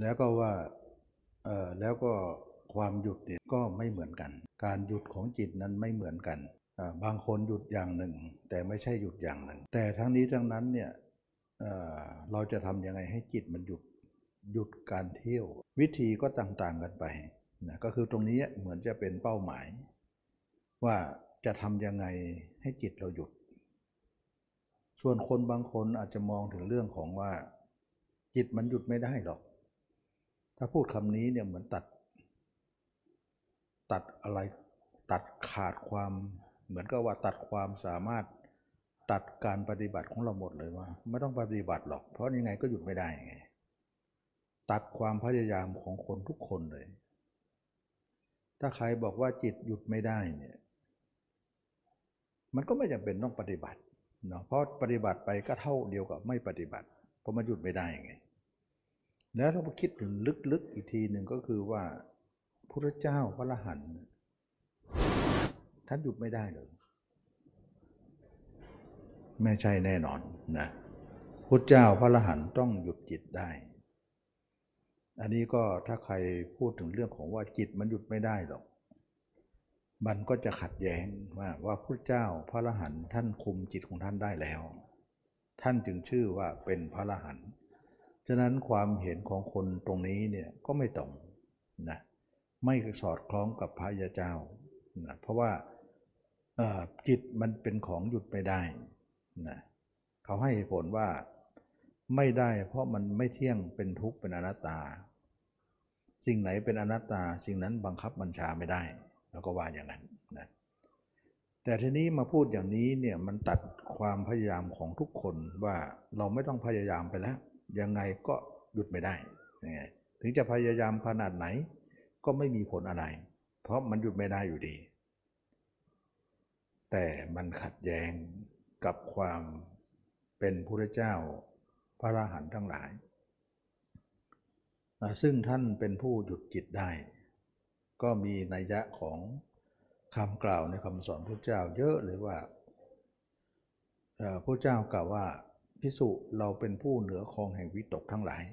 แล้วก็ว่าเออแล้วก็ความหยุดเนี่ยก็ไม่เหมือนกัน การหยุดของจิตนั้นไม่เหมือนกันบางคนหยุดอย่างหนึ่ง แต่ไม่ใช่หยุดอย่างหนึ่ง แต่ทั้งนี้ทั้งนั้นเนี่ยเเราจะทำยังไงให้จิตมันหยุดหยุดการเที่ยว วิธีก็ต่างๆกันไปนะก็คือตรงนี้เหมือนจะเป็นเป้าหมาย ว่าจะทำยังไงให้จิตเราหยุด ส่วนคนบางคนอาจจะมองถึงเรื่องของว่า จิตมันหยุดไม่ได้หรอก ถ้าพูดคำนี้เนี่ยเหมือนตัด ตัดอะไร ตัดขาดความ เหมือนกับว่าตัดความสามารถตัดการปฏิบัติของเราหมดเลยว่า ไม่ต้องปฏิบัติหรอก เพราะยังไงก็หยุดไม่ได้ไงตัดความพยายามของคนทุกคนเลย ถ้าใครบอกว่าจิตหยุดไม่ได้เนี่ย มันก็ไม่จำเป็นต้องปฏิบัติเนาะเพราะปฏิบัติไปก็เท่าเดียวกับไม่ปฏิบัติ เพราะมันหยุดไม่ได้ไง แล้วถ้าคิดถึงลึกๆอีกทีหนึ่งก็คือว่าพระเจ้าพระอรหันท่านหยุดไม่ได้เลยไม่ใช่แน่นอนนะพุทธเจ้าพระอรหันต้องหยุดจิตได้ อันนี้ก็ถ้าใครพูดถึงเรื่องของว่าจิตมันหยุดไม่ได้หรอก มันก็จะขัดแย้งว่าว่าพุทธเจ้าพระอรหันท่านคุมจิตของท่านได้แล้ว ท่านจึงชื่อว่าเป็นพระอรหันต์ ฉะนั้นความเห็นของคนตรงนี้เนี่ยก็ไม่ตรงนะไม่สอดคล้องกับพระยาเจ้านะเพราะว่าจิตมันเป็นของหยุดไม่ได้นะเขาให้ผลว่าไม่ได้เพราะมันไม่เที่ยงเป็นทุกข์เป็นอนัตตา สิ่งไหนเป็นอนัตตาสิ่งนั้นบังคับบัญชาไม่ได้ แล้วก็ว่าอย่างนั้นนะแต่ทีนี้มาพูดอย่างนี้เนี่ยมันตัดความพยายามของทุกคนว่าเราไม่ต้องพยายามไปแล้ว ยังไงก็หยุดไม่ได้ยังไงถึงจะพยายามขนาดไหน ก็ไม่มีผลอะไร เพราะมันหยุดไม่ได้อยู่ดี แต่มันขัดแย้งกับความเป็นพระเจ้าพระอราหันต์ทั้งหลาย ซึ่งท่านเป็นผู้หยุดจิตได้ ก็มีนัยยะของคำกล่าวในคำสอนพระเจ้าเยอะเลยว่าพระเจ้ากล่าวว่า พิสุเราเป็นผู้เหนือคองแห่งวิตกทั้งหลาย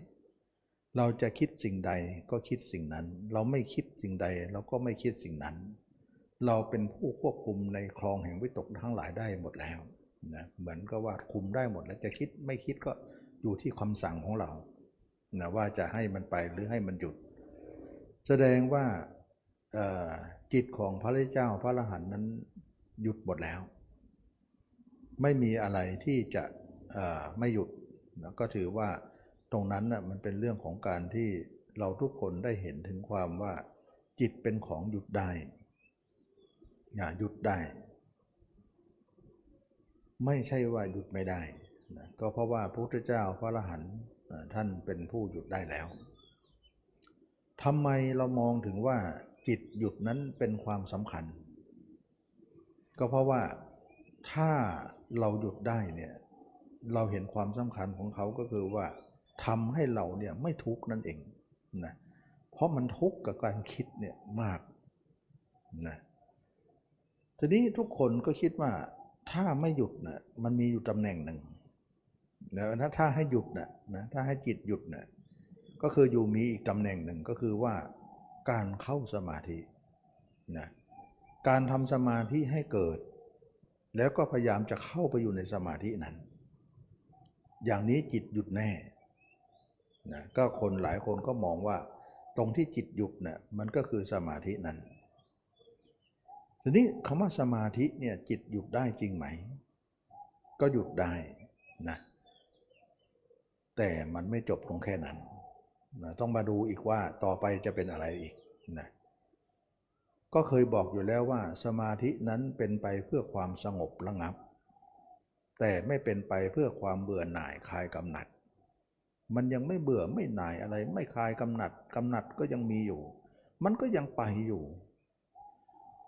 เราจะคิดสิ่งใดก็คิดสิ่งนั้น เราไม่คิดสิ่งใดเราก็ไม่คิดสิ่งนั้น เราเป็นผู้ควบคุมในคลองแห่งวิตกทั้งหลายได้หมดแล้วนะเหมือนก็ว่าคุมได้หมดแล้วจะคิดไม่คิดก็อยู่ที่คำสั่งของเรานะว่าจะให้มันไปหรือให้มันหยุด แสดงว่าจิตของพระเจ้าพระอรหันต์นั้นหยุดหมดแล้ว ไม่มีอะไรที่จะ ไม่หยุดนะก็ถือว่าตรงนั้นนะมันเป็นเรื่องของการที่เราทุกคนได้เห็นถึงความว่าจิตเป็นของหยุดได้อย่าหยุดได้ ไม่ใช่ว่าหยุดไม่ได้นะก็เพราะว่าพระพุทธเจ้าพระอรหันต์ท่านเป็นผู้หยุดได้แล้วทำไมเรามองถึงว่าจิตหยุดนั้นเป็นความสำคัญ ก็เพราะว่าถ้าเราหยุดได้เนี่ย เราเห็นความสำคัญของเขาก็คือว่าทำให้เราเนี่ยไม่ทุกข์นั่นเองนะเพราะมันทุกข์กับการคิดเนี่ยมากนะทีนี้ทุกคนก็คิดว่าถ้าไม่หยุดนะมันมีอยู่ตำแหน่งหนึ่งนะถ้าถ้าให้หยุดนะนะถ้าให้จิตหยุดนะก็คืออยู่มีอีกตำแหน่งหนึ่งก็คือว่าการเข้าสมาธินะการทำสมาธิให้เกิด แล้วก็พยายามจะเข้าไปอยู่ในสมาธินั้น อย่างนี้จิตหยุดแน่นะก็คนหลายคนก็มองว่า ตรงที่จิตหยุดนะ่ะมันก็คือสมาธินั้นทีนี้คำว่าสมาธิเนี่ยจิตหยุดได้จริงไหม ก็หยุดได้นะแต่มันไม่จบตรงแค่นั้นนะต้องมาดูอีกว่าต่อไปจะเป็นอะไรอีกนะก็เคยบอกอยู่แล้วว่าสมาธินั้นเป็นไปเพื่อความสงบระงับ แต่ไม่เป็นไปเพื่อความเบื่อหน่ายคลายกำหนัด มันยังไม่เบื่อไม่หน่ายอะไร ไม่คลายกำหนัดกำหนัดก็ยังมีอยู่ มันก็ยังไปอยู่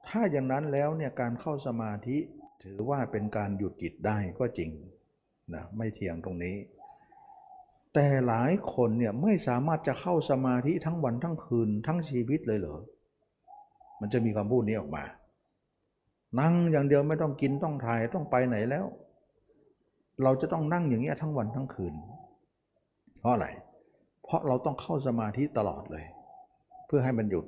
ถ้าอย่างนั้นแล้วเนี่ยการเข้าสมาธิถือว่าเป็นการหยุดจิตได้ก็จริงนะไม่เถียงตรงนี้ แต่หลายคนเนี่ยไม่สามารถจะเข้าสมาธิทั้งวันทั้งคืนทั้งชีวิตเลยเหรอ มันจะมีคำพูดนี้ออกมา นั่งอย่างเดียวไม่ต้องกินต้องถ่ายต้องไปไหนแล้ว เราจะต้องนั่งอย่างเงี้ยทั้งวันทั้งคืน เพราะอะไร เพราะเราต้องเข้าสมาธิตลอดเลย เพื่อให้มันหยุด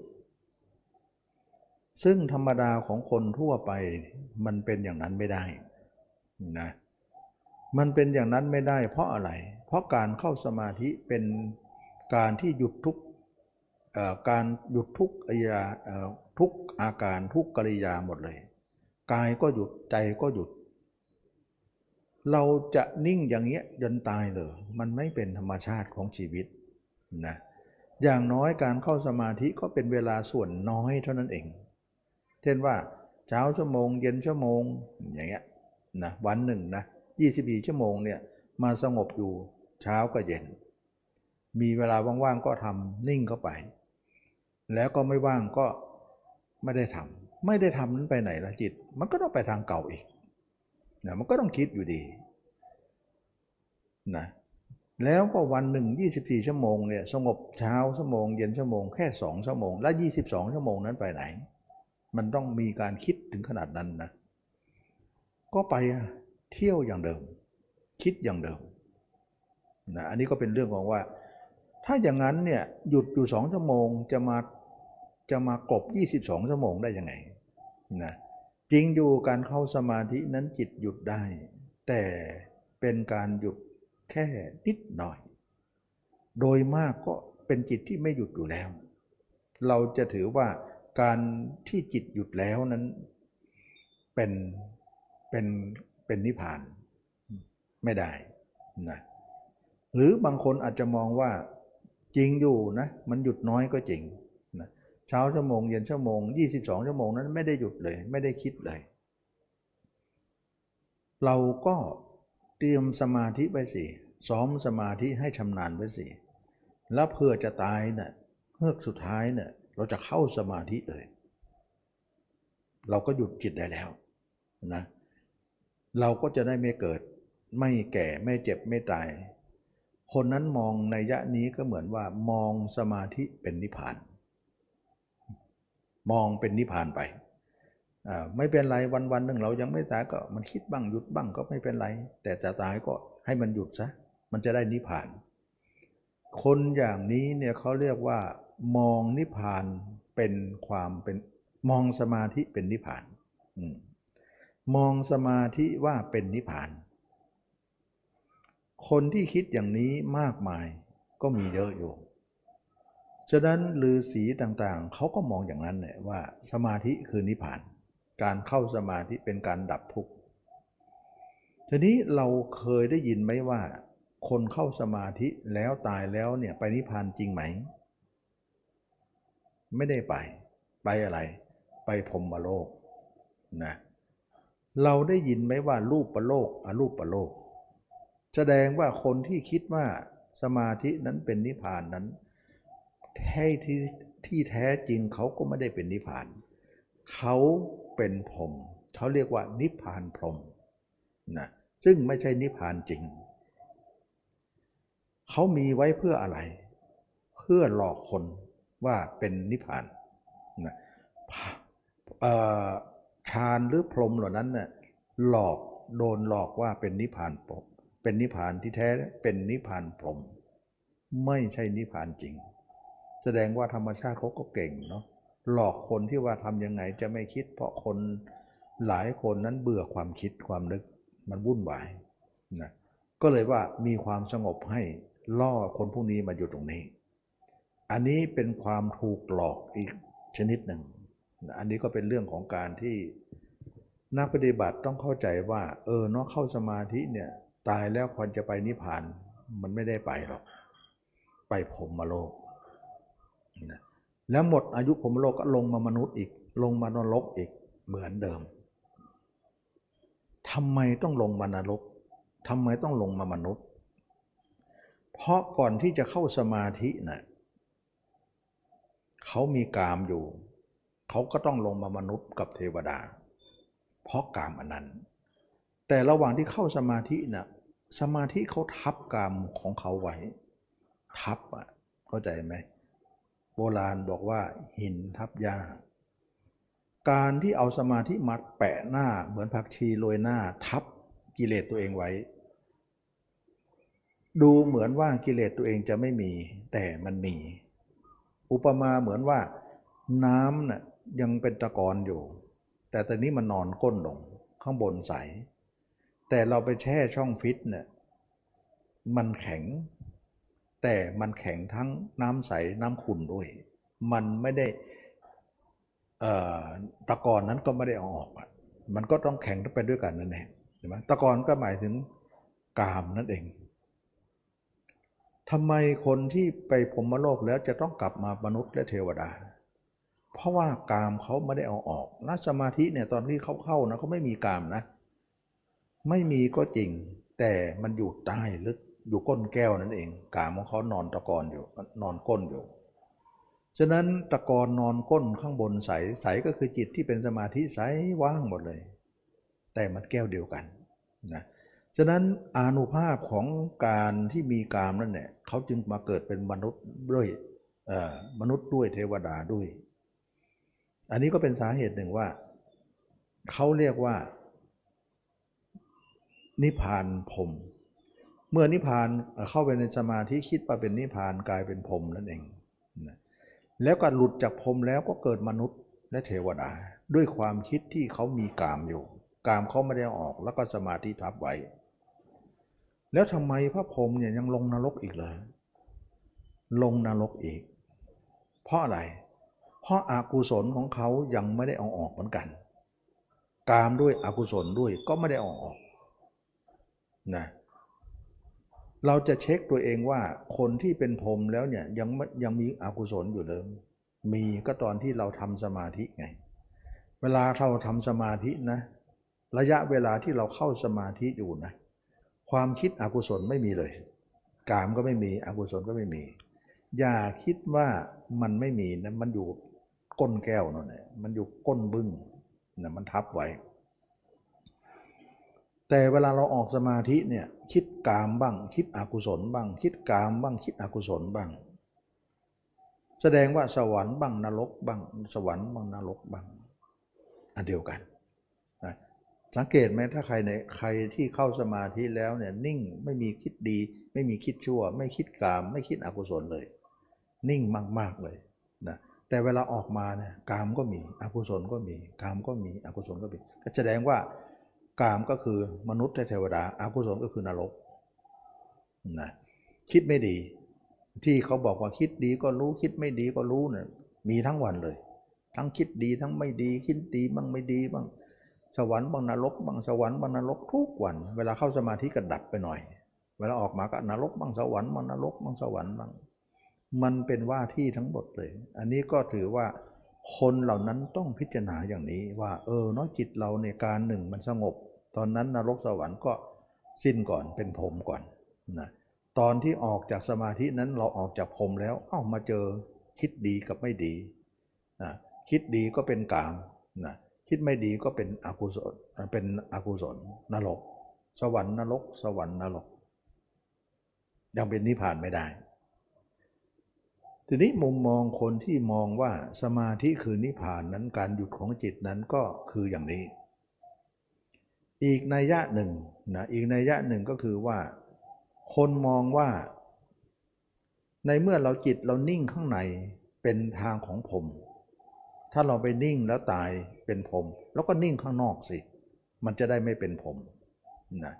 ซึ่งธรรมดาของคนทั่วไปมันเป็นอย่างนั้นไม่ได้นะมันเป็นอย่างนั้นไม่ได้เพราะอะไร เพราะการเข้าสมาธิเป็นการที่หยุดทุกการหยุดทุกอิยาทุกอาการทุกกริยาหมดเลย กายก็หยุดใจก็หยุด เราจะนิ่งอย่างเงี้ยจนตายเลยมันไม่เป็นธรรมชาติของชีวิตนะอย่างน้อยการเข้าสมาธิก็เป็นเวลาส่วนน้อยเท่านั้นเอง เช่นว่าเช้าชั่วโมง เย็นชั่วโมงอย่างเงี้ยนะวันหนึ่งนะ24 ชั่วโมงเนี่ยมาสงบอยู่เช้ากับเย็น มีเวลาว่างๆก็ทำนิ่งเข้าไป แล้วก็ไม่ว่างก็ไม่ได้ทำไม่ได้ทำนั้นไปไหนละจิต มันก็ต้องไปทางเก่าอีก นะมันก็ต้องคิดอยู่ดีนะแล้วก็วันหนึ่ง 24 ชั่วโมงเนี่ยสงบเช้าชั่วโมง เย็นชั่วโมงแค่ 2 ชั่วโมง แล้ว22 ชั่วโมงนั้นไปไหน มันต้องมีการคิดถึงขนาดนั้นนะก็ไปเที่ยวอย่างเดิม คิดอย่างเดิมนะอันนี้ก็เป็นเรื่องของว่า ถ้าอย่างนั้นเนี่ยหยุดอยู่ 2 ชั่วโมงจะมาจะมากลบ22 ชั่วโมงได้ยังไงนะ จริงอยู่การเข้าสมาธินั้นจิตหยุดได้ แต่เป็นการหยุดแค่นิดหน่อย โดยมากก็เป็นจิตที่ไม่หยุดอยู่แล้ว เราจะถือว่าการที่จิตหยุดแล้วนั้นเป็นเป็นเป็นนิพพานไม่ได้นะหรือบางคนอาจจะมองว่าจริงอยู่นะมันหยุดน้อยก็จริง เช้าชั่วโมงเย็นชั่วโมง 22 ชั่วโมงนั้นไม่ได้หยุดเลย ไม่ได้คิดเลย เราก็เตรียมสมาธิไปสิซ้อมสมาธิให้ชำนาญไว้สิแล้วเพื่อจะตายเนะ่ยเฮือกสุดท้ายเนะี่ยเราจะเข้าสมาธิเลย เราก็หยุดจิตได้แล้วนะเราก็จะได้ไม่เกิดไม่แก่ไม่เจ็บไม่ตาย คนนั้นมองในยะนี้ก็เหมือนว่ามองสมาธิเป็นนิพพาน มองเป็นนิพพานไปไม่เป็นไรวันวันหนึ่งเรายังไม่ตายก็มันคิดบ้างหยุดบ้างก็ไม่เป็นไร แต่จะตายก็ให้มันหยุดซะมันจะได้นิพพาน คนอย่างนี้เนี่ยเขาเรียกว่า มองนิพพานเป็นความเป็นมองสมาธิเป็นนิพพานอมมองสมาธิว่าเป็นนิพพาน คนที่คิดอย่างนี้มากมายก็มีเยอะอยู่ ฉะนั้นฤาษีต่างๆ เขาก็มองอย่างนั้นแหละว่าสมาธิคือนิพพาน การเข้าสมาธิเป็นการดับทุกข์ ทีนี้เราเคยได้ยินไหมว่า คนเข้าสมาธิแล้วตายแล้วเนี่ยไปนิพพานจริงไหม ไม่ได้ไป ไปอะไร ไปพรมโลกนะเราได้ยินไหมว่ารูปประโลกอรูปประโลก แสดงว่าคนที่คิดว่าสมาธินั้นเป็นนิพพานนั้น แท้ที่ที่แท้จริงเขาก็ไม่ได้เป็นนิพพาน เขาเป็นพรมเขาเรียกว่านิพพานพรมนะซึ่งไม่ใช่นิพพานจริง เขามีไว้เพื่ออะไร เพื่อหลอกคนว่าเป็นนิพพานนะฌานหรือพรมเหล่านั้นเน่ยหลอกโดนหลอกว่าเป็นนิพพานปรมเป็นนิพพานที่แท้เป็นนิพพานพรมไม่ใช่นิพพานจริง แสดงว่าธรรมชาติเขาก็เก่งเนาะหลอกคนที่ว่าทำยังไงจะไม่คิด เพราะคนหลายคนนั้นเบื่อความคิดความนึกมันวุ่นวายนะก็เลยว่ามีความสงบให้ล่อคนพวกนี้มาอยู่ตรงนี้ อันนี้เป็นความถูกหลอกอีกชนิดหนึ่ง อันนี้ก็เป็นเรื่องของการที่นักปฏิบัติต้องเข้าใจว่า เออเนาะเข้าสมาธิเนี่ยตายแล้วควรจะไปนิพพานมันไม่ได้ไปหรอก ไปพรมโลก นะแล้วหมดอายุพรมโลกก็ลงมามนุษย์อีก ลงมานรกอีกเหมือนเดิมทำไมต้องลงมานรกทำไมต้องลงมามนุษย์ เพราะก่อนที่จะเข้าสมาธินะ่ะเขามีกามอยู่ เขาก็ต้องลงมามนุษย์กับเทวดา เพราะกามอันนั้น แต่ระหว่างที่เข้าสมาธินะ่ะสมาธิเขาทับกามของเขาไว้ ทับอะเข้าใจไหม โบราณบอกว่าหินทับยาการที่เอาสมาธิมาแปะหน้าเหมือนผักชีโรยหน้าทับกิเลสตัวเองไว้ ดูเหมือนว่ากิเลสตัวเองจะไม่มี แต่มันมี อุปมาเหมือนว่าน้ำน่ะยังเป็นตะกอนอยู่ แต่ตอนนี้มันนอนก้นลงข้างบนใส แต่เราไปแช่ช่องฟิตเนี่ยมันแข็ง แต่มันแข็งทั้งน้ำใสน้ำขุ่นด้วย มันไม่ได้ตะกอนนั้นก็ไม่ได้เอาออก มันก็ต้องแข็งไปด้วยกันนั่นเองใช่ไหมตะกอนก็หมายถึงกามนั่นเองทำไมคนที่ไปพรมโลกแล้วจะต้องกลับมามนุษย์และเทวดา เพราะว่ากามเขาไม่ได้เอาออกนัสมาธิเนี่ยตอนที่เขาเข้านะเขาไม่มีกามนะ ไม่มีก็จริง แต่มันอยู่ใต้ลึก อยู่ก้นแก้วนั่นเองกามของเขานอนตะกอนอยู่นอนก้นอยู่ ฉะนั้นตะกอนนอนก้นข้างบนใสใสก็คือจิตที่เป็นสมาธิใสว่างหมดเลย แต่มันแก้วเดียวกันนะฉะนั้นอนุภาพของการที่มีกามนั่นแหละเขาจึงมาเกิดเป็นมนุษย์ด้วยมนุษย์ด้วยเทวดาด้วย อันนี้ก็เป็นสาเหตุหนึ่งว่าเขาเรียกว่า นิพพานพรม มื่อนิพพานเข้าไปในสมาธิคิดว่าเป็นนิพพานกลายเป็นพรมนั่นเองนะแล้วก็หลุดจากพรมแล้วก็เกิดมนุษย์และเทวดา ด้วยความคิดที่เขามีกามอยู่ กามเขาไม่ได้ออกแล้วก็สมาธิทับไว้ แล้วทำไมพระพรหมเนี่ยยังลงนรกอีกเลยลงนรกอีก เพราะอะไร เพราะอากุศลของเขายังไม่ได้เอาออกเหมือนกัน กามด้วยอกุศลด้วยก็ไม่ได้เอาออกนะเเราจะเช็คตัวเองว่าคนที่เป็นพรมแล้วเนี่ยยังยังมีอกุศลอยู่เลยมีก็ตอนที่เราทำสมาธิไง เวลาเราทำสมาธินะ ระยะเวลาที่เราเข้าสมาธิอยู่นะ ความคิดอกุศลไม่มีเลย กามก็ไม่มีอกุศลก็ไม่มี อย่าคิดว่ามันไม่มีนะมันอยู่ก้นแก้วนั่นแหละมันอยู่ก้นบึ้งนะมันทับไว้ แต่เวลาเราออกสมาธิเนี่ยคิดกามบ้าง คิดอกุศลบ้าง คิดกามบ้าง คิดอกุศลบ้าง แสดงว่าสวรรค์บ้างนรกบ้าง สวรรค์บ้างนรกบ้างอันเดียวกันสังเกตไหมถ้าใครในใครที่เข้าสมาธิแล้วเนี่ยนิ่งไม่มีคิดดี ไม่มีคิดชั่ว ไม่คิดกาม ไม่คิดอกุศลเลย นิ่งมาก ๆเลยนะแต่เวลาออกมาเนี่ยกามก็มีอกุศลก็มีกามก็มีอกุศลก็มีก็แสดงว่า กามก็คือมนุษย์และเทวดาอากุศลก็คือนรกนะคิดไม่ดี ที่เขาบอกว่าคิดดีก็รู้คิดไม่ดีก็รู้เนี่ยมีทั้งวันเลย ทั้งคิดดีทั้งไม่ดีคิดดีบ้างไม่ดีบ้างสวรรค์บ้างนรกบ้างสวรรค์บ้างนรกทุกวัน เวลาเข้าสมาธิก็ดับไปหน่อย เวลาออกมาก็นรกบ้างสวรรค์บ้างนรกบ้างสวรรค์บ้างมันเป็นว่าที่ทั้งหมดเลย อันนี้ก็ถือว่าคนเหล่านั้นต้องพิจารณาอย่างนี้ว่า เออเนาะจิตเราในการหนึ่งมันสงบ ตอนนั้นนรกสวรรค์ก็สิ้นก่อนเป็นผมก่อนนะตอนที่ออกจากสมาธินั้นเราออกจากผมแล้วเอ้ามาเจอคิดดีกับไม่ดีนะคิดดีก็เป็นกามนะคิดไม่ดีก็เป็นอกุศลเป็นอกุศลนรก สวรรค์นรก สวรรค์นรก ยังเป็นนิพพานไม่ได้ ทีนี้มุมมองคนที่มองว่าสมาธิคือนิพพานนั้นการหยุดของจิตนั้นก็คืออย่างนี้ อีกนัยยะหนึ่งนะอีกนัยยะหนึ่งก็คือว่า คนมองว่า ในเมื่อเราจิตเรานิ่งข้างในเป็นทางของผม ถ้าเราไปนิ่งแล้วตายเป็นผม แล้วก็นิ่งข้างนอกสิ มันจะได้ไม่เป็นผมนะ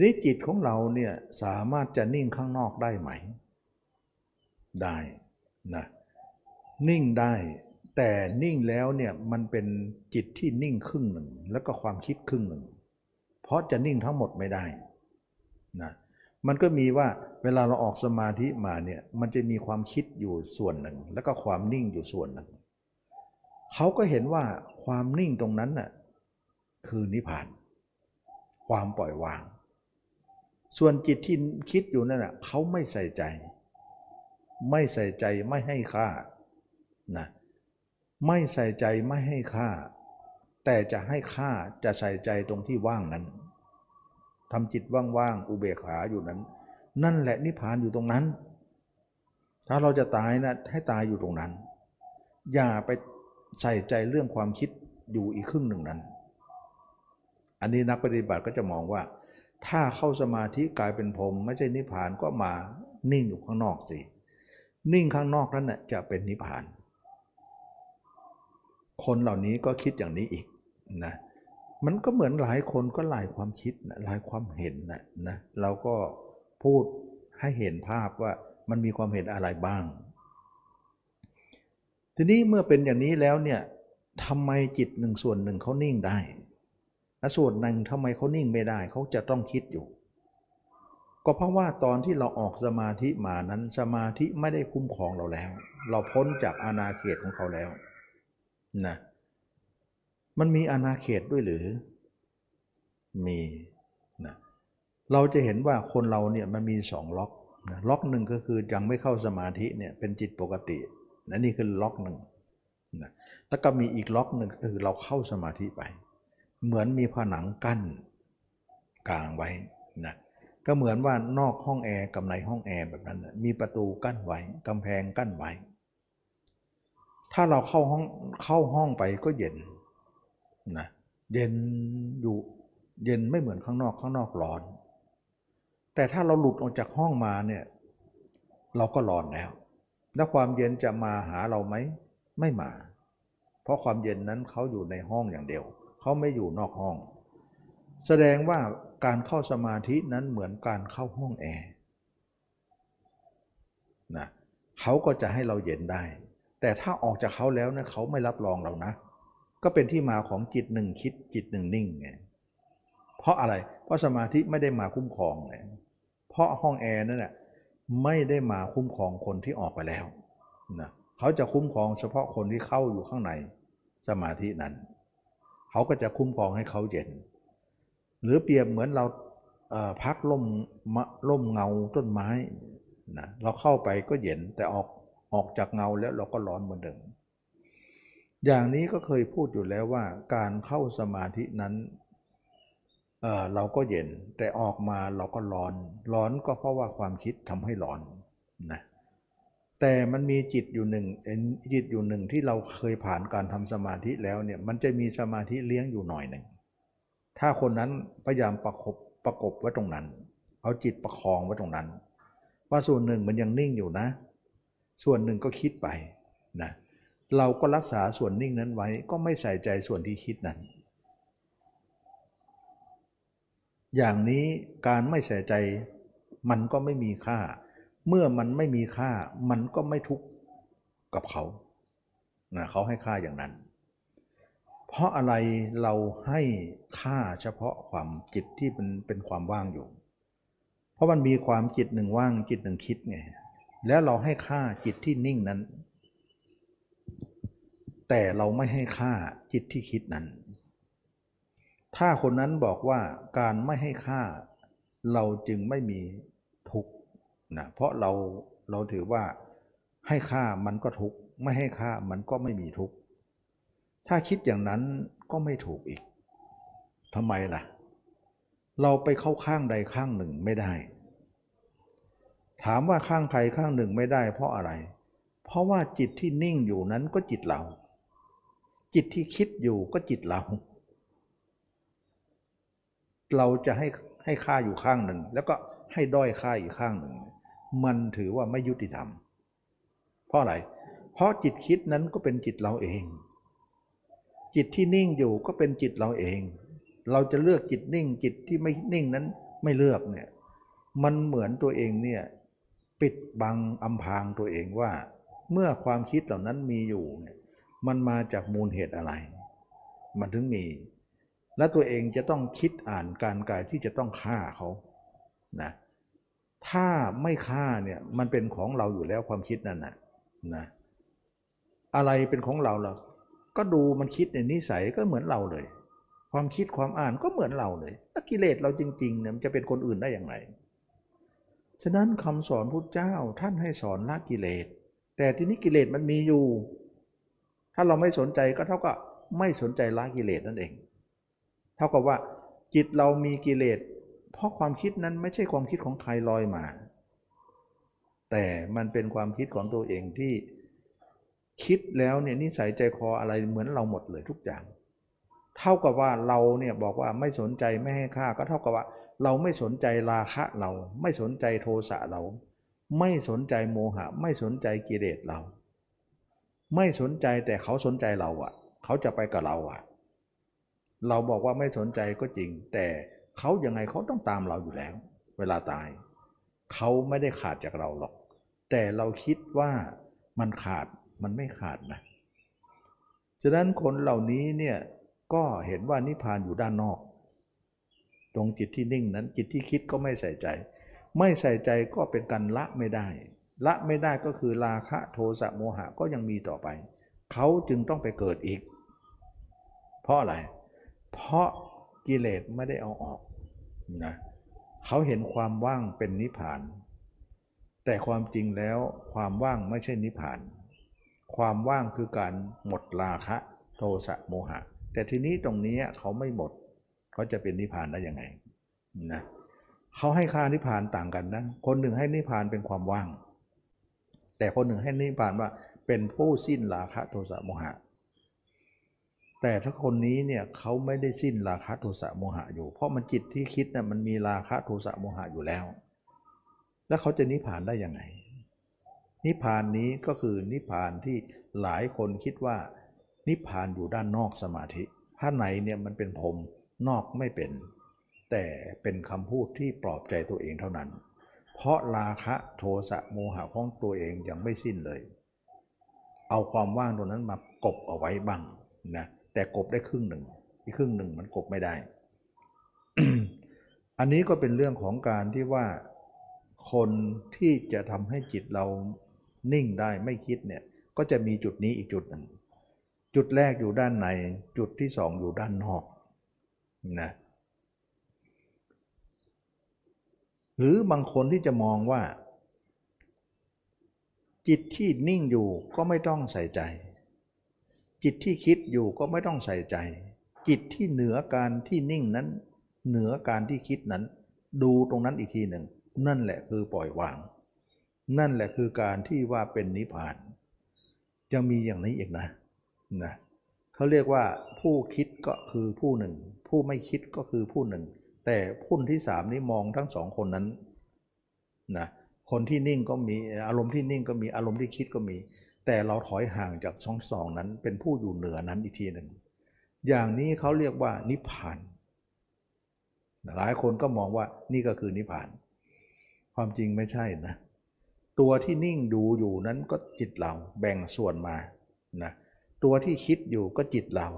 นี่จิตของเราเนี่ยสามารถจะนิ่งข้างนอกได้ไหม ได้นะนิ่งได้ แต่นิ่งแล้วเนี่ยมันเป็นจิตที่นิ่งครึ่งหนึ่ง แล้วก็ความคิดครึ่งหนึ่ง เพราะจะนิ่งทั้งหมดไม่ได้นะมันก็มีว่าเวลาเราออกสมาธิมาเนี่ยมันจะมีความคิดอยู่ส่วนหนึ่ง แล้วก็ความนิ่งอยู่ส่วนหนึ่งเขาก็เห็นว่าความนิ่งตรงนั้นน่ะคือนิพพาน ความปล่อยวาง ส่วนจิตที่คิดอยู่นั่นน่ะเขาไม่ใส่ใจ ไม่ใส่ใจไม่ให้ค่านะ ไม่ใส่ใจไม่ให้ค่า แต่จะให้ค่าจะใส่ใจตรงที่ว่างนั้นทำจิตว่างๆอุเบกขาอยู่นั้น นั่นแหละนิพพานอยู่ตรงนั้น ถ้าเราจะตายนะให้ตายอยู่ตรงนั้น อย่าไปใส่ใจเรื่องความคิดอยู่อีกครึ่งหนึ่งนั้น อันนี้นักปฏิบัติก็จะมองว่า ถ้าเข้าสมาธิกลายเป็นพรมไม่ใช่นิพพานก็มานิ่งอยู่ข้างนอกสินิ่งข้างนอกนั้นน่ะจะเป็นนิพพาน คนเหล่านี้ก็คิดอย่างนี้อีกนะมันก็เหมือนหลายคนก็หลายความคิดนะหลายความเห็นนะนะเราก็พูดให้เห็นภาพว่ามันมีความเห็นอะไรบ้าง ทีนี้เมื่อเป็นอย่างนี้แล้วเนี่ยทำไมจิตหนึ่งส่วนหนึ่งเขานิ่งได้และส่วนหนึ่งทำไมเขานิ่งไม่ได้เขาจะต้องคิดอยู่ ก็เพราะว่าตอนที่เราออกสมาธิมานั้นสมาธิไม่ได้คุ้มครองเราแล้ว เราพ้นจากอาณาเขตของเขาแล้ว นะมันมีอาณาเขตด้วยหรือ มีนะเราจะเห็นว่าคนเราเนี่ยมันมีสองล็อกนะล็อกหนึ่งก็คือยังไม่เข้าสมาธิเนี่ยเป็นจิตปกตินะนี่คือล็อกหนึ่งนะแล้วก็มีอีกล็อกหนึ่งก็คือเราเข้าสมาธิไป เหมือนมีผนังกั้นกลางไว้นะก็เหมือนว่านอกห้องแอร์กับในห้องแอร์แบบนั้นนะมีประตูกั้นไว้กำแพงกั้นไว้ ถ้าเราเข้าห้องเข้าห้องไปก็เย็นนะเย็นอยู่เย็นไม่เหมือนข้างนอกข้างนอกร้อน แต่ถ้าเราหลุดออกจากห้องมาเนี่ยเราก็ร้อนแล้ว แล้วความเย็นจะมาหาเราไหมไม่มา เพราะความเย็นนั้นเขาอยู่ในห้องอย่างเดียว เขาไม่อยู่นอกห้อง แสดงว่าการเข้าสมาธินั้นเหมือนการเข้าห้องแอร์นะเขาก็จะให้เราเย็นได้ แต่ถ้าออกจากเขาแล้วนะเขาไม่รับรองเรานะ ก็เป็นที่มาของจิตหนึ่งคิดจิตหนึ่งนิ่งไงเพราะอะไร เพราะสมาธิไม่ได้มาคุ้มครองเลยเพราะห้องแอร์นั่นแหละไม่ได้มาคุ้มครองคนที่ออกไปแล้วนะเขาจะคุ้มครองเฉพาะคนที่เข้าอยู่ข้างในสมาธินั้น เขาก็จะคุ้มครองให้เขาเย็น หรือเปรียบเหมือนเราพักล่มล่มเงาต้นไม้นะเราเข้าไปก็เย็นแต่ออก ออกจากเงาแล้วเราก็ร้อนเหมือนเดิม อย่างนี้ก็เคยพูดอยู่แล้วว่าการเข้าสมาธินั้นเเราก็เย็นแต่ออกมาเราก็ร้อน ร้อนก็เพราะว่าความคิดทำให้ร้อนนะแต่มันมีจิตอยู่หนึ่งจิตอยู่หนึ่งที่เราเคยผ่านการทำสมาธิแล้วเนี่ยมันจะมีสมาธิเลี้ยงอยู่หน่อยหนึ่งถ้าคนนั้นพยายามประกบประกบไว้ตรงนั้น เอาจิตประคองไว้ตรงนั้น ว่าส่วนหนึ่งมันยังนิ่งอยู่นะ ส่วนหนึ่งก็คิดไปนะเราก็รักษาส่วนนิ่งนั้นไว้ก็ไม่ใส่ใจส่วนที่คิดนั้น อย่างนี้การไม่ใส่ใจมันก็ไม่มีค่า เมื่อมันไม่มีค่ามันก็ไม่ทุกข์กับเขานะเขาให้ค่าอย่างนั้น เพราะอะไรเราให้ค่าเฉพาะความจิตที่เป็นเป็นความว่างอยู่ เพราะมันมีความจิตหนึ่งว่างจิตหนึ่งคิดไง แล้วเราให้ค่าจิตที่นิ่งนั้น แต่เราไม่ให้ค่าจิตที่คิดนั้น ถ้าคนนั้นบอกว่าการไม่ให้ค่าเราจึงไม่มีทุกข์นะเพราะเราเราถือว่าให้ค่ามันก็ทุกข์ไม่ให้ค่ามันก็ไม่มีทุกข์ถ้าคิดอย่างนั้นก็ไม่ถูกอีกทำไมล่ะ เราไปเข้าข้างใดข้างหนึ่งไม่ได้ ถามว่าข้างใครข้างหนึ่งไม่ได้ เพราะอะไร เพราะว่าจิตที่นิ่งอยู่นั้นก็จิตเรา จิตที่คิดอยู่ก็จิตเรา เราจะให้ให้ค่าอยู่ข้างหนึ่ง แล้วก็ให้ด้อยค่าอีกข้างหนึ่ง มันถือว่าไม่ยุติธรรม เพราะอะไร เพราะจิตคิดนั้นก็เป็นจิตเราเอง จิตที่นิ่งอยู่ก็เป็นจิตเราเอง เราจะเลือกจิตนิ่งจิตที่ไม่นิ่งนั้นไม่เลือกเนี่ย มันเหมือนตัวเองเนี่ย ปิดบังอำพรางตัวเองว่า เมื่อความคิดเหล่านั้นมีอยู่เนี่ยมันมาจากมูลเหตุอะไร มันถึงมี และตัวเองจะต้องคิดอ่านการกายที่จะต้องฆ่าเขานะถ้าไม่ฆ่าเนี่ยมันเป็นของเราอยู่แล้วความคิดนั่นนะนะอะไรเป็นของเราล่ะก็ดูมันคิดในนิสัยก็เหมือนเราเลย ความคิดความอ่านก็เหมือนเราเลยถ้ากิเลสเราจริงๆเนี่ยมันจะเป็นคนอื่นได้อย่างไร ฉะนั้นคำสอนพุทธเจ้าท่านให้สอนละกิเลส แต่ที่นี้กิเลสมันมีอยู่ ถ้าเราไม่สนใจก็เท่ากับไม่สนใจละกิเลสนั่นเอง เท่ากับว่า จิตเรามีกิเลส เพราะความคิดนั้นไม่ใช่ความคิดของใครลอยมา แต่มันเป็นความคิดของตัวเองที่คิดแล้วเนี่ยนิสัยใจคออะไรเหมือนเราหมดเลยทุกอย่าง เท่ากับว่าเราเนี่ยบอกว่าไม่สนใจไม่ให้ค่าก็เท่ากับว่า เราไม่สนใจราคะเรา ไม่สนใจโทสะเรา ไม่สนใจโมหะ ไม่สนใจกิเลสเรา ไม่สนใจแต่เขาสนใจเราอะเขาจะไปกับเราอะเราบอกว่าไม่สนใจก็จริง แต่เขายังไงเขาต้องตามเราอยู่แล้ว เวลาตาย เขาไม่ได้ขาดจากเราหรอก แต่เราคิดว่ามันขาดมันไม่ขาดนะฉะนั้นคนเหล่านี้เนี่ยก็เห็นว่านิพพานอยู่ด้านนอก ตรงจิตที่นิ่งนั้นจิตที่คิดก็ไม่ใส่ใจ ไม่ใส่ใจก็เป็นการละไม่ได้ ละไม่ได้ก็คือราคะโทสะโมหะก็ยังมีต่อไป เขาจึงต้องไปเกิดอีก เพราะอะไร เพราะกิเลสไม่ได้เอาออกนะเขาเห็นความว่างเป็นนิพพาน แต่ความจริงแล้วความว่างไม่ใช่นิพพาน ความว่างคือการหมดราคะ โทสะโมหะ แต่ทีนี้ตรงนี้เขาไม่หมด เขาจะเป็นนิพพานได้ยังไงนะเขาให้ค่านิพพานต่างกันนะ คนหนึ่งให้นิพพานเป็นความว่าง แต่คนหนึ่งให้นิพพานว่าเป็นผู้สิ้นราคะโทสะโมหะ แต่ถ้าคนนี้เนี่ยเขาไม่ได้สิ้นราคะโทสะโมหะอยู่ เพราะมันจิตที่คิดนะ่ะมันมีราคะโทสะโมหะอยู่แล้ว แล้วเขาจะนิพพานได้ยังไง นิพพานนี้ก็คือนิพพานที่หลายคนคิดว่านิพพานอยู่ด้านนอกสมาธิถ้าไหนเนี่ยมันเป็นผม นอกไม่เป็น แต่เป็นคำพูดที่ปลอบใจตัวเองเท่านั้น เพราะราคะโทสะโมหะของตัวเองยังไม่สิ้นเลย เอาความว่างตรงนั้นมากบเอาไว้บ้างนะแต่กบได้ครึ่งหนึ่งอีกครึ่งหนึ่งมันกบไม่ได้ อันนี้ก็เป็นเรื่องของการที่ว่าคนที่จะทำให้จิตเรานิ่งได้ไม่คิดเนี่ยก็จะมีจุดนี้อีกจุดหนึ่ง จุดแรกอยู่ด้านใน จุดที่สองอยู่ด้านนอก นะหรือบางคนที่จะมองว่า จิตที่นิ่งอยู่ก็ไม่ต้องใส่ใจ จิตที่คิดอยู่ก็ไม่ต้องใส่ใจ จิตที่เหนือการที่นิ่งนั้น เหนือการที่คิดนั้น ดูตรงนั้นอีกทีหนึ่ง นั่นแหละคือปล่อยวาง นั่นแหละคือการที่ว่าเป็นนิพพานยังมีอย่างนี้อีกนะนะเขาเรียกว่าผู้คิดก็คือผู้หนึ่ง ผู้ไม่คิดก็คือผู้หนึ่ง แต่ผู้ที่สามนี้มองทั้งสองคนนั้นนะคนที่นิ่งก็มีอารมณ์ที่นิ่งก็มีอารมณ์ที่คิดก็มี แต่เราถอยห่างจากสองสองนั้น เป็นผู้อยู่เหนือนั้นอีกทีหนึ่งอย่างนี้เขาเรียกว่านิพพาน หลายคนก็มองว่านี่ก็คือนิพพาน ความจริงไม่ใช่นะตัวที่นิ่งดูอยู่นั้นก็จิตเราแบ่งส่วนมานะตัวที่คิดอยู่ก็จิตเรา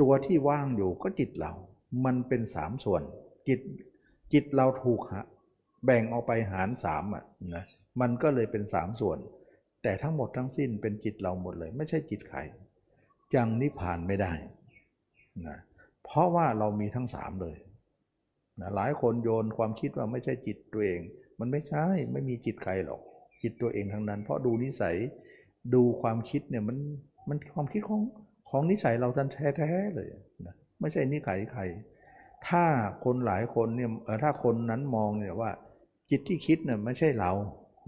ตัวที่ว่างอยู่ก็จิตเรา มันเป็นสามส่วน จิตจิตเราถูกแบ่งออกไปหารสามอะนะมันก็เลยเป็นสามส่วน แต่ทั้งหมดทั้งสิ้นเป็นจิตเราหมดเลย ไม่ใช่จิตใครจังนิพพานไม่ได้นะเพราะว่าเรามีทั้งสามเลยนะหลายคนโยนความคิดว่าไม่ใช่จิตตัวเอง มันไม่ใช่ไม่มีจิตใครหรอก จิตตัวเองทั้งนั้น เพราะดูนิสัยดูความคิดเนี่ยมันมันความคิดของ ของนิสัยเราทันแท้ๆเลยนะไม่ใช่นิสัยใคร ถ้าคนหลายคนเนี่ยถ้าคนนั้นมองเนี่ยว่าจิตที่คิดเนี่ยไม่ใช่เรา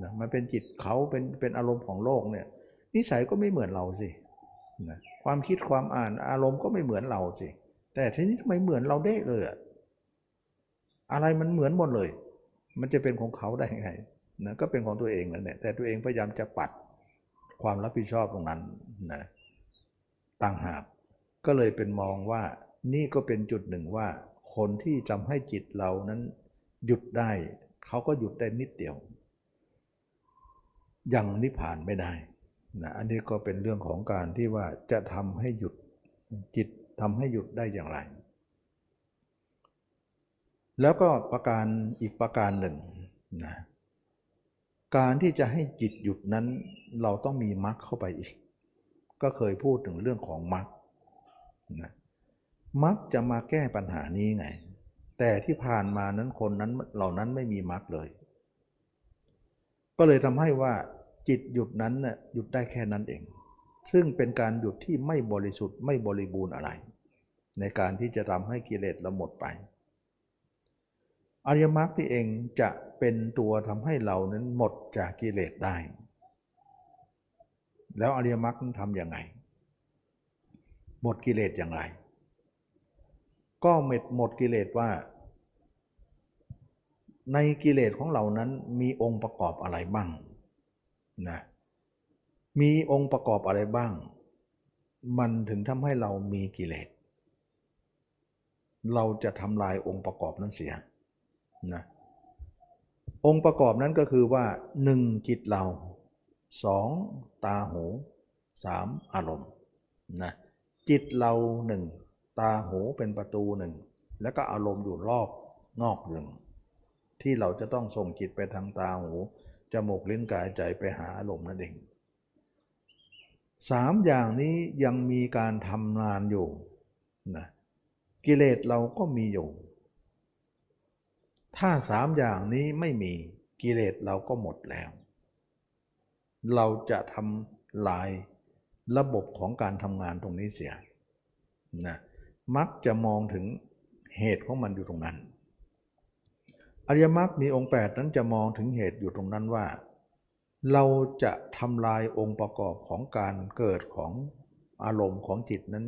นะมันเป็นจิตเขาเป็นเป็นอารมณ์ของโลกเนี่ยนิสัยก็ไม่เหมือนเราสินะความคิดความอ่านอารมณ์ก็ไม่เหมือนเราสิ แต่ทีนี้ทำไมเหมือนเราเด้เลยอะอะไรมันเหมือนหมดเลย มันจะเป็นของเขาได้ไงนะก็เป็นของตัวเองนั่นแหละแต่ตัวเองพยายามจะปัดความรับผิดชอบตรงนั้นนะ ต่างหากก็เลยเป็นมองว่านี่ก็เป็นจุดหนึ่งว่า คนที่ทำให้จิตเรานั้นหยุดได้ เขาก็หยุดได้นิดเดียว ยังนิพพานไม่ได้นะอันนี้ก็เป็นเรื่องของการที่ว่าจะทำให้หยุดจิตทำให้หยุดได้อย่างไร แล้วก็ประการอีกประการหนึ่งนะการที่จะให้จิตหยุดนั้นเราต้องมีมรรคเข้าไปอีก ก็เคยพูดถึงเรื่องของมรรคนะมรรคจะมาแก้ปัญหานี้ไง แต่ที่ผ่านมานั้นคนนั้นเหล่านั้นไม่มีมรรคเลย ก็เลยทำให้ว่าจิตหยุดนั้นน่ยหยุดได้แค่นั้นเอง ซึ่งเป็นการหยุดที่ไม่บริสุทธิ์ไม่บริบูรณ์อะไร ในการที่จะทำให้กิเลสเราหมดไป อริยมรรคที่เองจะเป็นตัวทำให้เรานั้นหมดจากกิเลสได้ แล้วอริยมรรคทำยังไง หมดกิเลสอย่างไร ก็เม็ดหมดกิเลสว่า ในกิเลสของเรานั้นมีองค์ประกอบอะไรบ้างนะมีองค์ประกอบอะไรบ้าง มันถึงทำให้เรามีกิเลสเราจะทำลายองค์ประกอบนั้นเสียนะองค์ประกอบนั้นก็คือว่าหนึ่งจิตเราสอง ตาหูสามอารมณ์นะจิตเราหนึ่งตาหูเป็นประตูหนึ่งแล้วก็อารมณ์อยู่รอบนอกหนึ่งที่เราจะต้องส่งจิตไปทางตาหูจมูกลิ้นกายใจไปหาอารมณ์นั่นเองสามอย่างนี้ยังมีการทำงานอยู่นะกิเลสเราก็มีอยู่ ถ้าสามอย่างนี้ไม่มีกิเลสเราก็หมดแล้ว เราจะทำลายระบบของการทำงานตรงนี้เสียนะมักจะมองถึงเหตุของมันอยู่ตรงนั้น อริยมรรคมีองค์ 8 นั้นจะมองถึงเหตุอยู่ตรงนั้นว่า เราจะทำลายองค์ประกอบของการเกิดของอารมณ์ของจิตนั้น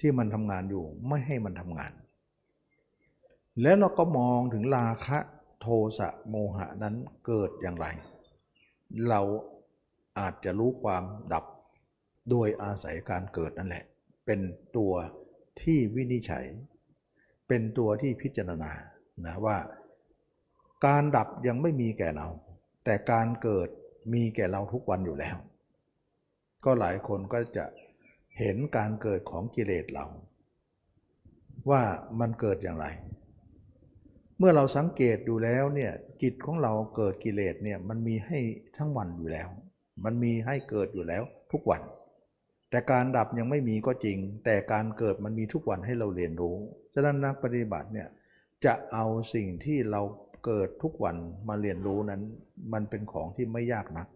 ที่มันทำงานอยู่ไม่ให้มันทำงาน แล้วเราก็มองถึงราคะ โทสะโมหะนั้นเกิดอย่างไร เราอาจจะรู้ความดับโดยอาศัยการเกิดนั่นแหละ เป็นตัวที่วินิจฉัย เป็นตัวที่พิจารณานะว่า การดับยังไม่มีแก่เรา แต่การเกิดมีแก่เราทุกวันอยู่แล้ว ก็หลายคนก็จะเห็นการเกิดของกิเลสเรา ว่ามันเกิดอย่างไร เมื่อเราสังเกตดูแล้วเนี่ยจิตของเราเกิดกิเลสเนี่ยมันมีให้ทั้งวันอยู่แล้ว มันมีให้เกิดอยู่แล้วทุกวัน แต่การดับยังไม่มีก็จริง แต่การเกิดมันมีทุกวันให้เราเรียนรู้ฉะนั้นนักปฏิบัติเนี่ยจะเอาสิ่งที่เราเกิดทุกวันมาเรียนรู้นั้น มันเป็นของที่ไม่ยากนัก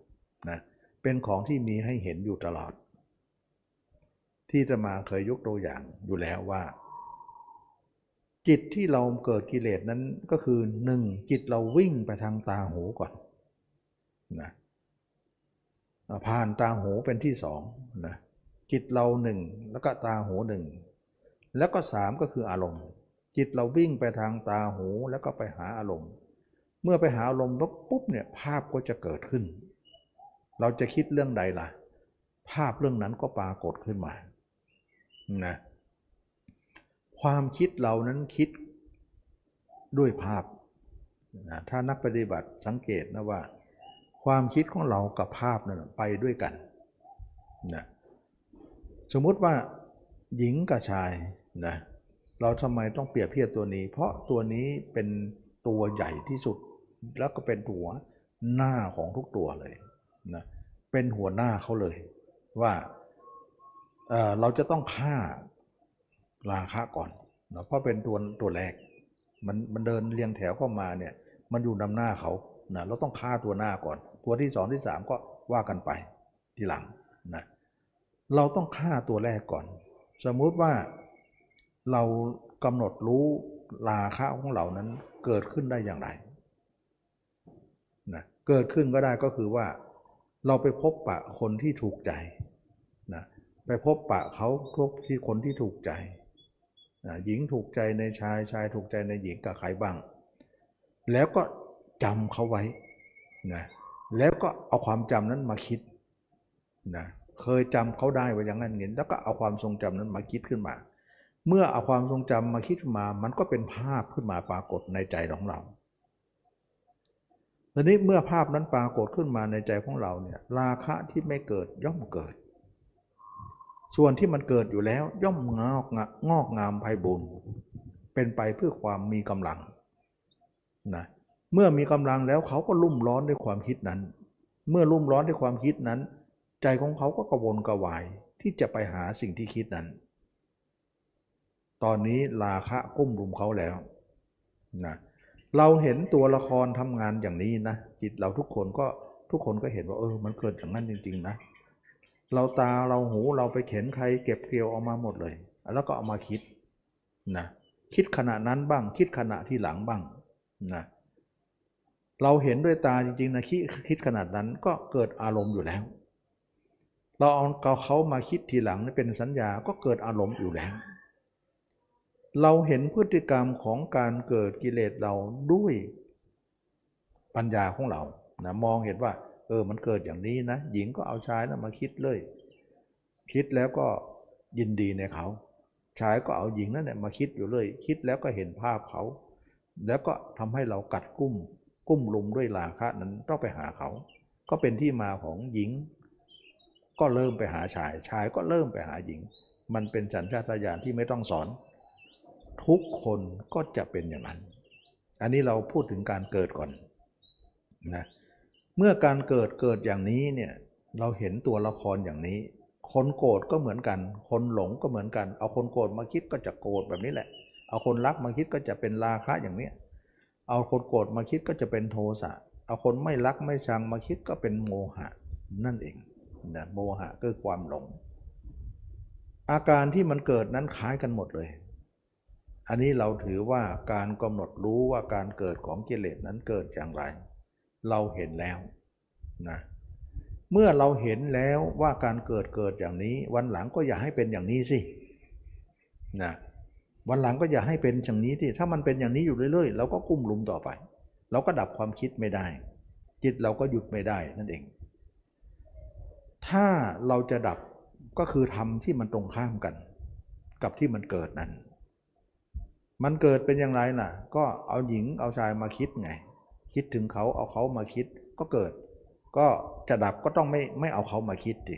นะเป็นของที่มีให้เห็นอยู่ตลอด ที่จะมาเคยยกตัวอย่างอยู่แล้วว่า จิตที่เราเกิดกิเลสนั้นก็คือหนึ่งจิตเราวิ่งไปทางตาหูก่อนนะผ่านตาหูเป็นที่สองนะจิตเราหนึ่งแล้วก็ตาหูหนึ่งแล้วก็สามก็คืออารมณ์ จิตเราวิ่งไปทางตาหูแล้วก็ไปหาอารมณ์ เมื่อไปหาอารมณ์ปุ๊บเนี่ยภาพก็จะเกิดขึ้น เราจะคิดเรื่องใดล่ะ ภาพเรื่องนั้นก็ปรากฏขึ้นมานะ ความคิดเรานั้นคิดด้วยภาพนะถ้านักปฏิบัติสังเกตนะว่า ความคิดของเรากับภาพนั้นไปด้วยกันนะสมมุติว่าหญิงกับชายนะเราทำไมต้องเปรียบเทียบตัวนี้ เพราะตัวนี้เป็นตัวใหญ่ที่สุด แล้วก็เป็นหัวหน้าของทุกตัวเลยนะเป็นหัวหน้าเขาเลยว่าเเราจะต้องฆ่า ราคะก่อนนะเพราะเป็นตัวตัวแรก มันมันเดินเรียงแถวเข้ามาเนี่ยมันอยู่นำหน้าเขานะเราต้องฆ่าตัวหน้าก่อน ตัวที่สองที่สามก็ว่ากันไปทีหลังนะเราต้องฆ่าตัวแรกก่อน สมมุติว่าเรากำหนดรู้ราคะของเรานั้นเกิดขึ้นได้อย่างไรนะเกิดขึ้นก็ได้ก็คือว่า เราไปพบปะคนที่ถูกใจนะไปพบปะเขาพบที่คนที่ถูกใจ หญิงถูกใจในชายชายถูกใจในหญิงกับใครบ้าง แล้วก็จำเขาไว้นะแล้วก็เอาความจำนั้นมาคิดนะเคยจำเขาได้ไว่าอย่างนั้นเห็นแล้วก็เอาความทรงจำนั้นมาคิดขึ้นมา เมื่อเอาความทรงจำมาคิดมา มันก็เป็นภาพขึ้นมาปรากฏในใจของเราทีนี้เมื่อภาพนั้นปรากฏขึ้นมาในใจของเราเนี่ยราคะที่ไม่เกิดย่อมเกิด ส่วนที่มันเกิดอยู่แล้วย่อมงอกงอกงามไพบุญเป็นไปเพื่อความมีกำลังนะเมื่อมีกำลังแล้วเขาก็รุ่มร้อนด้วยความคิดนั้น เมื่อรุ่มร้อนด้วยความคิดนั้น ใจของเขาก็กระวนกระวายที่จะไปหาสิ่งที่คิดนั้น ตอนนี้ราคะกุ้มรุมเขาแล้วนะเราเห็นตัวละครทำงานอย่างนี้นะจิตเราทุกคนก็ทุกคนก็เห็นว่าเออมันเกิดอย่างนั้นจริง ๆ นะ เราตาเราหูเราไปเข็นใครเก็บเกลียวออกมาหมดเลย แล้วก็เอามาคิดนะคิดขณะนั้นบ้าง คิดขณะที่หลังบ้างนะเราเห็นด้วยตาจริงๆนะคิดคิดขนาดนั้นก็เกิดอารมณ์อยู่แล้ว เราเอาเขามาคิดทีหลังเป็นสัญญาก็เกิดอารมณ์อยู่แล้ว เราเห็นพฤติกรรมของการเกิดกิเลสเราด้วยปัญญาของเรานะมองเห็นว่า ออมันเกิดอย่างนี้นะ หญิงก็เอาชายนะมาคิดเลย คิดแล้วก็ยินดีในเขา ชายก็เอาหญิงนั่นแหละมาคิดอยู่เลย คิดแล้วก็เห็นภาพเขา แล้วก็ทำให้เรากัดกุ้ม กุ้มลุมด้วยราคะนั้นต้องไปหาเขา ก็เป็นที่มาของหญิง ก็เริ่มไปหาชาย ชายก็เริ่มไปหาหญิง มันเป็นสัญชาตญาณที่ไม่ต้องสอน ทุกคนก็จะเป็นอย่างนั้น อันนี้เราพูดถึงการเกิดก่อนนะเเมื่อการเกิดเกิดอย่างนี้เนี่ยเราเห็นตัวละครอย่างนี้ คนโกรธก็เหมือนกัน คนหลงก็เหมือนกัน เอาคนโกรธมาคิดก็จะโกรธแบบนี้แหละ เอาคนรักมาคิดก็จะเป็นราคะอย่างเนี้ยเอาคนโกรธมาคิดก็จะเป็นโทสะเอาคนไม่รักไม่ชังมาคิดก็เป็นโมหะนั่นเองนะโมหะคือความหลง อาการที่มันเกิดนั้นคล้ายกันหมดเลย อันนี้เราถือว่าการกำหนดรู้ว่าการเกิดของกิเลสนั้นเกิดอย่างไร เราเห็นแล้วนะเมื่อเราเห็นแล้วว่าการเกิดเกิดอย่างนี้ วันหลังก็อย่าให้เป็นอย่างนี้สินะวันหลังก็อย่าให้เป็นอย่างนี้ที่ถ้ามันเป็นอย่างนี้อยู่เรื่อยๆเราก็กุ้มลุมต่อไป เราก็ดับความคิดไม่ได้ จิตเราก็หยุดไม่ได้นั่นเอง ถ้าเราจะดับก็คือทำที่มันตรงข้ามกัน กับที่มันเกิดนั้น มันเกิดเป็นอย่างไรล่ะ ก็เอาหญิงเอาชายมาคิดไง คิดถึงเขาเอาเขามาคิดก็เกิด ก็จะดับก็ต้องไม่ไม่เอาเขามาคิดดิ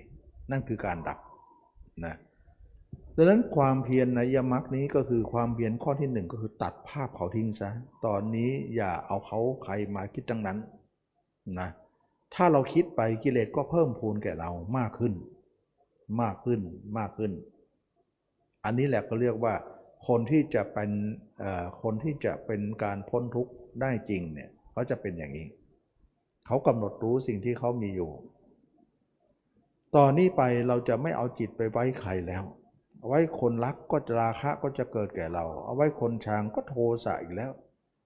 นั่นคือการดับนะดังนั้นความเพียรในยมรรคนี้ก็คือความเพียรข้อที่หนึ่งก็คือตัดภาพเขาทิ้งซะตอนนี้อย่าเอาเขาใครมาคิดทั้งนั้นนะถ้าเราคิดไปกิเลสก็เพิ่มพูนแก่เรามากขึ้น มากขึ้นมากขึ้น อันนี้แหละก็เรียกว่าคนที่จะเป็นคนที่จะเป็นการพ้นทุกข์ได้จริงเนี่ย เขาจะเป็นอย่างนี้ เขากำหนดรู้สิ่งที่เขามีอยู่ ตอนนี้ไปเราจะไม่เอาจิตไปไว้ใครแล้วเอาไว้คนรักก็จะราคะก็จะเกิดแก่เรา เอาไว้คนชังก็โทสะอีกแล้ว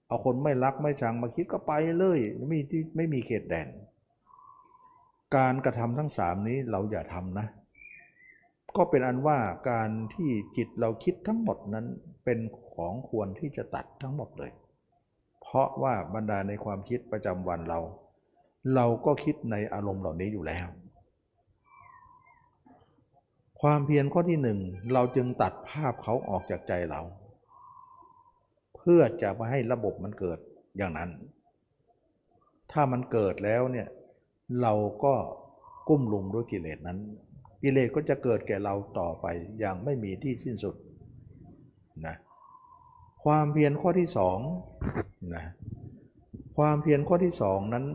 เอาคนไม่รักไม่ชังมาคิดก็ไปเลยไม่มีที่ไม่มีเขตแดน การกระทำทั้งสามนี้เราอย่าทำนะ ก็เป็นอันว่าการที่จิตเราคิดทั้งหมดนั้นเป็นของควรที่จะตัดทั้งหมดเลย เพราะว่าบรรดาในความคิดประจำวันเรา เราก็คิดในอารมณ์เหล่านี้อยู่แล้ว ความเพียรข้อที่หนึ่งเราจึงตัดภาพเขาออกจากใจเรา เพื่อจะมาให้ระบบมันเกิดอย่างนั้น ถ้ามันเกิดแล้วเนี่ยเราก็กุ้มลุมด้วยกิเลสนั้น กิเลสก็จะเกิดแก่เราต่อไปอย่างไม่มีที่สิ้นสุดนะ ความเพียรข้อที่สองนะความเพียรข้อที่สองนั้น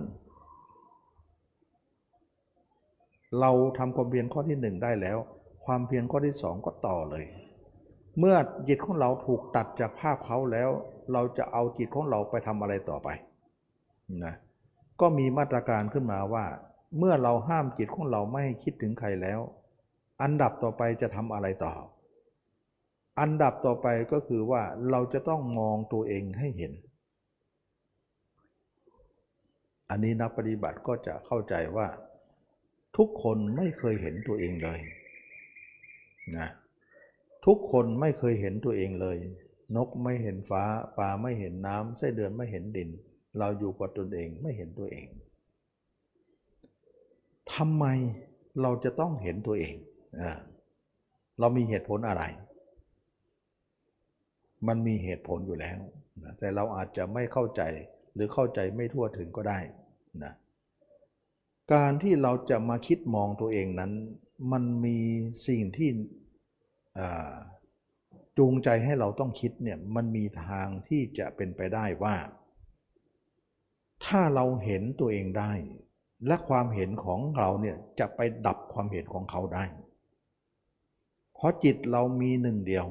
เราทำความเพียรข้อที่หนึ่งได้แล้ว ความเพียรข้อที่สองก็ต่อเลย เมื่อจิตของเราถูกตัดจากภาพเขาแล้ว เราจะเอาจิตของเราไปทำอะไรต่อไปนะก็มีมาตรการขึ้นมาว่า เมื่อเราห้ามจิตของเราไม่ให้คิดถึงใครแล้ว อันดับต่อไปจะทำอะไรต่อ อันดับต่อไปก็คือว่าเราจะต้องมองตัวเองให้เห็น อันนี้นักปฏิบัติก็จะเข้าใจว่า ทุกคนไม่เคยเห็นตัวเองเลยนะทุกคนไม่เคยเห็นตัวเองเลย นกไม่เห็นฟ้าปลาไม่เห็นน้ำไส้เดือนไม่เห็นดิน เราอยู่กับตนเองไม่เห็นตัวเองทำไมเราจะต้องเห็นตัวเอง เรามีเหตุผลอะไร มันมีเหตุผลอยู่แล้วนะแต่เราอาจจะไม่เข้าใจหรือเข้าใจไม่ทั่วถึงก็ได้นะการที่เราจะมาคิดมองตัวเองนั้น มันมีสิ่งที่จูงใจให้เราต้องคิดเนี่ยมันมีทางที่จะเป็นไปได้ว่า ถ้าเราเห็นตัวเองได้ และความเห็นของเราเนี่ยจะไปดับความเห็นของเขาได้ เพราะจิตเรามีหนึ่งเดียว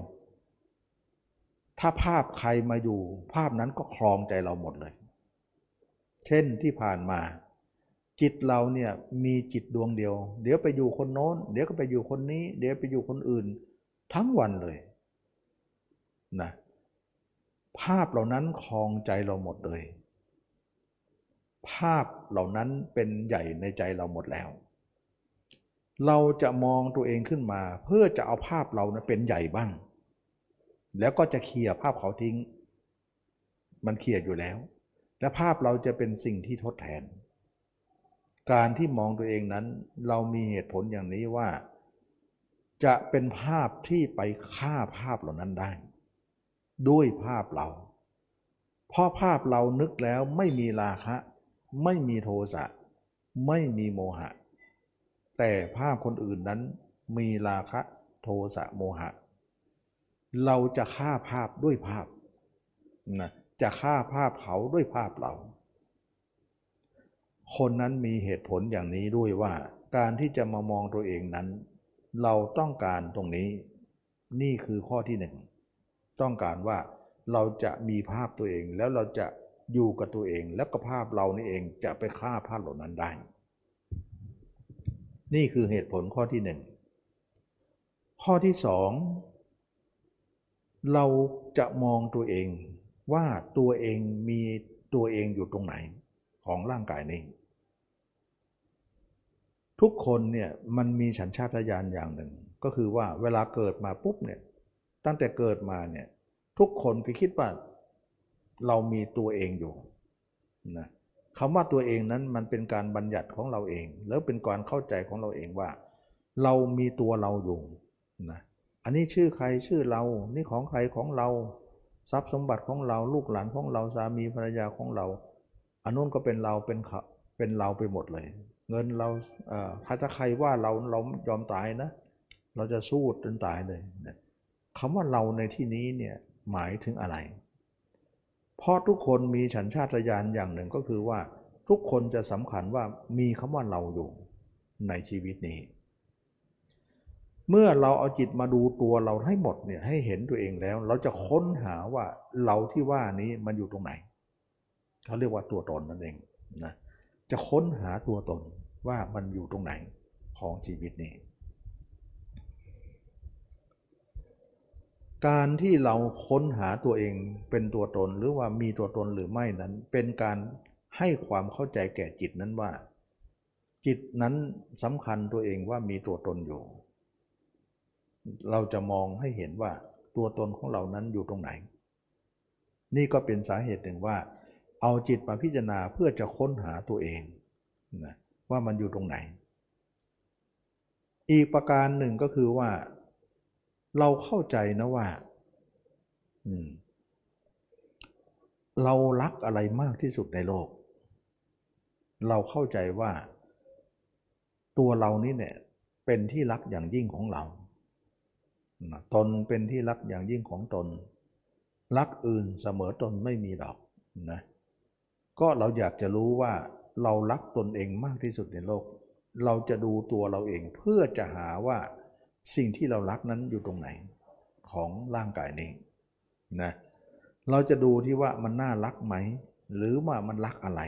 ถ้าภาพใครมาอยู่ ภาพนั้นก็ครองใจเราหมดเลย เช่นที่ผ่านมา จิตเราเนี่ยมีจิตดวงเดียว เดี๋ยวไปอยู่คนโน้น เดี๋ยวก็ไปอยู่คนนี้ เดี๋ยวไปอยู่คนอื่น ทั้งวันเลยนะภาพเหล่านั้นคลองใจเราหมดเลย ภาพเหล่านั้นเป็นใหญ่ในใจเราหมดแล้ว เราจะมองตัวเองขึ้นมา เพื่อจะเอาภาพเรานะเป็นใหญ่บ้าง แล้วก็จะเคลียร์ภาพเขาทิ้ง มันเคลียร์อยู่แล้ว และภาพเราจะเป็นสิ่งที่ทดแทน การที่มองตัวเองนั้น เรามีเหตุผลอย่างนี้ว่า จะเป็นภาพที่ไปฆ่าภาพเหล่านั้นได้ ด้วยภาพเรา เพราะภาพเรานึกแล้วไม่มีราคะ ไม่มีโทสะไม่มีโมหะ แต่ภาพคนอื่นนั้นมีราคะโทสะโมหะ เราจะฆ่าภาพด้วยภาพนะจะฆ่าภาพเขาด้วยภาพเรา คนนั้นมีเหตุผลอย่างนี้ด้วยว่าการที่จะมามองตัวเองนั้น เราต้องการตรงนี้ นี่คือข้อที่หนึ่งต้องการว่าเราจะมีภาพตัวเองแล้วเราจะอยู่กับตัวเอง แล้วก็ภาพเรานี่เองจะไปฆ่าภาพเหล่านั้นได้ นี่คือเหตุผลข้อที่หนึ่งข้อที่สอง เราจะมองตัวเองว่าตัวเองมีตัวเองอยู่ตรงไหนของร่างกายนี้ ทุกคนเนี่ยมันมีฉันชาตญาณอย่างหนึ่ง ก็คือว่าเวลาเกิดมาปุ๊บเนี่ยตั้งแต่เกิดมาเนี่ยทุกคนก็คิดว่าเรามีตัวเองอยู่นะคำว่าตัวเองนั้นมันเป็นการบัญญัติของเราเอง แล้วเป็นการเข้าใจของเราเองว่า เรามีตัวเราอยู่นะ อันนี้ชื่อใครชื่อเรา นี่ของใครของเรา ทรัพย์สมบัติของเราลูกหลานของเราสามีภรรยาของเราอันนู้นก็เป็นเราเป็นเขาเป็นเราไปหมดเลย เงินเราถ้าใครว่าเราเรายอมตายนะ เราจะสู้จนตายเลยคำว่าเราในที่นี้เนี่ยหมายถึงอะไร เพราะทุกคนมีฉันชาติญาณอย่างหนึ่งก็คือว่าทุกคนจะสำคัญว่ามีคำว่าเราอยู่ในชีวิตนี้ เมื่อเราเอาจิตมาดูตัวเราให้หมดเนี่ยให้เห็นตัวเองแล้ว เราจะค้นหาว่าเราที่ว่านี้มันอยู่ตรงไหนเขาเรียกว่าตัวตนนั่นเองนะจะค้นหาตัวตนว่ามันอยู่ตรงไหนของชีวิตนี้ การที่เราค้นหาตัวเองเป็นตัวตนหรือว่ามีตัวตนหรือไม่นั้น เป็นการให้ความเข้าใจแก่จิตนั้นว่า จิตนั้นสำคัญตัวเองว่ามีตัวตนอยู่ เราจะมองให้เห็นว่าตัวตนของเรานั้นอยู่ตรงไหน นี่ก็เป็นสาเหตุหนึ่งว่า เอาจิตมาพิจารณาเพื่อจะค้นหาตัวเองนะว่ามันอยู่ตรงไหน อีกประการหนึ่งก็คือว่า เราเข้าใจนะว่าเรารักอะไรมากที่สุดในโลก เราเข้าใจว่า ตัวเรานี่เนี่ยเป็นที่รักอย่างยิ่งของเรา ตนเป็นที่รักอย่างยิ่งของตน รักอื่นเสมอตนไม่มีดอกนะก็เราอยากจะรู้ว่าเรารักตนเองมากที่สุดในโลก เราจะดูตัวเราเองเพื่อจะหาว่าสิ่งที่เรารักนั้นอยู่ตรงไหนของร่างกายนี้นะเราจะดูที่ว่ามันน่ารักไหม หรือว่ามันรักอะไร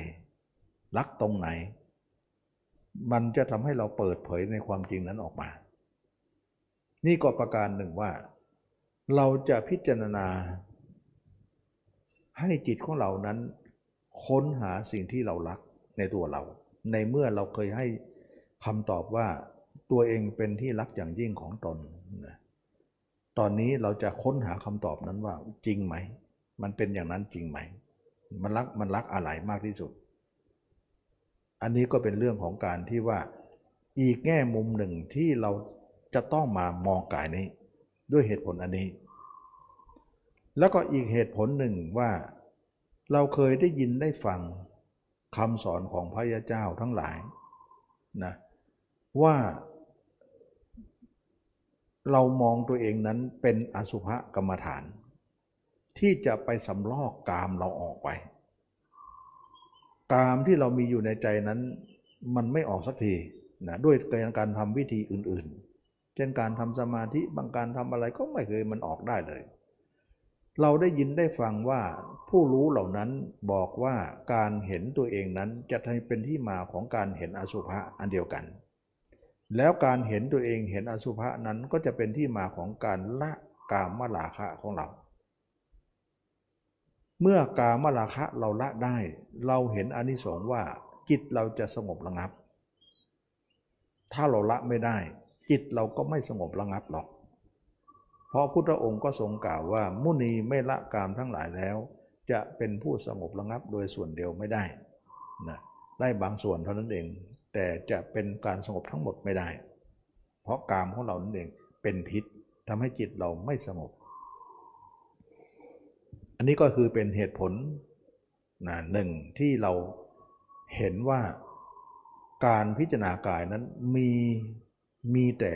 รักตรงไหน มันจะทำให้เราเปิดเผยในความจริงนั้นออกมา นี่ก็ประการหนึ่งว่า เราจะพิจารณา ให้จิตของเรานั้น ค้นหาสิ่งที่เรารักในตัวเรา ในเมื่อเราเคยให้คำตอบว่าตัวเองเป็นที่รักอย่างยิ่งของตนนะตอนนี้เราจะค้นหาคำตอบนั้นว่าจริงไหม มันเป็นอย่างนั้นจริงไหม มันรักมันรักอะไรมากที่สุด อันนี้ก็เป็นเรื่องของการที่ว่าอีกแง่มุมหนึ่งที่เรา จะต้องมามองกายนี้ ด้วยเหตุผลอันนี้ แล้วก็อีกเหตุผลหนึ่งว่าเราเคยได้ยินได้ฟังคำสอนของพระยาเจ้าทั้งหลายนะว่าเรามองตัวเองนั้นเป็นอสุภกรรมฐาน ที่จะไปสำลอกกามเราออกไป กามที่เรามีอยู่ในใจนั้น มันไม่ออกสักทีนะด้วยการทำวิธีอื่นๆ เช่นการทำสมาธิบางการทำอะไรก็ไม่เคยมันออกได้เลย เราได้ยินได้ฟังว่าผู้รู้เหล่านั้นบอกว่าการเห็นตัวเองนั้นจะทำเป็นที่มาของการเห็นอสุภะอันเดียวกัน แล้วการเห็นตัวเองเห็นอสุภะนั้นก็จะเป็นที่มาของการละกามลาคะของเรา เมื่อกามลาคะเราละได้ เราเห็นอนิสงส์ว่าจิตเราจะสงบระงับ ถ้าเราละไม่ได้ จิตเราก็ไม่สงบระงับหรอก เพราะพุทธองค์ก็ทรงกล่าวว่า มุนีไม่ละกามทั้งหลายแล้ว จะเป็นผู้สงบระงับโดยส่วนเดียวไม่ได้นะได้บางส่วนเท่านั้นเอง แต่จะเป็นการสงบทั้งหมดไม่ได้ เพราะกามของเรานั่นเองเป็นพิษทำให้จิตเราไม่สงบ อันนี้ก็คือเป็นเหตุผลนะหนึ่งที่เราเห็นว่าการพิจารณากายนั้นมี มีแต่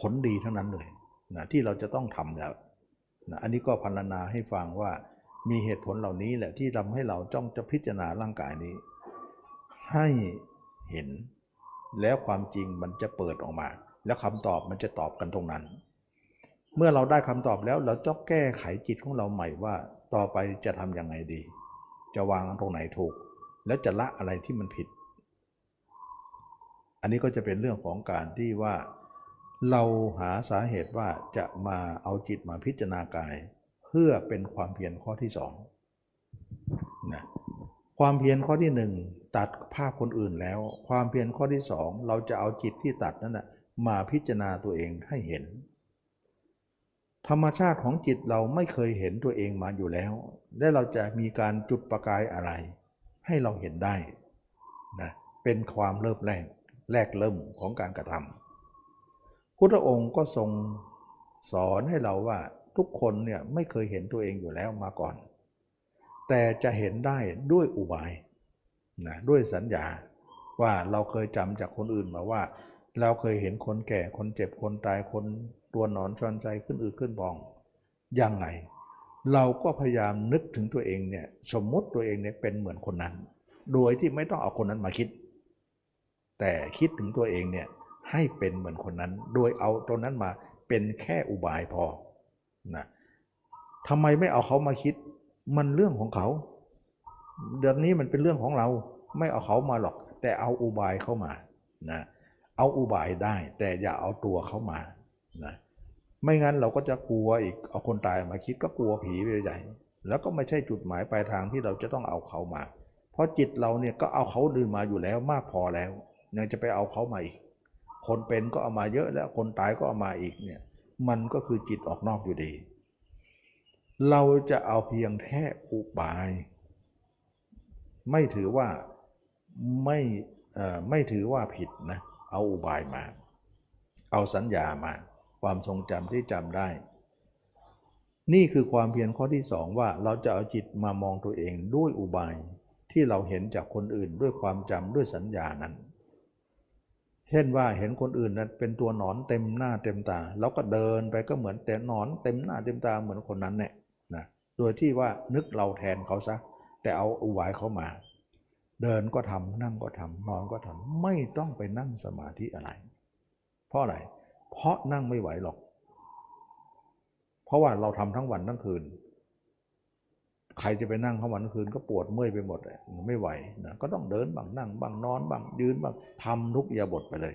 ผลดีทั้งนั้นเลยนะที่เราจะต้องทำแล้วนะอันนี้ก็พันนาให้ฟังว่ามีเหตุผลเหล่านี้แหละที่ทำให้เราจ้องจะพิจารณาร่างกายนี้ ให้เห็น แล้วความจริงมันจะเปิดออกมา แล้วคำตอบมันจะตอบกันตรงนั้น เมื่อเราได้คำตอบแล้วเราต้องแก้ไขจิตของเราใหม่ว่า ต่อไปจะทำยังไงดี จะวางตรงไหนถูก แล้วจะละอะไรที่มันผิด อันนี้ก็จะเป็นเรื่องของการที่ว่าเราหาสาเหตุว่าจะมาเอาจิตมาพิจารณากาย เพื่อเป็นความเพียรข้อที่สองนะความเพียรข้อที่หนึ่งตัดภาพคนอื่นแล้ว ความเพียรข้อที่สองเราจะเอาจิตที่ตัดนั้นนะมาพิจารณาตัวเองให้เห็น ธรรมชาติของจิตเราไม่เคยเห็นตัวเองมาอยู่แล้ว และเราจะมีการจุดประกายอะไร ให้เราเห็นได้นะเป็นความเริ่มแรก แรกเริ่มของการกระทำพุทธองค์ก็ทรงสอนให้เราว่าทุกคนเนี่ยไม่เคยเห็นตัวเองอยู่แล้วมาก่อน แต่จะเห็นได้ด้วยอุบายนะด้วยสัญญาว่าเราเคยจำจากคนอื่นมาว่า เราเคยเห็นคนแก่คนเจ็บคนตายคนตัวหนอนชอนใจขึ้นอืดขึ้นบองยังไง เราก็พยายามนึกถึงตัวเองเนี่ยสมมติตัวเองเนี่ยเป็นเหมือนคนนั้น โดยที่ไม่ต้องเอาคนนั้นมาคิด แต่คิดถึงตัวเองเนี่ยให้เป็นเหมือนคนนั้น โดยเอาตรงนั้นมาเป็นแค่อุบายพอนะทำไมไม่เอาเขามาคิด มันเรื่องของเขา เดือนนี้มันเป็นเรื่องของเรา ไม่เอาเขามาหรอก แต่เอาอุบายเข้ามานะเอาอุบายได้ แต่อย่าเอาตัวเข้ามานะไม่งั้นเราก็จะกลัวอีกเอาคนตายมาคิดก็กลัวผีไปใหญ่แล้วก็ไม่ใช่จุดหมายปลายทางที่เราจะต้องเอาเขามา เพราะจิตเราเนี่ยก็เอาเขาดืนมาอยู่แล้วมากพอแล้ว ยังจะไปเอาเขามาอีก คนเป็นก็เอามาเยอะแล้วคนตายก็เอามาอีกเนี่ยมันก็คือจิตออกนอกอยู่ดี เราจะเอาเพียงแค่อุบาย ไม่ถือว่าไม่ไม่ถือว่าผิดนะเอาอุบายมา เอาสัญญามา ความทรงจำที่จำได้ นี่คือความเพียรข้อที่สองว่าเราจะเอาจิตมามองตัวเองด้วยอุบายที่เราเห็นจากคนอื่นด้วยความจำด้วยสัญญานั้น เช่นว่าเห็นคนอื่นนั้นเป็นตัวหนอนเต็มหน้าเต็มตาเราก็เดินไปก็เหมือนแต่หนอนเต็มหน้าเต็มตาเหมือนคนนั้นเนี่ยนะโดยที่ว่านึกเราแทนเขาซะ แต่เอาอุบายเขามา เดินก็ทำนั่งก็ทำนอนก็ทำไม่ต้องไปนั่งสมาธิอะไร เพราะอะไร เพราะนั่งไม่ไหวหรอก เพราะว่าเราทำทั้งวันทั้งคืน ใครจะไปนั่งทั้งวันคืนก็ปวดเมื่อยไปหมดไม่ไหวนะก็ต้องเดินบังนั่งบังนอนบังยืนบังทำทุกยาบทไปเลย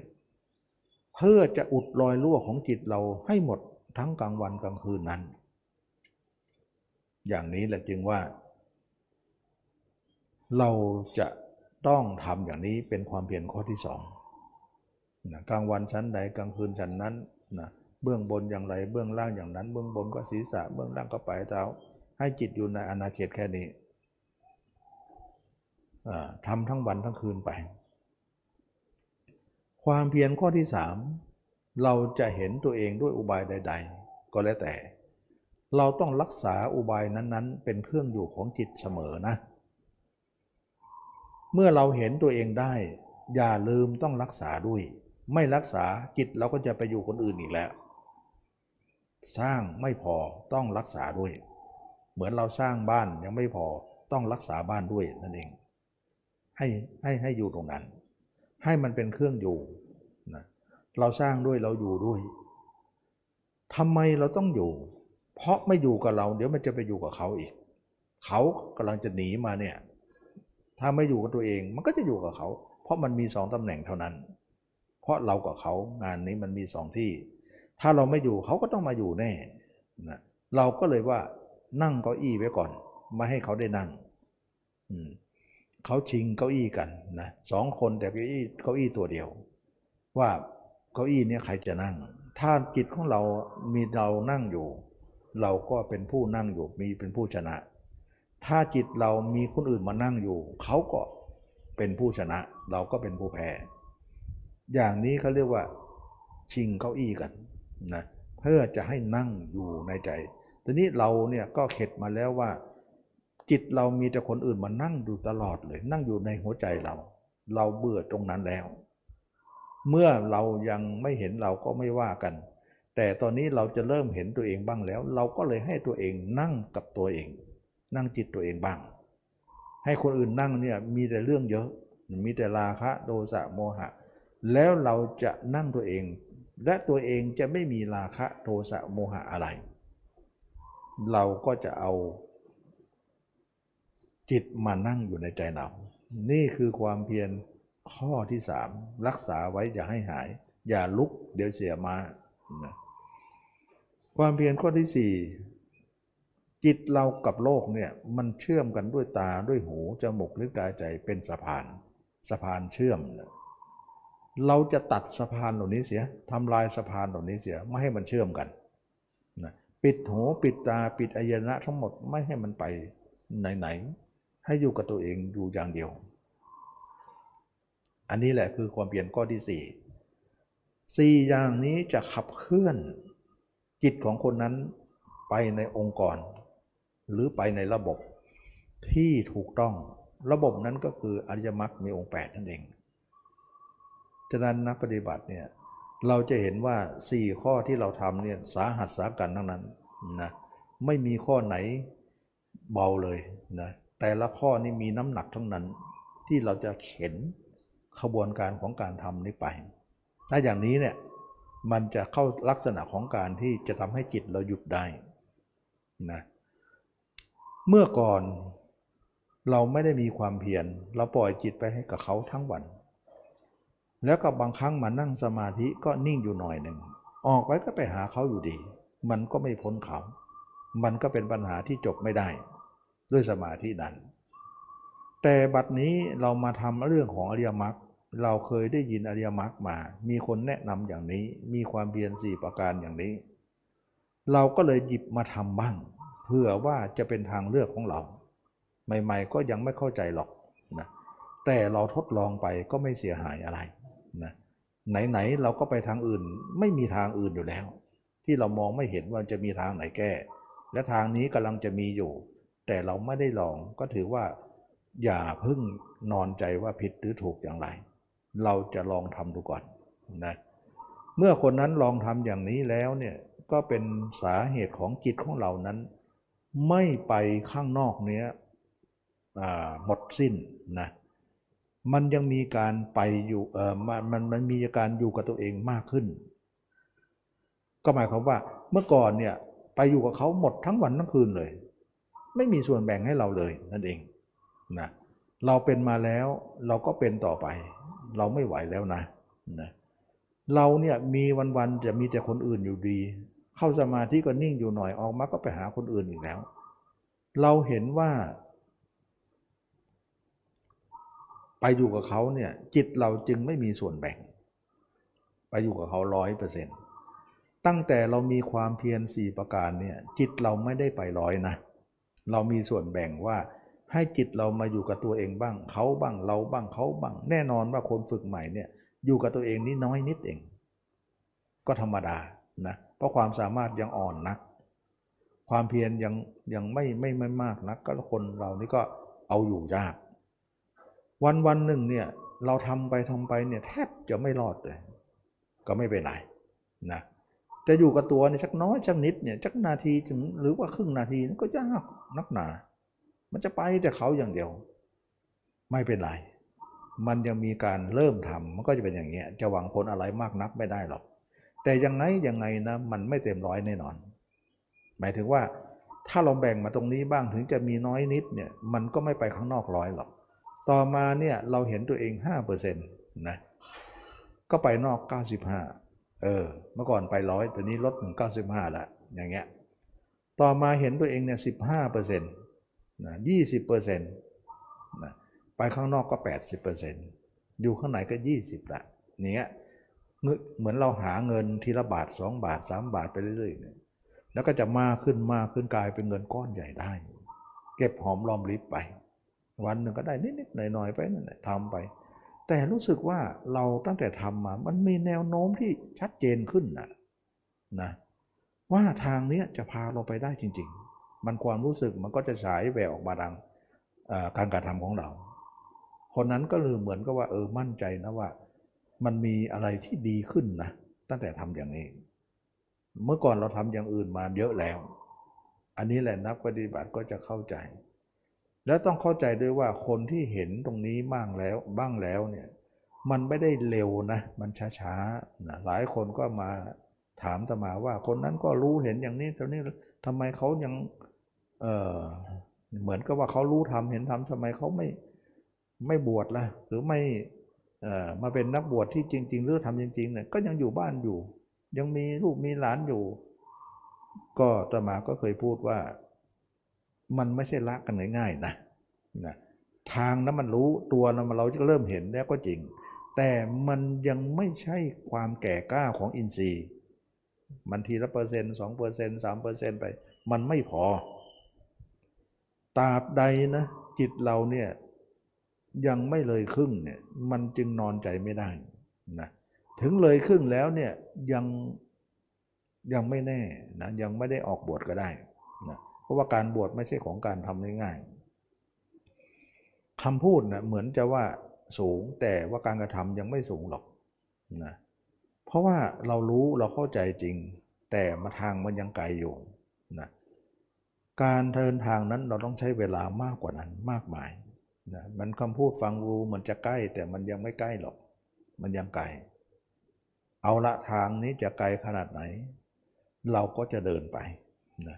เพื่อจะอุดรอยรั่วของจิตเราให้หมดทั้งกลางวันกลางคืนนั้น อย่างนี้แหละจึงว่า เราจะต้องทำอย่างนี้เป็นความเพียรข้อที่สองนะกลางวันชั้นใดกลางคืนชั้นนั้นนะเเบื้องบนอย่างไร เบื้องล่างอย่างนั้น เบื้องบนก็ศีรษะ เบื้องล่างก็ปลายเท้า ให้จิตอยู่ในอนาเขตแค่นี้ทำทั้งวันทั้งคืนไป ความเพียรข้อที่สามเราจะเห็นตัวเองด้วยอุบายใด ๆ ก็แล้วแต่ เราต้องรักษาอุบายนั้นๆ เป็นเครื่องอยู่ของจิตเสมอนะ เมื่อเราเห็นตัวเองได้ อย่าลืมต้องรักษาด้วย ไม่รักษาจิตเราก็จะไปอยู่คนอื่นอีกแล้ว สร้างไม่พอต้องรักษาด้วย เหมือนเราสร้างบ้านยังไม่พอต้องรักษาบ้านด้วยนั่นเอง ให้ให้ให้อยู่ตรงนั้น ให้มันเป็นเครื่องอยู่นะเราสร้างด้วยเราอยู่ด้วยทำไมเราต้องอยู่ เพราะไม่อยู่กับเรา เดี๋ยวมันจะไปอยู่กับเขาอีก เขากำลังจะหนีมาเนี่ย ถ้าไม่อยู่กับตัวเองมันก็จะอยู่กับเขา เพราะมันมีสองตำแหน่งเท่านั้น เพราะเรากับเขางานนี้มันมีสองที่ ถ้าเราไม่อยู่เขาก็ต้องมาอยู่แน่นะเราก็เลยว่านั่งเก้าอี้ไว้ก่อน ไม่ให้เขาได้นั่งเขาชิงเก้าอี้กันนะสองคนแต่เก้าอี้เก้าอี้ตัวเดียว ว่าเก้าอี้นี่ยใครจะนั่ง ถ้าจิตของเรามีเรานั่งอยู่ เราก็เป็นผู้นั่งอยู่มีเป็นผู้ชนะ ถ้าจิตเรามีคนอื่นมานั่งอยู่ เขาก็เป็นผู้ชนะ เราก็เป็นผู้แพ้อย่างนี้เขาเรียกว่า ชิงเก้าอี้กัน นะเพื่อจะให้นั่งอยู่ในใจ ทีนี้เราเนี่ยก็เข็ดมาแล้วว่า จิตเรามีแต่คนอื่นมานั่งดูตลอดเลย นั่งอยู่ในหัวใจเรา เราเบื่อตรงนั้นแล้ว เมื่อเรายังไม่เห็นเราก็ไม่ว่ากัน แต่ตอนนี้เราจะเริ่มเห็นตัวเองบ้างแล้ว เราก็เลยให้ตัวเองนั่งกับตัวเอง นั่งจิตตัวเองบ้าง ให้คนอื่นนั่งเนี่ยมีแต่เรื่องเยอะ มีแต่ราคะโทสะโมหะ แล้วเราจะนั่งตัวเอง และตัวเองจะไม่มีราคะโทสะโมหะอะไร เราก็จะเอาจิตมานั่งอยู่ในใจเรา นี่คือความเพียรข้อที่สามรักษาไว้อย่าให้หาย อย่าลุกเดี๋ยวเสียมานะความเพียรข้อที่สี่จิตเรากับโลกเนี่ยมันเชื่อมกันด้วยตาด้วยหูจมูกลิ้นกายใจเป็นสะพาน สะพานเชื่อมนะ เราจะตัดสะพานเหล่านี้เสียทำลายสะพานเหล่านี้เสียไม่ให้มันเชื่อมกันนะปิดหูปิดตาปิดอายนะทั้งหมดไม่ให้มันไปไหนๆให้อยู่กับตัวเองอยู่อย่างเดียว อันนี้แหละคือความเปลี่ยนข้อที่สี่สี่อย่างนี้จะขับเคลื่อนจิตของคนนั้นไปในองค์กร หรือไปในระบบที่ถูกต้องระบบนั้นก็คืออริยมรรคมีองค์ 8 นั่นเอง ฉะนั้นนักปฏิบัติเนี่ยเราจะเห็นว่า 4 ข้อที่เราทำเนี่ยสาหัสสากันทั้งนั้นนะไม่มีข้อไหนเบาเลยนะแต่ละข้อนี่มีน้ำหนักทั้งนั้นที่เราจะเข็นขบวนการของการทำนี้ไป ถ้าอย่างนี้เนี่ยมันจะเข้าลักษณะของการที่จะทำให้จิตเราหยุดได้นะเมื่อก่อนเราไม่ได้มีความเพียรเราปล่อยจิตไปให้กับเขาทั้งวัน แล้วก็บางครั้งมานั่งสมาธิก็นิ่งอยู่หน่อยหนึ่ง ออกไปก็ไปหาเขาอยู่ดี มันก็ไม่พ้นเขา มันก็เป็นปัญหาที่จบไม่ได้ ด้วยสมาธินั้น แต่บัดนี้เรามาทำเรื่องของอริยมรรค เราเคยได้ยินอริยมรรคมา มีคนแนะนำอย่างนี้ มีความเพียรสี่ประการอย่างนี้ เราก็เลยหยิบมาทำบ้าง เพื่อว่าจะเป็นทางเลือกของเรา ใหม่ ๆ ก็ยังไม่เข้าใจหรอกนะ แต่เราทดลองไปก็ไม่เสียหายอะไร นะไหนๆเราก็ไปทางอื่นไม่มีทางอื่นอยู่แล้ว ที่เรามองไม่เห็นว่าจะมีทางไหนแก้ และทางนี้กำลังจะมีอยู่ แต่เราไม่ได้ลองก็ถือว่า อย่าพึ่งนอนใจว่าผิดหรือถูกอย่างไร เราจะลองทำดูก่อนนะเมื่อคนนั้นลองทำอย่างนี้แล้วเนี่ยก็เป็นสาเหตุของจิตของเรานั้น ไม่ไปข้างนอกเนี้ยหมดสิ้นนะ มันยังมีการไปอยู่เออมันมันมันมีการอยู่กับตัวเองมากขึ้น ก็หมายความว่าเมื่อก่อนเนี่ยไปอยู่กับเขาหมดทั้งวันทั้งคืนเลย ไม่มีส่วนแบ่งให้เราเลยนั่นเองนะเราเป็นมาแล้วเราก็เป็นต่อไป เราไม่ไหวแล้วนะนะเราเนี่ยมีวันๆจะมีแต่คนอื่นอยู่ดี เข้าสมาธิก็นิ่งอยู่หน่อยออกมาก็ไปหาคนอื่นอีกแล้ว เราเห็นว่า ไปอยู่กับเขาเนี่ยจิตเราจึงไม่มีส่วนแบ่ง ไปอยู่กับเขาร้อยเปอร์เซ็นต์ตั้งแต่เรามีความเพียรสี่ประการเนี่ยจิตเราไม่ได้ไปร้อยนะ เรามีส่วนแบ่งว่าให้จิตเรามาอยู่กับตัวเองบ้างเขาบ้างเราบ้างเขาบ้าง แน่นอนว่าคนฝึกใหม่เนี่ยอยู่กับตัวเองนี่น้อยนิดเอง ก็ธรรมดานะเพราะความสามารถยังอ่อนนัก ความเพียรยังยังไม่ไม่ไม่มากนัก ก็คนเรานี่ก็เอาอยู่ยาก วันวันหนึ่งเนี่ยเราทำไปทำไปเนี่ยแทบจะไม่รอดเลย ก็ไม่เป็นไรนะจะอยู่กับตัวเนี่ยสักน้อยสักนิดเนี่ยสักนาทีถึงหรือว่าครึ่งนาทีก็ยากนักหนา มันจะไปแต่เขาอย่างเดียว ไม่เป็นไร มันยังมีการเริ่มทำมันก็จะเป็นอย่างเงี้ยจะหวังผลอะไรมากนักไม่ได้หรอก แต่ยังไงยังไงนะมันไม่เต็มร้อยแน่นอน หมายถึงว่าถ้าเราแบ่งมาตรงนี้บ้างถึงจะมีน้อยนิดเนี่ยมันก็ไม่ไปข้างนอกร้อยหรอก ต่อมาเนี่ยเราเห็นตัวเอง5%นะก็ไปนอก 95 เออ เมื่อก่อนไปร้อยตอนนี้ลดถึง95ละอย่างเงี้ย ต่อมาเห็นตัวเองเนี่ย15%นะ20%นะไปข้างนอกก็ 80%อยู่ข้างในก็ 20ละเนี้ยเหมือนเราหาเงินทีละบาทสองบาทสามบาทไปเรื่อยๆเนี่ยแล้วก็จะมากขึ้นมากขึ้นกลายเป็นเงินก้อนใหญ่ได้ เก็บหอมรอมริบไป วันหนึ่งก็ได้นิดๆหน่อยๆไปนั่นแหละทำไป แต่รู้สึกว่าเราตั้งแต่ทำมา มันมีแนวโน้มที่ชัดเจนขึ้นนะนะว่าทางเนี้ยจะพาเราไปได้จริง ๆ มันความรู้สึกมันก็จะฉายแววออกมาดังการกระทำของเรา คนนั้นก็เลยเหมือนกับว่าเออมั่นใจนะว่า มันมีอะไรที่ดีขึ้นนะตั้งแต่ทำอย่างนี้ เมื่อก่อนเราทำอย่างอื่นมาเยอะแล้ว อันนี้แหละนักปฏิบัติก็จะเข้าใจ แล้วต้องเข้าใจด้วยว่าคนที่เห็นตรงนี้บ้างแล้วบ้างแล้วเนี่ยมันไม่ได้เร็วนะ มันช้าๆนะหลายคนก็มาถามตมาว่า คนนั้นก็รู้เห็นอย่างนี้ตอนนี้ทำไมเขายังเออเหมือนกับว่าเขารู้ทำเห็นทำทำไมเขาไม่ไม่บวชละหรือไม่มาเป็นนักบวชที่จริง ๆ หรือทำจริงๆเนี่ยก็ยังอยู่บ้านอยู่ ยังมีลูกมีหลานอยู่ ก็ตมาก็เคยพูดว่า มันไม่ใช่ละกันง่ายๆนะนะทางนั้นมันรู้ตัวนั้นเราจะเริ่มเห็นแล้วก็จริง แต่มันยังไม่ใช่ความแก่กล้าของอินทรีย์มันทีละเปอร์เซ็นต์สองเปอร์เซ็นต์สามเปอร์เซ็นต์ไป มันไม่พอตราบใดนะ จิตเราเนี่ยยังไม่เลยครึ่งเนี่ยมันจึงนอนใจไม่ได้นะถึงเลยครึ่งแล้วเนี่ยยังยังไม่แน่นะยังไม่ได้ออกบวชก็ได้ เพราะว่าการบวชไม่ใช่ของการทำง่ายๆคำพูดนะเหมือนจะว่าสูงแต่ว่าการกระทำยังไม่สูงหรอกนะเพราะว่าเรารู้เราเข้าใจจริง แต่มาทางมันยังไกลอยู่นะการเดินทางนั้นเราต้องใช้เวลามากกว่านั้นมากมายนะมันคำพูดฟังรู้มันจะใกล้ แต่มันยังไม่ใกล้หรอก มันยังไกล เอาละทางนี้จะไกลขนาดไหน เราก็จะเดินไปนะ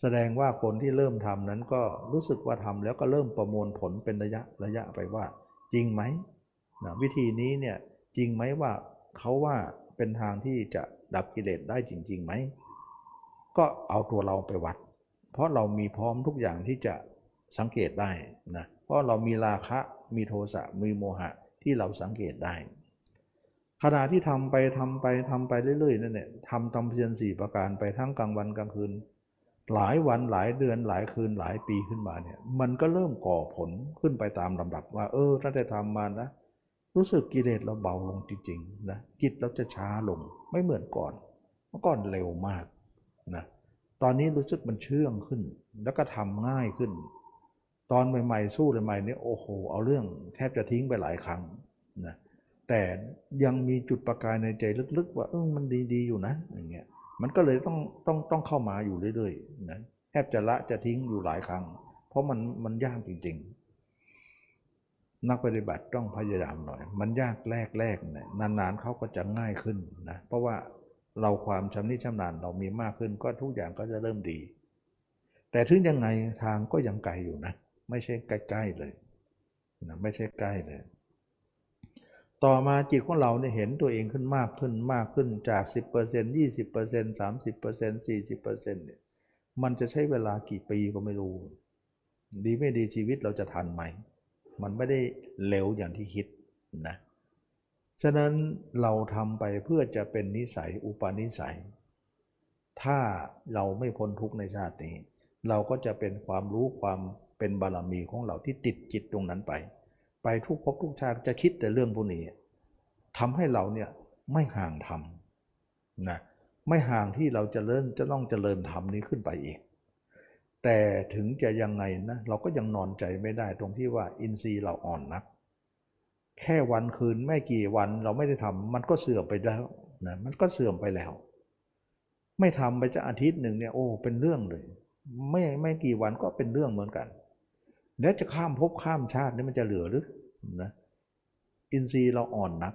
แสดงว่าคนที่เริ่มทำนั้นก็รู้สึกว่าทำแล้วก็เริ่มประมวลผลเป็นระยะระยะไปว่า จริงไหมนะวิธีนี้เนี่ยจริงไหมว่าเขาว่าเป็นทางที่จะดับกิเลสได้จริงๆไหมก็เอาตัวเราไปวัด เพราะเรามีพร้อมทุกอย่างที่จะสังเกตได้นะเพราะเรามีราคะมีโทสะมีโมหะที่เราสังเกตได้ ขณะที่ทำไปทำไปทำไปเรื่อยๆนั่นเนี่ยทำตำเพียรสี่ประการไปทั้งกลางวันกลางคืน หลายวันหลายเดือนหลายคืนหลายปีขึ้นมาเนี่ยมันก็เริ่มก่อผลขึ้นไปตามลำดับว่า เออถ้าได้ทำมานะ รู้สึกกิเลสเราเบาลงจริงๆนะจิตเราจะช้าลงไม่เหมือนก่อน เมื่อก่อนเร็วมากนะตอนนี้รู้สึกมันเชื่องขึ้น แล้วก็ทำง่ายขึ้น ตอนใหม่ๆสู้ใหม่ๆนี่โอ้โห เอาเรื่องแทบจะทิ้งไปหลายครั้งนะแต่ยังมีจุดประกายในใจลึกๆ ว่าเออมันดีๆอยู่นะอย่างเงี้ย มันก็เลยต้องต้องต้องเข้ามาอยู่เรื่อยๆนะแทบจะละจะทิ้งอยู่หลายครั้ง เพราะมันมันยากจริง ๆ นักปฏิบัติต้องพยายามหน่อย มันยากแรกๆเนี่ยนานๆเขาก็จะง่ายขึ้นนะเพราะว่าเราความชำนิชำนาญเรามีมากขึ้น ก็ทุกอย่างก็จะเริ่มดี แต่ถึงยังไงทางก็ยังไกลอยู่นะ ไม่ใช่ใกล้ๆเลยนะไม่ใช่ใกล้เลย ต่อมาจิตของเราเนี่ยเห็นตัวเองขึ้นมากขึ้นมากขึ้นจาก 10% 20% 30% 40%เนี่ยมันจะใช้เวลากี่ปีก็ไม่รู้ ดีไม่ดีชีวิตเราจะทันไหม มันไม่ได้เร็วอย่างที่คิดนะฉะนั้นเราทำไปเพื่อจะเป็นนิสัยอุปนิสัย ถ้าเราไม่พ้นทุกข์ในชาตินี้ เราก็จะเป็นความรู้ความเป็นบารมีของเราที่ติดจิตตรงนั้นไป ไปทุกภพทุกชาติจะคิดแต่เรื่องพวกนี้ทำให้เราเนี่ยไม่ห่างธรรมนะไม่ห่างที่เราจะเริ่มจะต้องเจริญธรรมนี้ขึ้นไปอีก แต่ถึงจะยังไงนะเราก็ยังนอนใจไม่ได้ตรงที่ว่าอินทรีย์เราอ่อนนัก แค่วันคืนไม่กี่วันเราไม่ได้ทำมันก็เสื่อมไปแล้วนะมันก็เสื่อมไปแล้ว ไม่ทำไปจะอาทิตย์หนึ่งเนี่ยโอ้เป็นเรื่องเลย ไม่ไม่กี่วันก็เป็นเรื่องเหมือนกัน แล้วจะข้ามภพข้ามชาตินี่มันจะเหลือหรือนะอินทรีย์เราอ่อนนัก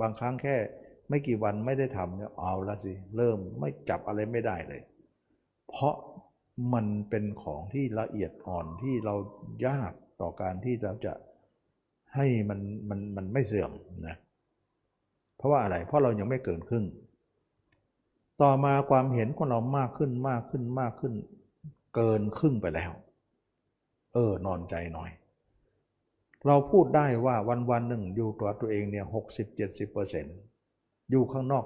บางครั้งแค่ไม่กี่วันไม่ได้ทำเนี่ยเอาละสิ เริ่มไม่จับอะไรไม่ได้เลย เพราะมันเป็นของที่ละเอียดอ่อนที่เรายากต่อการที่เราจะให้มันมันมันไม่เสื่อมนะเพราะว่าอะไรเพราะเรายังไม่เกินครึ่ง ต่อมาความเห็นของเรามากขึ้นมากขึ้นมากขึ้น เกินครึ่งไปแล้ว เออนอนใจหน่อย เราพูดได้ว่าวันวันหนึ่งอยู่ตัวตัวเองเนี่ยหกสิบเจ็ดสิบเปอร์เซ็นต์อยู่ข้างนอก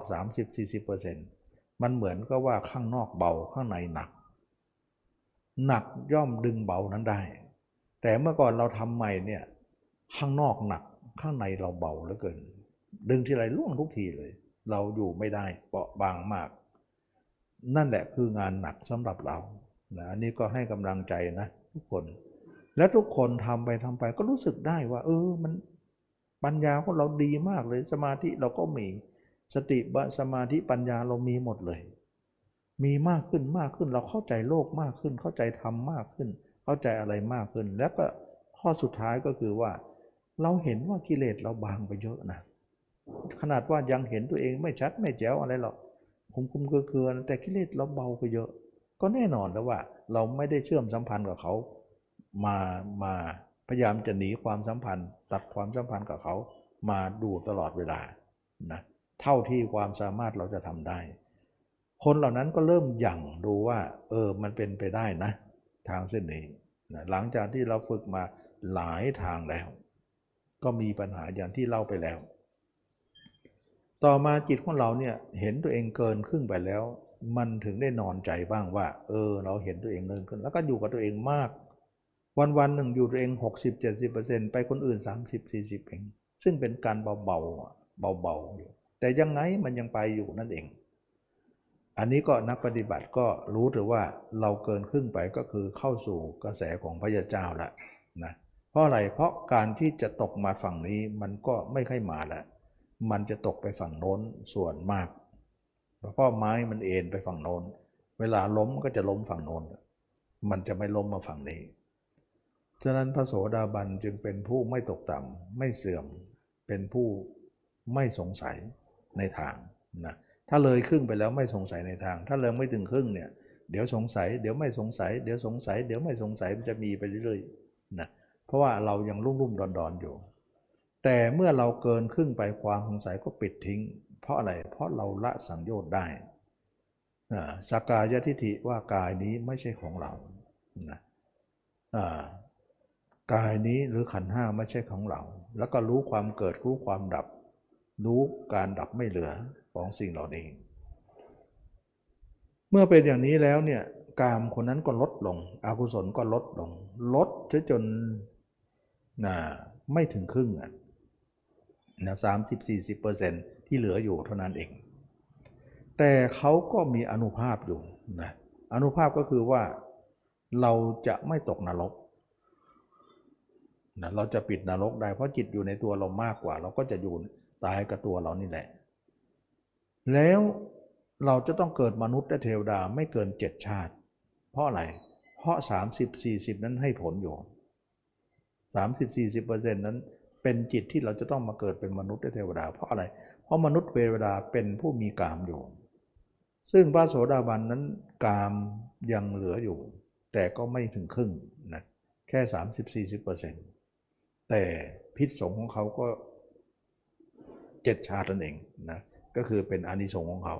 30-40%มันเหมือนก็ว่าข้างนอกเบาข้างในหนัก หนักย่อมดึงเบานั้นได้ แต่เมื่อก่อนเราทำใหม่เนี่ยข้างนอกหนักข้างในเราเบาเหลือเกิน ดึงทีไรล่วงทุกทีเลย เราอยู่ไม่ได้เปราะบางมาก นั่นแหละคืองานหนักสำหรับเรานะอันนี้ก็ให้กำลังใจนะทุกคน และทุกคนทำไปทำไปก็รู้สึกได้ว่า เออมันปัญญาของเราดีมากเลยสมาธิเราก็มีสติบสมาธิปัญญาเรามีหมดเลย มีมากขึ้นมากขึ้นเราเข้าใจโลกมากขึ้น เข้าใจธรรมมากขึ้น เข้าใจอะไรมากขึ้น แล้วก็ข้อสุดท้ายก็คือว่า เราเห็นว่ากิเลสเราบางไปเยอะนะขนาดว่ายังเห็นตัวเองไม่ชัดไม่แจ๋วอะไรหรอกคุมคุมเกลือแต่กิเลสเราเบาไปเยอะ ก็แน่นอนแล้วว่า เราไม่ได้เชื่อมสัมพันธ์กับเขา มามาพยายามจะหนีความสัมพันธ์ ตัดความสัมพันธ์กับเขามาดูตลอดเวลานะเท่าที่ความสามารถเราจะทำได้ คนเหล่านั้นก็เริ่มหยั่งดูว่า เออมันเป็นไปได้นะ ทางเส้นนี้นะหลังจากที่เราฝึกมาหลายทางแล้ว ก็มีปัญหาอย่างที่เล่าไปแล้ว ต่อมาจิตของเราเนี่ยเห็นตัวเองเกินครึ่งไปแล้ว มันถึงได้นอนใจบ้างว่า เออ เราเห็นตัวเองเนินขึ้น แล้วก็อยู่กับตัวเองมาก วันวันหนึ่งอยู่ตัวเอง 60-70%ไปคนอื่น 30-40 เอง ซึ่งเป็นการเบาๆเบาๆอยู่ แต่ยังไงมันยังไปอยู่นั่นเอง อันนี้ก็นักปฏิบัติก็รู้ถือว่าเราเกินครึ่งไปก็คือเข้าสู่กระแสของพระยาเจ้าล้วนะเพราะอะไรเพราะการที่จะตกมาฝั่งนี้มันก็ไม่ค่อยมาล้วมันจะตกไปฝั่งโน้นส่วนมากเพราะไม้มันเอ็นไปฝั่งโน้น เวลาล้มก็จะล้มฝั่งโน้น มันจะไม่ล้มมาฝั่งนี้ ฉะนั้นพระโสดาบันจึงเป็นผู้ไม่ตกต่ำไม่เสื่อม เป็นผู้ไม่สงสัยในทางนะถ้าเลยครึ่งไปแล้วไม่สงสัยในทาง ถ้าเลยไม่ถึงครึ่งเนี่ยเดี๋ยวสงสัย เดี๋ยวไม่สงสัย เดี๋ยวสงสัย เดี๋ยวไม่สงสัยมันจะมีไปเรื่อยๆนะเพราะว่าเรายังรุ่มรุ่มดอนดอนอยู่ แต่เมื่อเราเกินครึ่งไปความสงสัยก็ปิดทิ้ง เพราะอะไรเพราะเราละสังโยชน์ได้สกายทิฏฐิว่ากายนี้ไม่ใช่ของเรานะ กายนี้หรือขันห้าไม่ใช่ของเรา แล้วก็รู้ความเกิดรู้ความดับ รู้การดับไม่เหลือของสิ่งเหล่านี้ เมื่อเป็นอย่างนี้แล้วเนี่ยกามคนนั้นก็ลดลง อกุศลก็ลดลง ลดจนนะไม่ถึงครึ่งอะนะสามสิบสี่สิบเปอร์เซ็นที่เหลืออยู่เท่านั้นเอง แต่เขาก็มีอนุภาพอยู่นะอนุภาพก็คือว่าเราจะไม่ตกนรก นะเราจะปิดนรกได้เพราะจิตอยู่ในตัวเรามากกว่า เราก็จะอยู่ตายกับตัวเรานี่แหละ แล้วเราจะต้องเกิดมนุษย์และเทวดาไม่เกินเจ็ดชาติ เพราะอะไร เพราะ 30-40 นั้นให้ผลอยู่ 30-40%นั้นเป็นจิตที่เราจะต้องมาเกิดเป็นมนุษย์และเทวดา เพราะอะไร เพราะมนุษย์เทวดาเป็นผู้มีกามอยู่ ซึ่งพระโสดาบันนั้นกามยังเหลืออยู่ แต่ก็ไม่ถึงครึ่งนะแค่ 30-40% แต่พิษสงของเขาก็เจ็ดชาตินั่นเองนะก็คือเป็นอานิสงส์ของเขา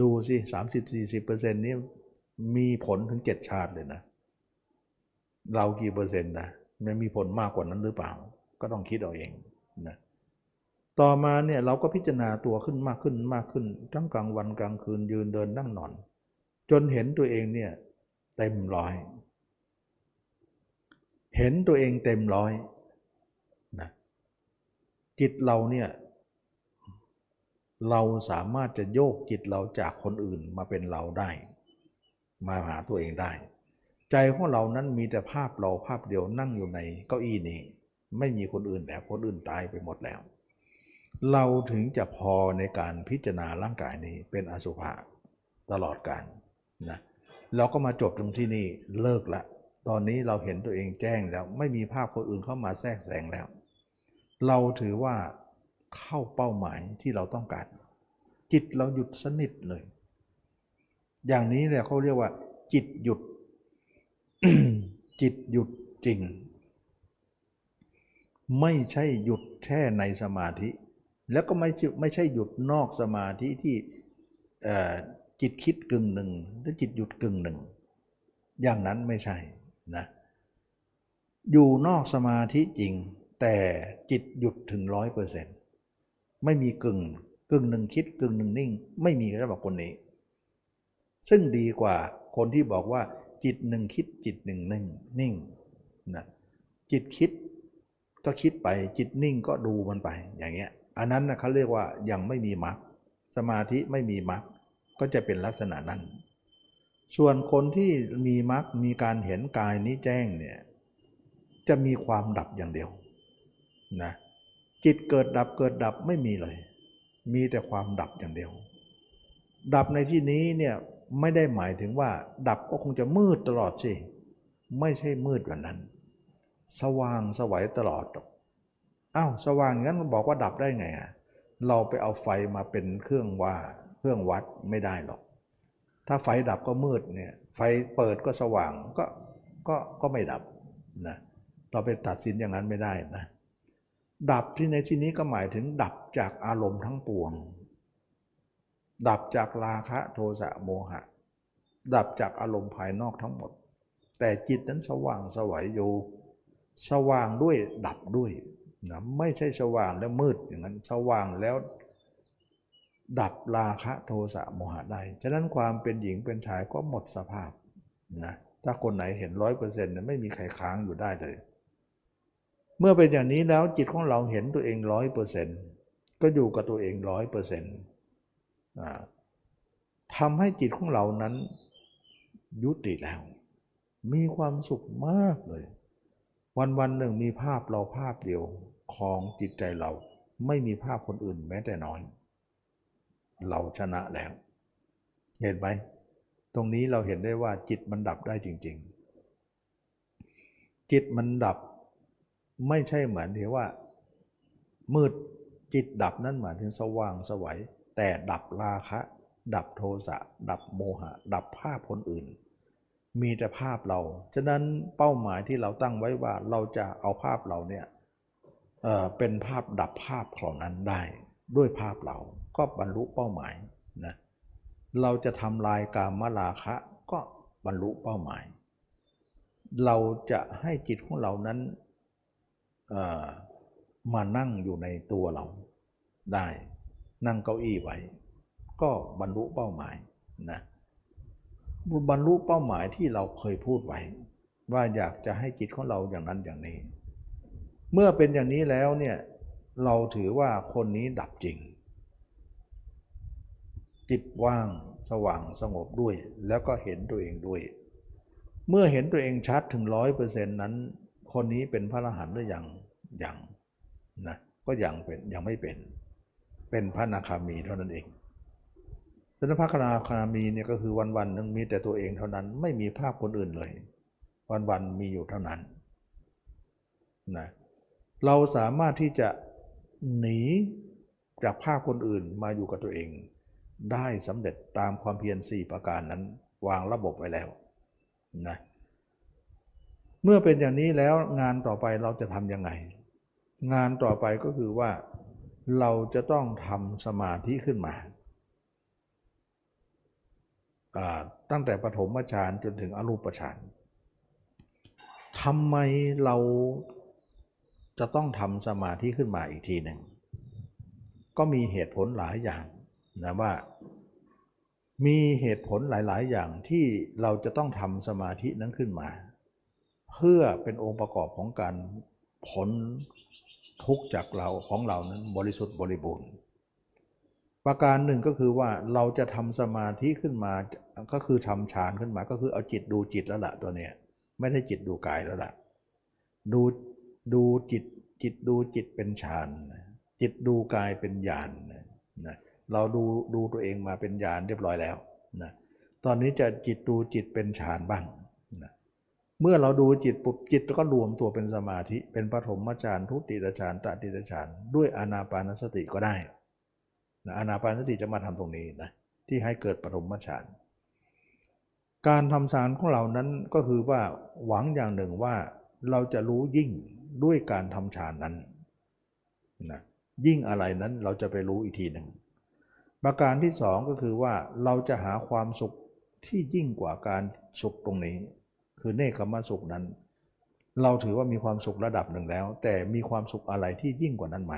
ดูสิสามสิบสี่สิบเปอร์เซ็นต์นี้มีผลถึงเจ็ดชาติเลยนะ เรากี่เปอร์เซ็นต์นะมันมีผลมากกว่านั้นหรือเปล่า ก็ต้องคิดเอาเองนะต่อมาเนี่ยเราก็พิจารณาตัวขึ้นมากขึ้นมากขึ้น ทั้งกลางวันกลางคืนยืนเดินนั่งนอน จนเห็นตัวเองเนี่ยเต็มร้อย เห็นตัวเองเต็มร้อย นะจิตเราเนี่ยเราสามารถจะโยกจิตเราจากคนอื่นมาเป็นเราได้ มาหาตัวเองได้ ใจของเรานั้นมีแต่ภาพเราภาพเดียวนั่งอยู่ในเก้าอี้นี้ ไม่มีคนอื่นแล้วคนอื่นตายไปหมดแล้ว เราถึงจะพอในการพิจารณาร่างกายนี้เป็นอสุภะตลอดการนะเราก็มาจบตรงที่นี่เลิกละ ตอนนี้เราเห็นตัวเองแจ้งแล้วไม่มีภาพคนอื่นเข้ามาแทรกแซงแล้ว เราถือว่าเข้าเป้าหมายที่เราต้องการ จิตเราหยุดสนิทเลย อย่างนี้เนี่ยเขาเรียกว่า จิตหยุด จิตหยุดจริง ไม่ใช่หยุดแค่ในสมาธิ แล้วก็ไม่ไม่ใช่หยุดนอกสมาธิที่จิตคิดกึ่งหนึ่งหรือจิตหยุดกึ่งหนึ่ง อย่างนั้นไม่ใช่นะ อยู่นอกสมาธิจริง แต่จิตหยุดถึงร้อยเปอร์เซ็นต์ไม่มีกึ่งกึ่งหนึ่งคิดกึ่งหนึ่งนิ่ง ไม่มีระบบคนนี้ ซึ่งดีกว่าคนที่บอกว่า จิตหนึ่งคิดจิตหนึ่งนิ่งนิ่งนะจิตคิดก็คิดไปจิตนิ่งก็ดูมันไปอย่างเงี้ย อันนั้นนะเขาเรียกว่ายังไม่มีมรรคสมาธิไม่มีมรรคก็จะเป็นลักษณะนั้น ส่วนคนที่มีมรรคมีการเห็นกายนี้แจ้งเนี่ยจะมีความดับอย่างเดียว นะจิตเกิดดับเกิดดับไม่มีเลย มีแต่ความดับอย่างเดียว ดับในที่นี้เนี่ยไม่ได้หมายถึงว่า ดับก็คงจะมืดตลอดสิไม่ใช่มืดแบบนั้น สว่างสวัยตลอดอ้าวสว่างงั้นบอกว่าดับได้ไงอะเราไปเอาไฟมาเป็นเครื่องว่าเครื่องวัดไม่ได้หรอก ถ้าไฟดับก็มืดเนี่ยไฟเปิดก็สว่างก็ก็ก็ไม่ดับนะเราไปตัดสินอย่างนั้นไม่ได้นะ ดับที่ในที่นี้ก็หมายถึงดับจากอารมณ์ทั้งปวง ดับจากราคะโทสะโมหะ ดับจากอารมณ์ภายนอกทั้งหมด แต่จิตนั้นสว่างสวัยอยู่ สว่างด้วยดับด้วยนะไม่ใช่สว่างแล้วมืดอย่างนั้น สว่างแล้วดับราคะโทสะโมหะได้ ฉะนั้นความเป็นหญิงเป็นชายก็หมดสภาพนะ ถ้าคนไหนเห็นร้อยเปอร์เซ็นต์ไม่มีใครค้างอยู่ได้เลย เมื่อเป็นอย่างนี้แล้วจิตของเราเห็นตัวเองร้อยเปอร์เซ็นต์ก็อยู่กับตัวเองร้อยเปอร์เซ็นต์ทำให้จิตของเรานั้นยุติแล้ว มีความสุขมากเลย วันวันหนึ่งมีภาพเราภาพเดียวของจิตใจเราไม่มีภาพคนอื่นแม้แต่น้อย เราชนะแล้ว เห็นไหมตรงนี้เราเห็นได้ว่าจิตมันดับได้จริง ๆ จิตมันดับ ไม่ใช่เหมือนที่ว่า มืดจิตดับนั่นหมายถึงสว่างสวัย แต่ดับราคะ ดับโทสะ ดับโมหะ ดับภาพคนอื่น มีแต่ภาพเรา ฉะนั้นเป้าหมายที่เราตั้งไว้ว่าเราจะเอาภาพเราเนี่ยเเป็นภาพดับภาพเหล่านั้นได้ ด้วยภาพเราก็บรรลุเป้าหมายนะเราจะทำลายกามราคะก็บรรลุเป้าหมาย เราจะให้จิตของเรานั้น มานั่งอยู่ในตัวเราได้ นั่งเก้าอี้ไว้ ก็บรรลุเป้าหมายนะบรรลุเป้าหมายที่เราเคยพูดไว้ ว่าอยากจะให้จิตของเราอย่างนั้นอย่างนี้ เมื่อเป็นอย่างนี้แล้วเนี่ยเราถือว่าคนนี้ดับจริง จิตว่างสว่างสงบด้วย แล้วก็เห็นตัวเองด้วย เมื่อเห็นตัวเองชัดถึงร้อยเปอร์เซ็นต์นั้น คนนี้เป็นพระอรหันต์หรือยัง ยังนะก็ยังเป็นยังไม่เป็น เป็นพระนาคามีเท่านั้นเองฉะนั้นพระนาคามีเนี่ยก็คือวันวันนึงมีแต่ตัวเองเท่านั้น ไม่มีภาพคนอื่นเลย วันวันมีอยู่เท่านั้นนะเราสามารถที่จะหนีจากภาพคนอื่นมาอยู่กับตัวเอง ได้สำเร็จตามความเพียรสี่ประการนั้น วางระบบไว้แล้วนะเมื่อเป็นอย่างนี้แล้วงานต่อไปเราจะทำยังไง งานต่อไปก็คือว่าเราจะต้องทำสมาธิขึ้นมา ตั้งแต่ปฐมฌานจนถึงอรูปฌานทำไมเราจะต้องทำสมาธิขึ้นมาอีกทีหนึ่ง ก็มีเหตุผลหลายอย่างนะว่า มีเหตุผลหลาย ๆ อย่างที่เราจะต้องทำสมาธินั้นขึ้นมา เพื่อเป็นองค์ประกอบของการผล ทุกจากเราของเรานั้นบริสุทธิ์บริบูรณ์ ประการหนึ่งก็คือว่าเราจะทำสมาธิขึ้นมาก็คือทำฌานขึ้นมา ก็คือเอาจิตดูจิตแล้วละตัวเนี้ยไม่ได้จิตดูกายแล้วละดูดูจิตจิตดูจิตเป็นฌานจิตดูกายเป็นญาณนะเราดูดูตัวเองมาเป็นญาณเรียบร้อยแล้วนะตอนนี้จะจิตดูจิตเป็นฌานบ้าง เมื่อเราดูจิตปุ๊บจิตก็รวมตัวเป็นสมาธิเป็นปฐมฌานทุติยฌานตติยฌานด้วยอานาปานสติก็ได้นะอานาปานสติจะมาทำตรงนี้นะที่ให้เกิดปฐมฌานการทำฌานของเรานั้นก็คือว่าหวังอย่างหนึ่งว่าเราจะรู้ยิ่งด้วยการทำฌานนั้นนะยิ่งอะไรนั้นเราจะไปรู้อีกทีหนึ่งประการที่สองก็คือว่าเราจะหาความสุขที่ยิ่งกว่าการสุขตรงนี้ คือเนคขมสุขนั้น เราถือว่ามีความสุขระดับหนึ่งแล้ว แต่มีความสุขอะไรที่ยิ่งกว่านั้นไหม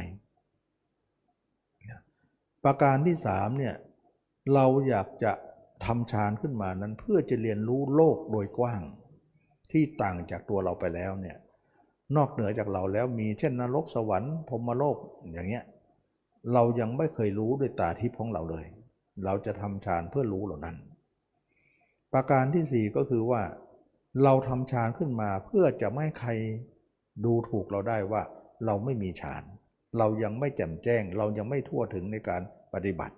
ประการที่สามเนี่ยเราอยากจะทำฌานขึ้นมานั้นเพื่อจะเรียนรู้โลกโดยกว้าง ที่ต่างจากตัวเราไปแล้วเนี่ยนอกเหนือจากเราแล้วมีเช่นนรกสวรรค์พรมโลกอย่างเงี้ยเรายังไม่เคยรู้ด้วยตาทิพย์ของเราเลย เราจะทำฌานเพื่อรู้เหล่านั้น ประการที่สี่ก็คือว่า เราทำฌานขึ้นมาเพื่อจะไม่ให้ใครดูถูกเราได้ว่า เราไม่มีฌาน เรายังไม่แจ่มแจ้ง เรายังไม่ทั่วถึงในการปฏิบัติ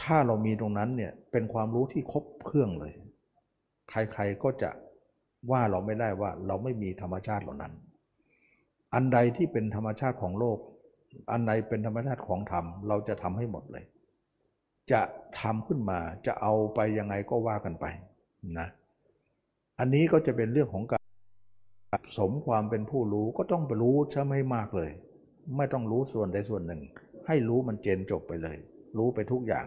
ถ้าเรามีตรงนั้นเนี่ยเป็นความรู้ที่ครบเครื่องเลย ใครๆก็จะว่าเราไม่ได้ว่าเราไม่มีธรรมชาติเหล่านั้น อันใดที่เป็นธรรมชาติของโลก อันใดเป็นธรรมชาติของธรรม เราจะทำให้หมดเลย จะทำขึ้นมาจะเอาไปยังไงก็ว่ากันไปนะ อันนี้ก็จะเป็นเรื่องของการสมความเป็นผู้รู้ก็ต้องไปรู้ใช่ไหมมากเลย ไม่ต้องรู้ส่วนใดส่วนหนึ่ง ให้รู้มันเจนจบไปเลย รู้ไปทุกอย่าง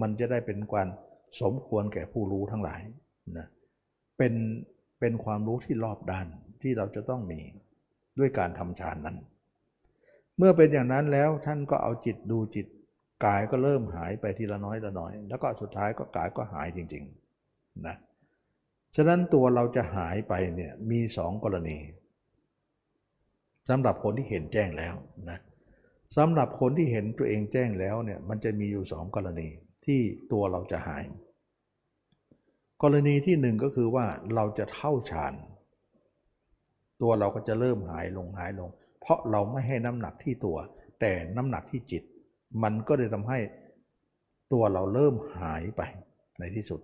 มันจะได้เป็นการสมควรแก่ผู้รู้ทั้งหลายนะเป็นเป็นความรู้ที่รอบด้านที่เราจะต้องมีด้วยการทำฌานนั้น เมื่อเป็นอย่างนั้นแล้วท่านก็เอาจิตดูจิตกายก็เริ่มหายไปทีละน้อยละน้อย แล้วก็สุดท้ายก็กายก็หายจริงๆนะ ฉะนั้นตัวเราจะหายไปเนี่ยมีสองกรณีสำหรับคนที่เห็นแจ้งแล้วนะสำหรับคนที่เห็นตัวเองแจ้งแล้วเนี่ยมันจะมีอยู่สองกรณีที่ตัวเราจะหาย กรณีที่หนึ่งก็คือว่าเราจะเท่าฌานตัวเราก็จะเริ่มหายลงหายลง เพราะเราไม่ให้น้ำหนักที่ตัว แต่น้ำหนักที่จิต มันก็เลยทำให้ตัวเราเริ่มหายไปในที่สุด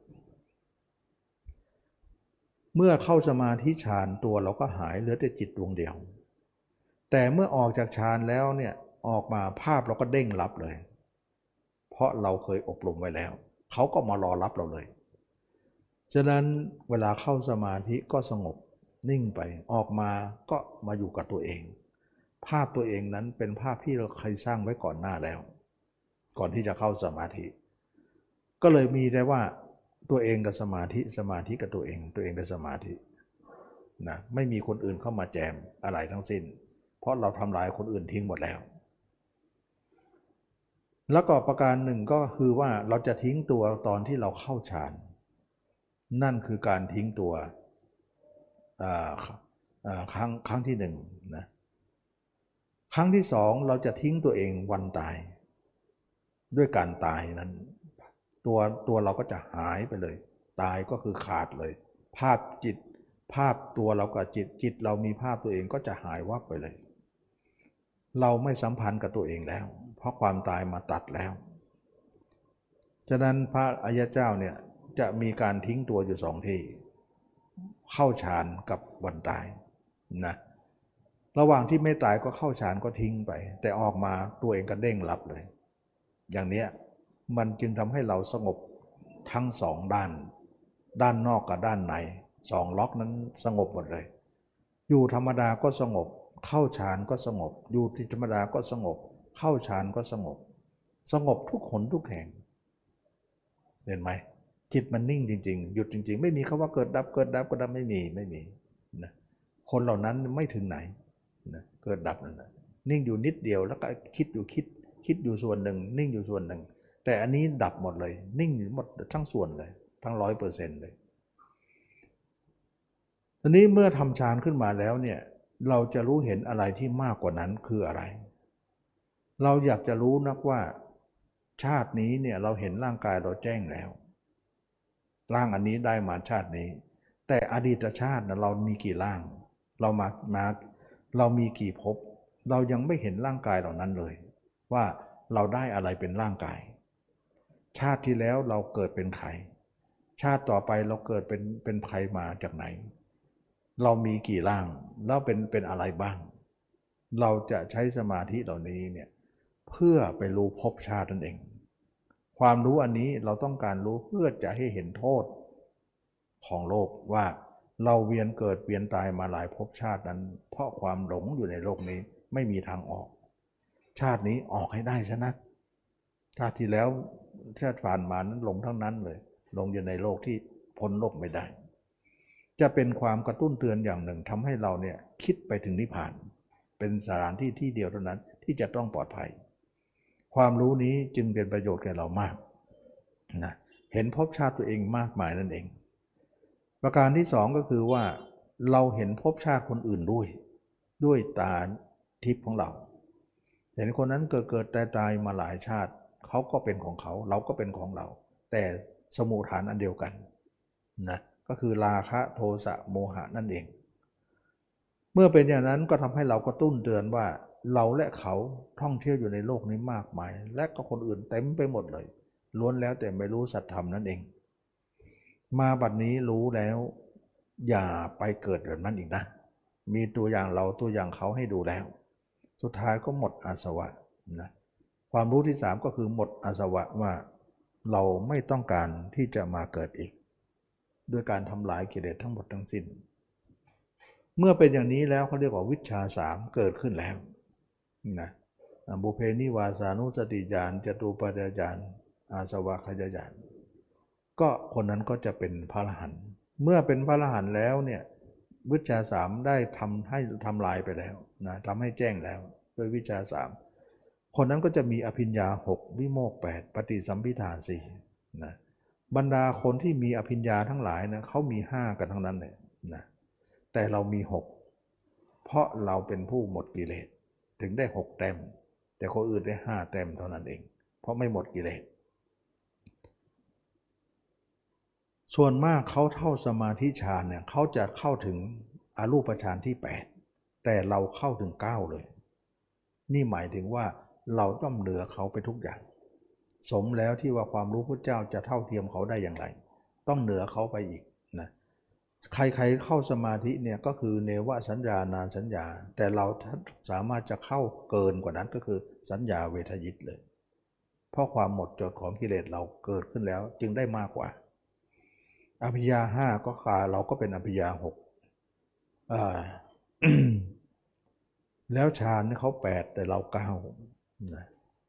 เมื่อเข้าสมาธิฌานตัวเราก็หายเหลือแต่จิตดวงเดียว แต่เมื่อออกจากฌานแล้วเนี่ยออกมาภาพเราก็เด้งรับเลย เพราะเราเคยอบรมไว้แล้ว เขาก็มารอรับเราเลย ฉะนั้นเวลาเข้าสมาธิก็สงบนิ่งไปออกมาก็มาอยู่กับตัวเอง ภาพตัวเองนั้นเป็นภาพที่เราเคยสร้างไว้ก่อนหน้าแล้ว ก่อนที่จะเข้าสมาธิ ก็เลยมีได้ว่า ตัวเองกับสมาธิสมาธิกับตัวเอง ตัวเองกับสมาธินะไม่มีคนอื่นเข้ามาแจมอะไรทั้งสิ้น เพราะเราทำลายคนอื่นทิ้งหมดแล้ว แล้วก็ประการหนึ่งก็คือว่าเราจะทิ้งตัวตอนที่เราเข้าฌานนั่นคือการทิ้งตัวครั้งครั้งที่หนึ่งนะครั้งที่สองเราจะทิ้งตัวเองวันตาย ด้วยการตายนั้น ตัวตัวเราก็จะหายไปเลย ตายก็คือขาดเลย ภาพจิต ภาพตัวเรากับจิตจิตเรามีภาพตัวเองก็จะหายวับไปเลย เราไม่สัมพันธ์กับตัวเองแล้ว เพราะความตายมาตัดแล้ว ฉะนั้นพระอายะเจ้าเนี่ยจะมีการทิ้งตัวอยู่สองที่ เข้าฌานกับวันตายนะระหว่างที่ไม่ตายก็เข้าฌานก็ทิ้งไป แต่ออกมาตัวเองก็เด้งรับเลย อย่างเนี้ย มันจึงทำให้เราสงบทั้งสองด้าน ด้านนอกกับด้านในสองล็อกนั้นสงบหมดเลย อยู่ธรรมดาก็สงบ เข้าฌานก็สงบ อยู่ที่ธรรมดาก็สงบ เข้าฌานก็สงบ สงบทุกขนทุกแห่ง เห็นไหมจิตมันนิ่งจริง ๆ หยุดจริง ๆ ไม่มีคาว่าเกิดดับเกิดดับก็ดับไม่มีไม่มีนะคนเหล่านั้นไม่ถึงไหนนะเกิดดับนั่นแหละนิ่งอยู่นิดเดียวแล้วก็คิดอยู่คิด คิดอยู่ส่วนหนึ่ง นิ่งอยู่ส่วนหนึ่ง แต่อันนี้ดับหมดเลย นิ่งหมดทั้งส่วนเลย ทั้งร้อยเปอร์เซ็นต์เลยทีนี้เมื่อทำฌานขึ้นมาแล้วเนี่ยเราจะรู้เห็นอะไรที่มากกว่านั้นคืออะไร เราอยากจะรู้นักว่า ชาตินี้เนี่ยเราเห็นร่างกายเราแจ้งแล้ว ร่างอันนี้ได้มาชาตินี้ แต่อดีตชาตินะเรามีกี่ร่าง เรามามาเรามีกี่ภพเรายังไม่เห็นร่างกายเหล่านั้นเลย ว่าเราได้อะไรเป็นร่างกาย ชาติที่แล้วเราเกิดเป็นใคร ชาติต่อไปเราเกิดเป็นเป็นใครมาจากไหน เรามีกี่ร่าง แล้วเป็นเป็นอะไรบ้าง เราจะใช้สมาธิเหล่านี้เนี่ยเพื่อไปรู้ภพชาตินั่นเอง ความรู้อันนี้เราต้องการรู้เพื่อจะให้เห็นโทษของโลกว่าเราเวียนเกิดเวียนตายมาหลายภพชาตินั้น เพราะความหลงอยู่ในโลกนี้ไม่มีทางออก ชาตินี้ออกให้ได้ชนะชาติที่แล้ว ชาติผ่านมานั้นลงทั้งนั้นเลย ลงอยู่ในโลกที่พ้นโลกไม่ได้ จะเป็นความกระตุ้นเตือนอย่างหนึ่งทำให้เราเนี่ยคิดไปถึงนิพพาน เป็นสถานที่ที่เดียวเท่านั้นที่จะต้องปลอดภัย ความรู้นี้จึงเป็นประโยชน์แก่เรามากนะเห็นภพชาติตัวเองมากมายนั่นเอง ประการที่สองก็คือว่าเราเห็นภพชาติคนอื่นด้วย ด้วยตาทิพย์ของเรา เห็นคนนั้นเกิดเกิดตายตายมาหลายชาติ เขาก็เป็นของเขา เราก็เป็นของเรา แต่สมุฐานอันเดียวกันนะก็คือราคะโทสะโมหะนั่นเอง เมื่อเป็นอย่างนั้นก็ทำให้เราก็ตุ้นเตือนว่าเราและเขาท่องเที่ยวอยู่ในโลกนี้มากมาย และก็คนอื่นเต็มไปหมดเลย ล้วนแล้วแต่ไม่รู้สัจธรรมนั่นเอง มาบัดนี้รู้แล้ว อย่าไปเกิดแบบนั้นอีกนะ มีตัวอย่างเราตัวอย่างเขาให้ดูแล้ว สุดท้ายก็หมดอาสวะนะ ความรู้ที่สามก็คือหมดอาสวะว่าเราไม่ต้องการที่จะมาเกิดอีก ด้วยการทำลายกิเลสทั้งหมดทั้งสิ้น เมื่อเป็นอย่างนี้แล้วเขาเรียกว่าวิชาสามเกิดขึ้นแล้วนะบุเพนิวาสานุสติญาณจตุปัฏญาณอาสวะขยญาณก็คนนั้นก็จะเป็นพระอรหันต์เมื่อเป็นพระอรหันต์แล้วเนี่ยวิชาสามได้ทำให้ทำลายไปแล้วนะทำให้แจ้งแล้วด้วยวิชาสาม คนนั้นก็จะมีอภิญญาหกวิโมกแปดปฏิสัมพิทาสี่นะบรรดาคนที่มีอภิญญาทั้งหลายนะเขามีห้ากันทั้งนั้นเลยนะแต่เรามีหกเพราะเราเป็นผู้หมดกิเลสถึงได้หกแต้มแต่คนอื่นได้ห้าแต้มเท่านั้นเอง เพราะไม่หมดกิเลสส่วนมากเขาเท่าสมาธิฌานเนี่ยเขาจะเข้าถึงอรูปฌานที่ 8 แต่เราเข้าถึง 9 เลย นี่หมายถึงว่า เราต้องเหนือเขาไปทุกอย่าง สมแล้วที่ว่าความรู้พระเจ้าจะเท่าเทียมเขาได้อย่างไร ต้องเหนือเขาไปอีกนะใครๆเข้าสมาธิเนี่ยก็คือเนวสัญญานานสัญญา แต่เราสามารถจะเข้าเกินกว่านั้นก็คือสัญญาเวทยิตเลย เพราะความหมดจดของกิเลสเราเกิดขึ้นแล้วจึงได้มากกว่า อภิยาห้าก็ขาเราก็เป็นอภิยาหกแล้วฌานเขาแปดแต่เราเก้า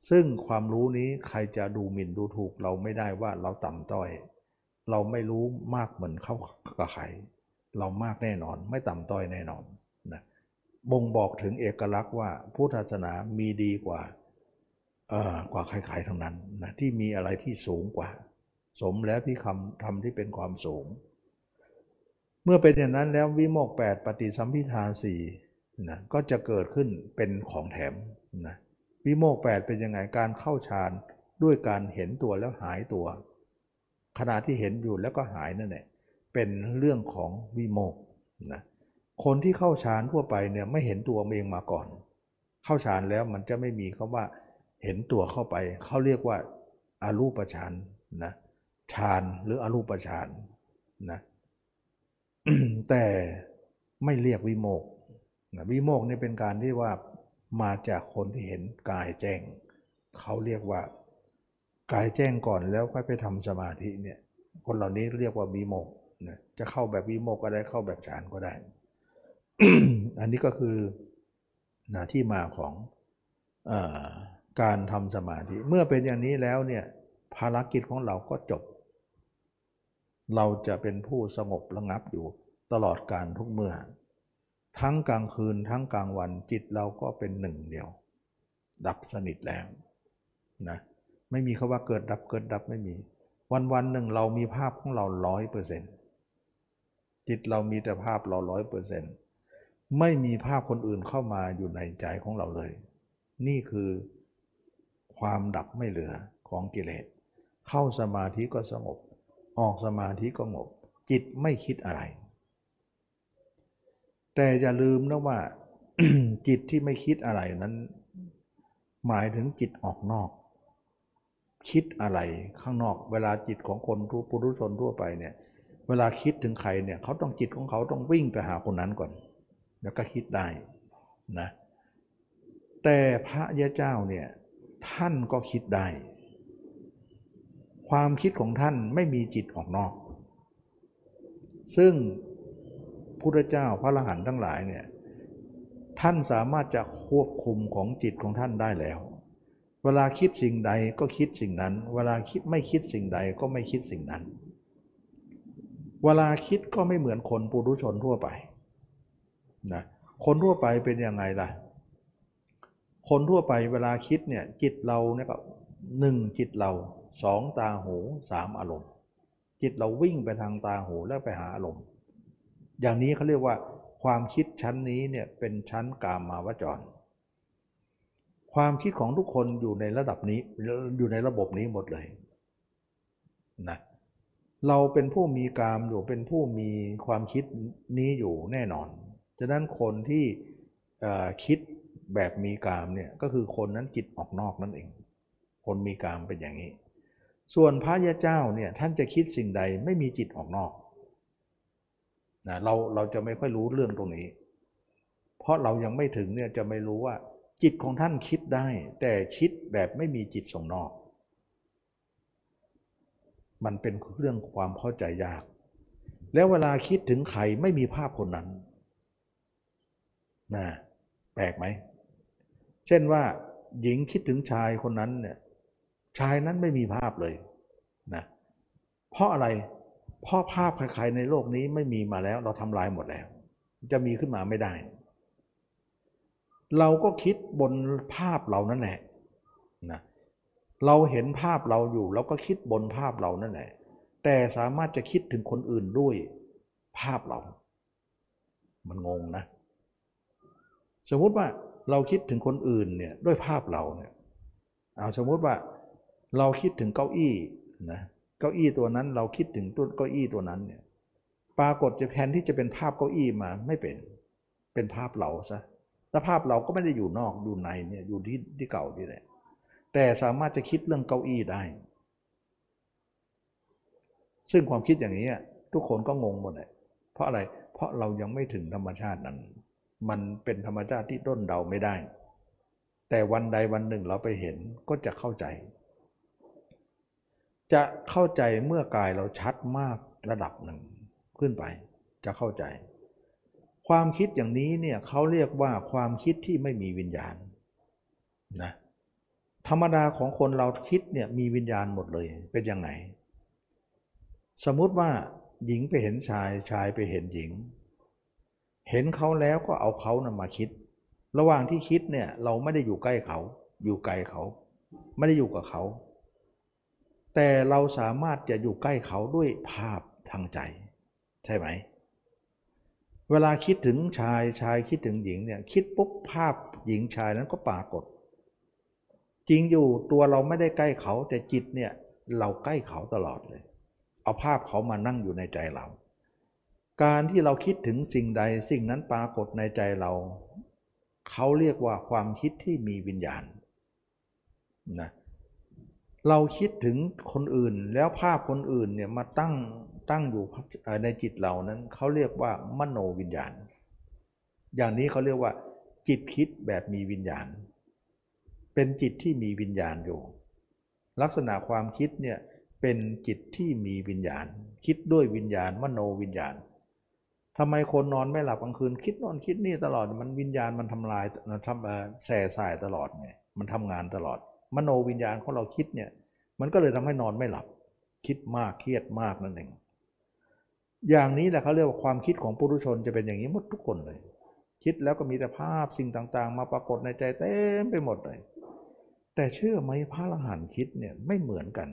ซึ่งความรู้นี้ใครจะดูหมิ่นดูถูกเราไม่ได้ว่าเราต่ำต้อย เราไม่รู้มากเหมือนเขากับใครเรามากแน่นอนไม่ต่ำต้อยแน่นอนนะบ่งบอกถึงเอกลักษณ์ว่าพุทธศาสนามีดีกว่ากว่าใครๆทั้งนั้นนะที่มีอะไรที่สูงกว่า สมแล้วที่คำทำที่เป็นความสูง เมื่อเป็นอย่างนั้นแล้ววิโมก 8 ปฏิสัมพิทาสี่นะก็จะเกิดขึ้นเป็นของแถมนะ วิโมก8เป็นยังไงการเข้าฌานด้วยการเห็นตัวแล้วหายตัว ขณะที่เห็นอยู่แล้วก็หายนั่นแหละเป็นเรื่องของวิโมกนะคนที่เข้าฌานทั่วไปเนี่ยไม่เห็นตัวเองมาก่อน เข้าฌานแล้วมันจะไม่มีคาว่าเห็นตัวเข้าไปเขาเรียกว่าอารูปฌานนะฌานหรืออรูปฌานนะแต่ไม่เรียกวิโมกนะวิโมกนี่เป็นการที่ว่า มาจากคนที่เห็นกายแจ้ง เขาเรียกว่ากายแจ้งก่อนแล้วค่อยไปทำสมาธิเนี่ยคนเหล่านี้เรียกว่าวิโมกนะจะเข้าแบบวิโมกก็ได้เข้าแบบฌานก็ได้ อันนี้ก็คือนะที่มาของอการทำสมาธิ เมื่อเป็นอย่างนี้แล้วเนี่ยภารกิจของเราก็จบ เราจะเป็นผู้สงบระงับอยู่ตลอดการทุกเมื่อ ทั้งกลางคืนทั้งกลางวันจิตเราก็เป็นหนึ่งเดียว ดับสนิทแล้วนะไม่มีคาว่าเกิดดับเกิดดับไม่มี วันวันหนึ่งเรามีภาพของเราร้อยเปอร์เซ็นต์จิตเรามีแต่ภาพเราร้อยเปอร์เซ็นต์ไม่มีภาพคนอื่นเข้ามาอยู่ในใจของเราเลย นี่คือความดับไม่เหลือของกิเลส เข้าสมาธิก็สงบ ออกสมาธิก็งบ จิตไม่คิดอะไร แต่อย่าลืมนะว่า จิตที่ไม่คิดอะไรนั้น หมายถึงจิตออกนอก คิดอะไรข้างนอก เวลาจิตของคนทุปุถุชนทั่วไปเนี่ย เวลาคิดถึงใครเนี่ยเขาต้องจิตของเขาต้องวิ่งไปหาคนนั้นก่อน แล้วก็คิดได้นะแต่พระยาเจ้าเนี่ยท่านก็คิดได้ ความคิดของท่านไม่มีจิตออกนอก ซึ่ง พุทธเจ้าพระอรหันต์ทั้งหลายเนี่ยท่านสามารถจะควบคุมของจิตของท่านได้แล้ว เวลาคิดสิ่งใดก็คิดสิ่งนั้น เวลาคิดไม่คิดสิ่งใดก็ไม่คิดสิ่งนั้น เวลาคิดก็ไม่เหมือนคนปุถุชนทั่วไปนะคนทั่วไปเป็นยังไงล่ะ คนทั่วไปเวลาคิดเนี่ยจิตเราเนี่ยก็หนึ่งจิตเราสองตาหูสามอารมณ์ จิตเราวิ่งไปทางตาหูแล้วไปหาอารมณ์ อย่างนี้เขาเรียกว่า ความคิดชั้นนี้เนี่ยเป็นชั้นกามมาวจร ความคิดของทุกคนอยู่ในระดับนี้อยู่ในระบบนี้หมดเลยนะเราเป็นผู้มีกามอยู่เป็นผู้มีความคิดนี้อยู่แน่นอนฉะนั้นคนที่คิดแบบมีกามเนี่ยก็คือคนนั้นจิตออกนอกนั่นเอง คนมีกามเป็นอย่างนี้ ส่วนพระยาเจ้าเนี่ยท่านจะคิดสิ่งใดไม่มีจิตออกนอก นะเราเราจะไม่ค่อยรู้เรื่องตรงนี้ เพราะเรายังไม่ถึงเนี่ยจะไม่รู้ว่า จิตของท่านคิดได้ แต่คิดแบบไม่มีจิตส่งนอก มันเป็นเรื่องความเข้าใจยาก แล้วเวลาคิดถึงใครไม่มีภาพคนนั้นนะแปลกไหม เช่นว่าหญิงคิดถึงชายคนนั้นเนี่ยชายนั้นไม่มีภาพเลยนะเพราะอะไร เพราะภาพใครๆในโลกนี้ไม่มีมาแล้ว เราทำลายหมดแล้ว จะมีขึ้นมาไม่ได้ เราก็คิดบนภาพเรานั่นแหละนะเราเห็นภาพเราอยู่เราก็คิดบนภาพเรานั่นแหละ แต่สามารถจะคิดถึงคนอื่นด้วยภาพเรา มันงงนะ สมมุติว่าเราคิดถึงคนอื่นเนี่ยด้วยภาพเราเนี่ยเอาสมมุติว่าเราคิดถึงเก้าอี้นะ เก้าอี้ตัวนั้นเราคิดถึงต้นเก้าอี้ตัวนั้นเนี่ยปรากฏจะแทนที่จะเป็นภาพเก้าอี้มาไม่เป็น เป็นภาพเราซะแต่ภาพเราก็ไม่ได้อยู่นอกอยู่ในเนี่ยอยู่ที่ที่เก่าที่แหละ แต่สามารถจะคิดเรื่องเก้าอี้ได้ ซึ่งความคิดอย่างนี้ทุกคนก็งงหมดเลยเพราะอะไรเพราะเรายังไม่ถึงธรรมชาตินั้น มันเป็นธรรมชาติที่ต้นเดาไม่ได้ แต่วันใดวันหนึ่งเราไปเห็นก็จะเข้าใจ จะเข้าใจเมื่อกายเราชัดมากระดับหนึ่งขึ้นไป จะเข้าใจ ความคิดอย่างนี้เนี่ยเขาเรียกว่าความคิดที่ไม่มีวิญญาณนะธรรมดาของคนเราคิดเนี่ยมีวิญญาณหมดเลยเป็นยังไง สมมุติว่าหญิงไปเห็นชายชายไปเห็นหญิง เห็นเขาแล้วก็เอาเขานะมาคิด ระหว่างที่คิดเนี่ยเราไม่ได้อยู่ใกล้เขา อยู่ไกลเขา ไม่ได้อยู่กับเขา แต่เราสามารถจะอยู่ใกล้เขาด้วยภาพทางใจ ใช่ไหม เวลาคิดถึงชายชายคิดถึงหญิงเนี่ยคิดปุ๊บภาพหญิงชายนั้นก็ปรากฏ จริงอยู่ตัวเราไม่ได้ใกล้เขาแต่จิตเนี่ยเราใกล้เขาตลอดเลย เอาภาพเขามานั่งอยู่ในใจเรา การที่เราคิดถึงสิ่งใดสิ่งนั้นปรากฏในใจเราเขาเรียกว่าความคิดที่มีวิญญาณนะ เราคิดถึงคนอื่นแล้วภาพคนอื่นเนี่ยมาตั้งตั้งอยู่ในจิตเรานั้นเขาเรียกว่ามโนวิญญาณ อย่างนี้เขาเรียกว่า จิตคิดแบบมีวิญญาณ เป็นจิตที่มีวิญญาณอยู่ ลักษณะความคิดเนี่ยเป็นจิตที่มีวิญญาณ คิดด้วยวิญญาณ มโนวิญญาณทำไมคนนอนไม่หลับกลางคืน คิดนอนคิดนี่ตลอดมันวิญญาณมันทำลายทำแส่สายตลอดไงมันทำงานตลอด มโนวิญญาณของเราคิดเนี่ยมันก็เลยทำให้นอนไม่หลับ คิดมากเครียดมากนั่นเองอย่างนี้แหละเขาเรียกว่าความคิดของปุถุชนจะเป็นอย่างนี้หมดทุกคนเลย คิดแล้วก็มีแต่ภาพสิ่งต่างๆ มาปรากฏในใจเต็มไปหมดเลย แต่เชื่อไหมพระอรหันต์คิดเนี่ยไม่เหมือนกัน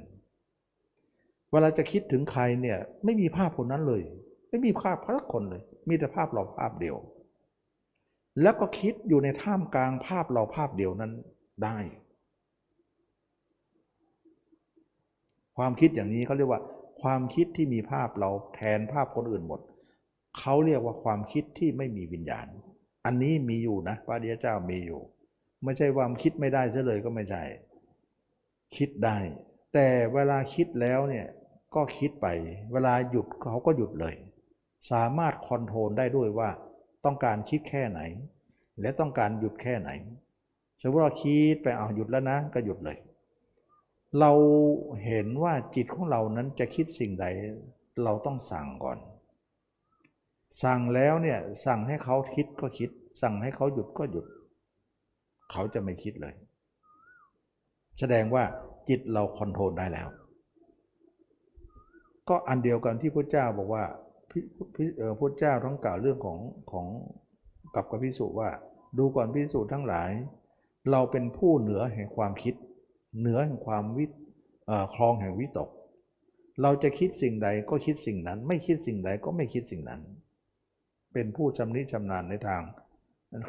เวลาจะคิดถึงใครเนี่ยไม่มีภาพคนนั้นเลย ไม่มีภาพพักคนเลย มีแต่ภาพเราภาพเดียว แล้วก็คิดอยู่ในท่ามกลางภาพเราภาพเดียวนั้นได้ ความคิดอย่างนี้เขาเรียกว่า ความคิดที่มีภาพเราแทนภาพคนอื่นหมด เขาเรียกว่าความคิดที่ไม่มีวิญญาณ อันนี้มีอยู่นะพระเดียเจ้ามีอยู่ ไม่ใช่ความคิดไม่ได้เฉลยก็ไม่ใช่ คิดได้ แต่เวลาคิดแล้วเนี่ยก็คิดไป เวลาหยุดเขาก็หยุดเลย สามารถคอนโทรลได้ด้วยว่าต้องการคิดแค่ไหน และต้องการหยุดแค่ไหนสมมติเราคิดไปเอาหยุดแล้วนะ ก็หยุดเลย เราเห็นว่าจิตของเรานั้นจะคิดสิ่งใดเราต้องสั่งก่อน สั่งแล้วเนี่ยสั่งให้เขาคิดก็คิด สั่งให้เขาหยุดก็หยุด เขาจะไม่คิดเลย แสดงว่าจิตเราคอนโทรลได้แล้ว ก็อันเดียวกันที่พระเจ้าบอกว่าพระเจ้าต้องกล่าวเรื่องของของกับกับพิสุว่า ดูก่อนพิสุทั้งหลาย เราเป็นผู้เหนือแห่งความคิด เหนือแห่งความวิคลองแห่งวิตก เราจะคิดสิ่งใดก็คิดสิ่งนั้น ไม่คิดสิ่งใดก็ไม่คิดสิ่งนั้น เป็นผู้ชำนิชำนาญในทาง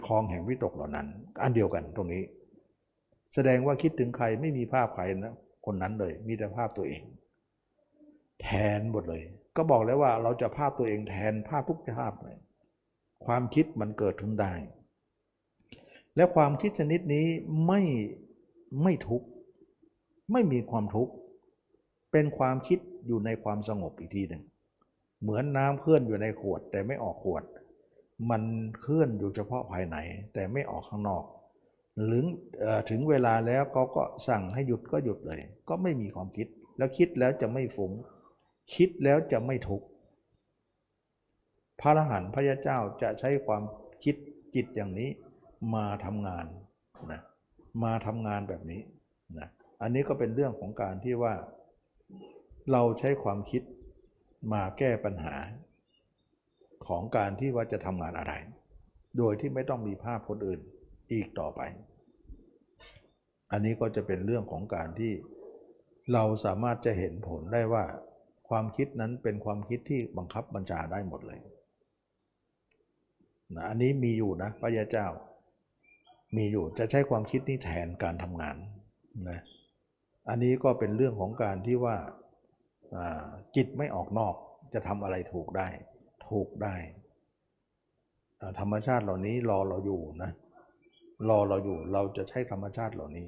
คลองแห่งวิตกเหล่านั้น อันเดียวกันตรงนี้ แสดงว่าคิดถึงใครไม่มีภาพใครนะคนนั้นเลย มีแต่ภาพตัวเอง แทนหมดเลย ก็บอกแล้วว่าเราจะภาพตัวเองแทนภาพทุกภาพเลยความคิดมันเกิดขึ้นได้ และความคิดชนิดนี้ไม่ไม่ทุกข์ ไม่มีความทุกข์ เป็นความคิดอยู่ในความสงบอีกทีหนึ่ง เหมือนน้ำเคลื่อนอยู่ในขวดแต่ไม่ออกขวด มันเคลื่อนอยู่เฉพาะภายในแต่ไม่ออกข้างนอก หรือถึงเวลาแล้วก็ก็สั่งให้หยุดก็หยุดเลย ก็ไม่มีความคิด แล้วคิดแล้วจะไม่ฟุง้งคิดแล้วจะไม่ทุกข์พระอรหันต์พระยาเจ้าจะใช้ความคิดจิตอย่างนี้มาทำงานนะมาทำงานแบบนี้นะ อันนี้ก็เป็นเรื่องของการที่ว่า เราใช้ความคิดมาแก้ปัญหา ของการที่ว่าจะทำงานอะไร โดยที่ไม่ต้องมีภาพคนอื่นอีกต่อไป อันนี้ก็จะเป็นเรื่องของการที่เราสามารถจะเห็นผลได้ว่า ความคิดนั้นเป็นความคิดที่บังคับบัญชาได้หมดเลยนะอันนี้มีอยู่นะพระยาเจ้า มีอยู่จะใช้ความคิดนี้แทนการทำงานนะ อันนี้ก็เป็นเรื่องของการที่ว่าจิตไม่ออกนอกจะทำอะไรถูกได้ ถูกได้ ธรรมชาติเหล่านี้รอเราอยู่นะรอเราอยู่เราจะใช้ธรรมชาติเหล่านี้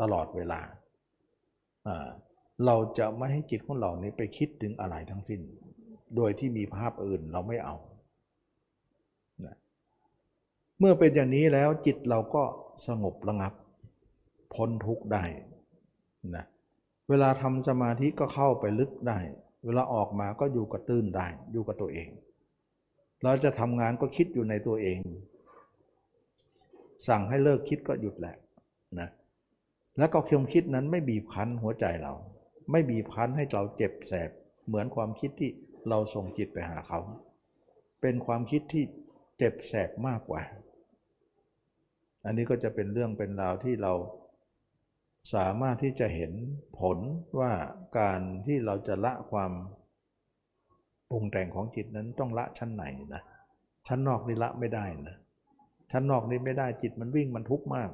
ตลอดเวลาอ่าเราจะไม่ให้จิตของเรานี้ไปคิดถึงอะไรทั้งสิ้น โดยที่มีภาพอื่นเราไม่เอานะเมื่อเป็นอย่างนี้แล้วจิตเราก็สงบระงับ พ้นทุกข์ได้ นะเวลาทำสมาธิก็เข้าไปลึกได้ เวลาออกมาก็อยู่กับตื้นได้ อยู่กับตัวเอง เราจะทำงานก็คิดอยู่ในตัวเอง สั่งให้เลิกคิดก็หยุดแหละนะแล้วก็ความคิดนั้นไม่บีบคั้นหัวใจเรา ไม่บีบคั้นให้เราเจ็บแสบ เหมือนความคิดที่เราส่งจิตไปหาเขา เป็นความคิดที่เจ็บแสบมากกว่า อันนี้ก็จะเป็นเรื่องเป็นราวที่เรา สามารถที่จะเห็นผลว่าการที่เราจะละความปรุงแต่งของจิตนั้นต้องละชั้นไหนนะชั้นนอกนี่ละไม่ได้นะชั้นนอกนี่ไม่ได้จิตมันวิ่งมันทุกข์มาก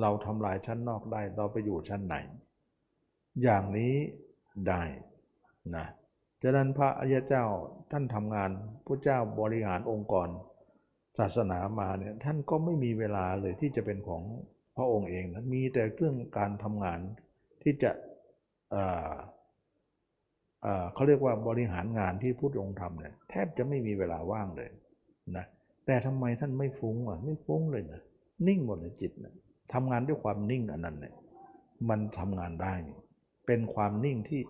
เราทำลายชั้นนอกได้เราไปอยู่ชั้นไหน อย่างนี้ได้นะฉะนั้นพระอริยเจ้าท่านทำงานพระเจ้าบริหารองค์กร ศาสนามาเนี่ยท่านก็ไม่มีเวลาเลยที่จะเป็นของ พระองค์เองนะมีแต่เรื่องการทำงานที่จะเเเขาเรียกว่าบริหารงานที่พุทธองค์ทำเนี่ยแทบจะไม่มีเวลาว่างเลยนะแต่ทำไมท่านไม่ฟุ้งอะไม่ฟุ้งเลยนะนิ่งหมดเลยจิตนะทำงานด้วยความนิ่งอันนั้นเนี่ยมันทำงานได้ เป็นความนิ่งที่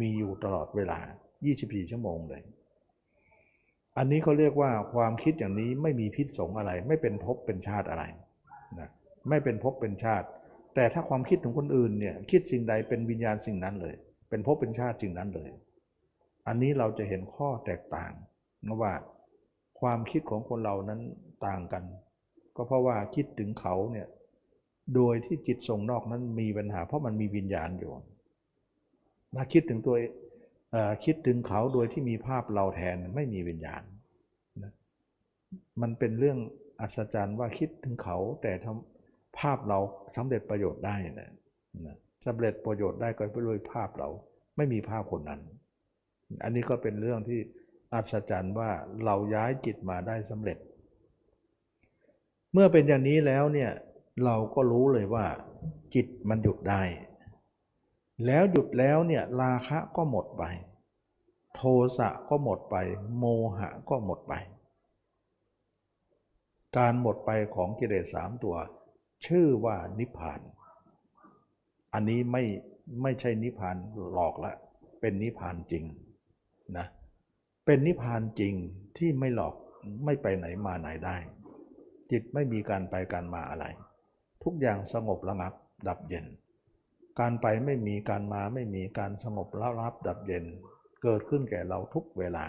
มีอยู่ตลอดเวลา 24 ชั่วโมงเลย อันนี้เขาเรียกว่าความคิดอย่างนี้ไม่มีพิษสงอะไร ไม่เป็นภพเป็นชาติอะไรนะ ไม่เป็นภพเป็นชาติ แต่ถ้าความคิดของคนอื่นเนี่ยคิดสิ่งใดเป็นวิญญาณสิ่งนั้นเลย เป็นภพเป็นชาติสิ่งนั้นเลย อันนี้เราจะเห็นข้อแตกต่างนะว่าความคิดของคนเรานั้นต่างกัน ก็เพราะว่าคิดถึงเขาเนี่ยโดยที่จิตส่งนอกนั้นมีปัญหา เพราะมันมีวิญญาณอยู่ถ้าคิดถึงตัวเอ่อคิดถึงเขาโดยที่มีภาพเราแทนไม่มีวิญญาณนะมันเป็นเรื่องอัศจรรย์ว่าคิดถึงเขาแต่ทำ ภาพเราสำเร็จประโยชน์ได้นะนะสำเร็จประโยชน์ได้ก็ด้วยภาพเราไม่มีภาพคนนั้น อันนี้ก็เป็นเรื่องที่อัศจรรย์ว่าเราย้ายจิตมาได้สำเร็จ เมื่อเป็นอย่างนี้แล้วเนี่ยเราก็รู้เลยว่า จิตมันหยุดได้ แล้วหยุดแล้วเนี่ยราคะก็หมดไป โทสะก็หมดไป โมหะก็หมดไป การหมดไปของกิเลสสามตัว ชื่อว่านิพพาน อันนี้ไม่ไม่ใช่นิพพานหลอกละ เป็นนิพพานจริงนะ เป็นนิพพานจริงที่ไม่หลอกไม่ไปไหนมาไหนได้ จิตไม่มีการไปการมาอะไร ทุกอย่างสงบระงับดับเย็น การไปไม่มีการมาไม่มีการสงบระงับดับเย็น เกิดขึ้นแก่เราทุกเวลา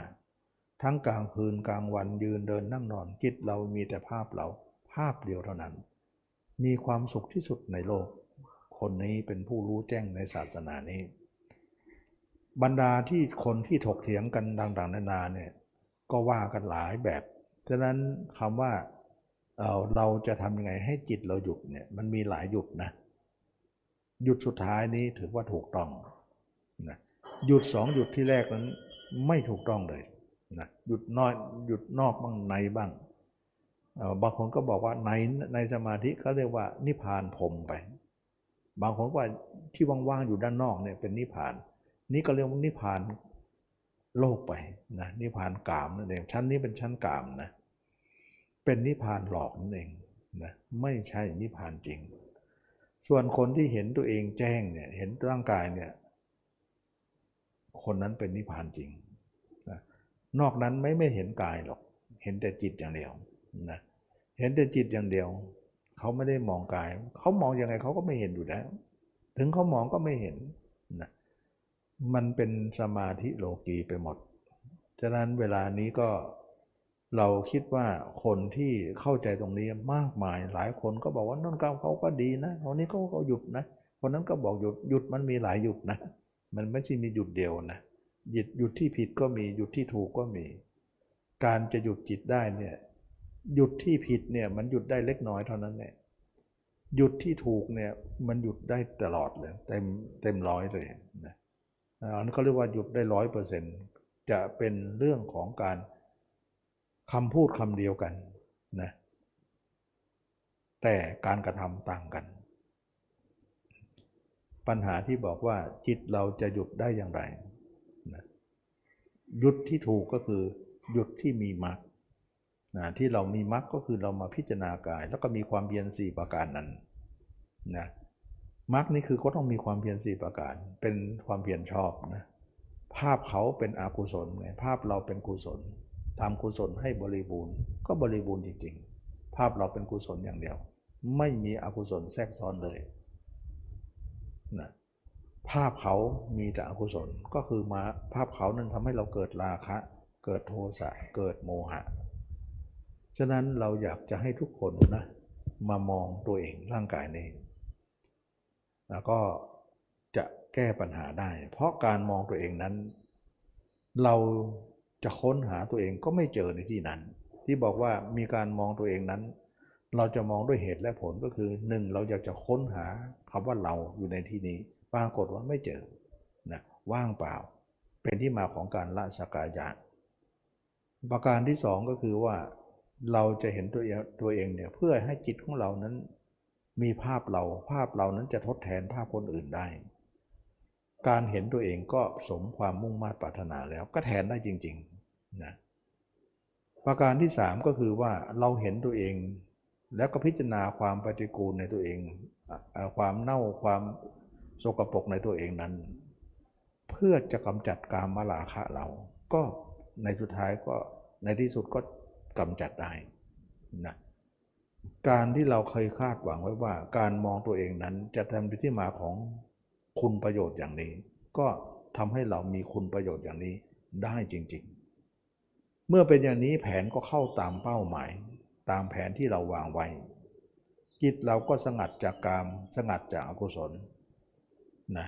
ทั้งกลางคืนกลางวันยืนเดินนั่งนอนจิตเรามีแต่ภาพเราภาพเดียวเท่านั้น มีความสุขที่สุดในโลก คนนี้เป็นผู้รู้แจ้งในศาสนานี้ บรรดาที่คนที่ถกเถียงกันต่างๆนานาเนี่ยก็ว่ากันหลายแบบ ฉะนั้นคำว่าเเราจะทำยังไงให้จิตเราหยุดเนี่ยมันมีหลายหยุดนะ หยุดสุดท้ายนี้ถือว่าถูกต้องนะหยุดสองหยุดที่แรกนั้นไม่ถูกต้องเลยนะหยุดน้อยหยุดนอกบ้างในบ้าง บางคนก็บอกว่าในในสมาธิเขาเรียกว่านิพานพรมไป บางคนว่าที่ว่างๆอยู่ด้านนอกเนี่ยเป็นนิพาน นี่ก็เรียกว่านิพานโลกไปนะนิพานกามนั่นเองชั้นนี้เป็นชั้นกามนะเป็นนิพานหลอกนั่นเองนะไม่ใช่นิพพานจริง ส่วนคนที่เห็นตัวเองแจ้งเนี่ยเห็นร่างกายเนี่ยคนนั้นเป็นนิพพานจริงนะนอกนั้นไม่ไม่เห็นกายหรอก เห็นแต่จิตอย่างเดียว นะเห็นแต่จิตอย่างเดียว เขาไม่ได้มองกาย เขามองยังไงเขาก็ไม่เห็นอยู่แล้ว ถึงเขามองก็ไม่เห็นนะมันเป็นสมาธิโลกีไปหมด ฉะนั้นเวลานี้ก็เราคิดว่าคนที่เข้าใจตรงนี้มากมายหลายคนก็บอกว่านั่นเขาเขาก็ดีนะคนนี้เขาก็หยุดนะคนนั้นก็บอกหยุดหยุดมันมีหลายหยุดนะ มันไม่ใช่มีหยุดเดียวนะหยุดหยุดที่ผิดก็มีหยุดที่ถูกก็มี การจะหยุดจิตได้เนี่ย หยุดที่ผิดเนี่ยมันหยุดได้เล็กน้อยเท่านั้นแหละหยุดที่ถูกเนี่ยมันหยุดได้ตลอดเลย เต็มเต็มร้อยเลยนะอันนี้เขาเรียกว่าหยุดได้ร้อยเปอร์เซ็นต์จะเป็นเรื่องของการคำพูดคำเดียวกันนะแต่การกระทำต่างกัน ปัญหาที่บอกว่าจิตเราจะหยุดได้อย่างไรนะหยุดที่ถูกก็คือหยุดที่มีมรรค นะที่เรามีมรรคก็คือเรามาพิจารณากาย แล้วก็มีความเพียรสี่ประการนั้นนะมรรคนี่คือก็ต้องมีความเพียรสี่ประการ เป็นความเพียรชอบนะภาพเขาเป็นอกุศลไงภาพเราเป็นกุศลทำกุศลให้บริบูรณ์ ก็บริบูรณ์จริงๆ ภาพเราเป็นกุศลอย่างเดียว ไม่มีอกุศลแทรกซ้อนเลยนะภาพเขามีแต่อกุศลก็คือมาภาพเขานั้นทำให้เราเกิดราคะ เกิดโทสะเกิดโมหะ ฉะนั้นเราอยากจะให้ทุกคนนะมามองตัวเองร่างกายนี้ แล้วก็จะแก้ปัญหาได้ เพราะการมองตัวเองนั้น เราจะค้นหาตัวเองก็ไม่เจอในที่นั้น ที่บอกว่ามีการมองตัวเองนั้น เราจะมองด้วยเหตุและผลก็คือหนึ่งเราอยากจะค้นหาคำว่าเราอยู่ในที่นี้ ปรากฏว่าไม่เจอนะว่างเปล่า เป็นที่มาของการละสกายะประการที่สองก็คือว่า เราจะเห็นตัวเองตัวเองเนี่ยเพื่อให้จิตของเรานั้นมีภาพเราภาพเรานั้นจะทดแทนภาพคนอื่นได้ การเห็นตัวเองก็สมความมุ่งมา่ปรารถนาแล้วก็แทนได้จริงๆนะประการที่สามก็คือว่าเราเห็นตัวเอง แล้วก็พิจารณาความปฏิกูลในตัวเอง ความเน่าความโสกปรกในตัวเองนั้น เพื่อจะกำจัดกามมาลาคะเรา ก็ในสุดท้ายก็ในที่สุดก็ กำจัดได้นะการที่เราเคยคาดหวังไว้ว่า การมองตัวเองนั้นจะทำเป็นที่มาของคุณประโยชน์อย่างนี้ ก็ทำให้เรามีคุณประโยชน์อย่างนี้ได้จริง ๆ เมื่อเป็นอย่างนี้แผนก็เข้าตามเป้าหมาย ตามแผนที่เราวางไว้ จิตเราก็สงัดจากกามสงัดจากอากุศลนะ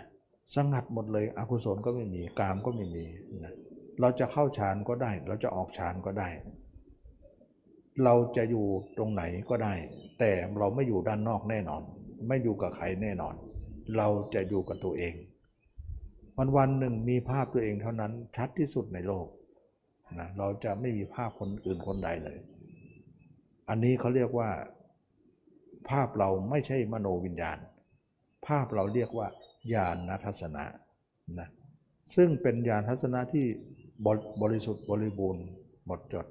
สงัดหมดเลยอกุศลก็ไม่มีกามก็ไม่มีนะเราจะเข้าฌานก็ได้ เราจะออกฌานก็ได้ เราจะอยู่ตรงไหนก็ได้ แต่เราไม่อยู่ด้านนอกแน่นอน ไม่อยู่กับใครแน่นอน เราจะอยู่กับตัวเอง วันวันหนึ่งมีภาพตัวเองเท่านั้นชัดที่สุดในโลกนะเราจะไม่มีภาพคนอื่นคนใดเลย อันนี้เขาเรียกว่า ภาพเราไม่ใช่มโนวิญญาณ ภาพเราเรียกว่าญาณทัศนะนะซึ่งเป็นญาณทัศนะที่บริสุทธิ์บริบูรณ์หมดจด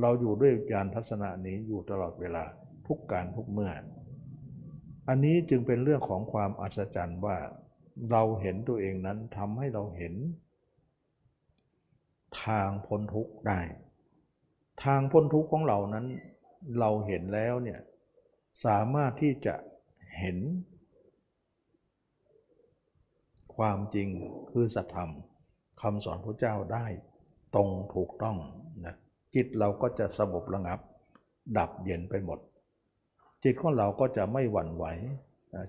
เราอยู่ด้วยญาณทัศนะนี้อยู่ตลอดเวลาทุกการทุกเมื่อ อันนี้จึงเป็นเรื่องของความอัศจรรย์ว่าเราเห็นตัวเองนั้นทำให้เราเห็น ทางพ้นทุกข์ได้ ทางพ้นทุกข์ของเรานั้น เราเห็นแล้วเนี่ยสามารถที่จะเห็น ความจริงคือสัจธรรมคำสอนพระเจ้าได้ตรงถูกต้อง จิตเราก็จะสงบระงับ ดับเย็นไปหมด จิตของเราก็จะไม่หวั่นไหว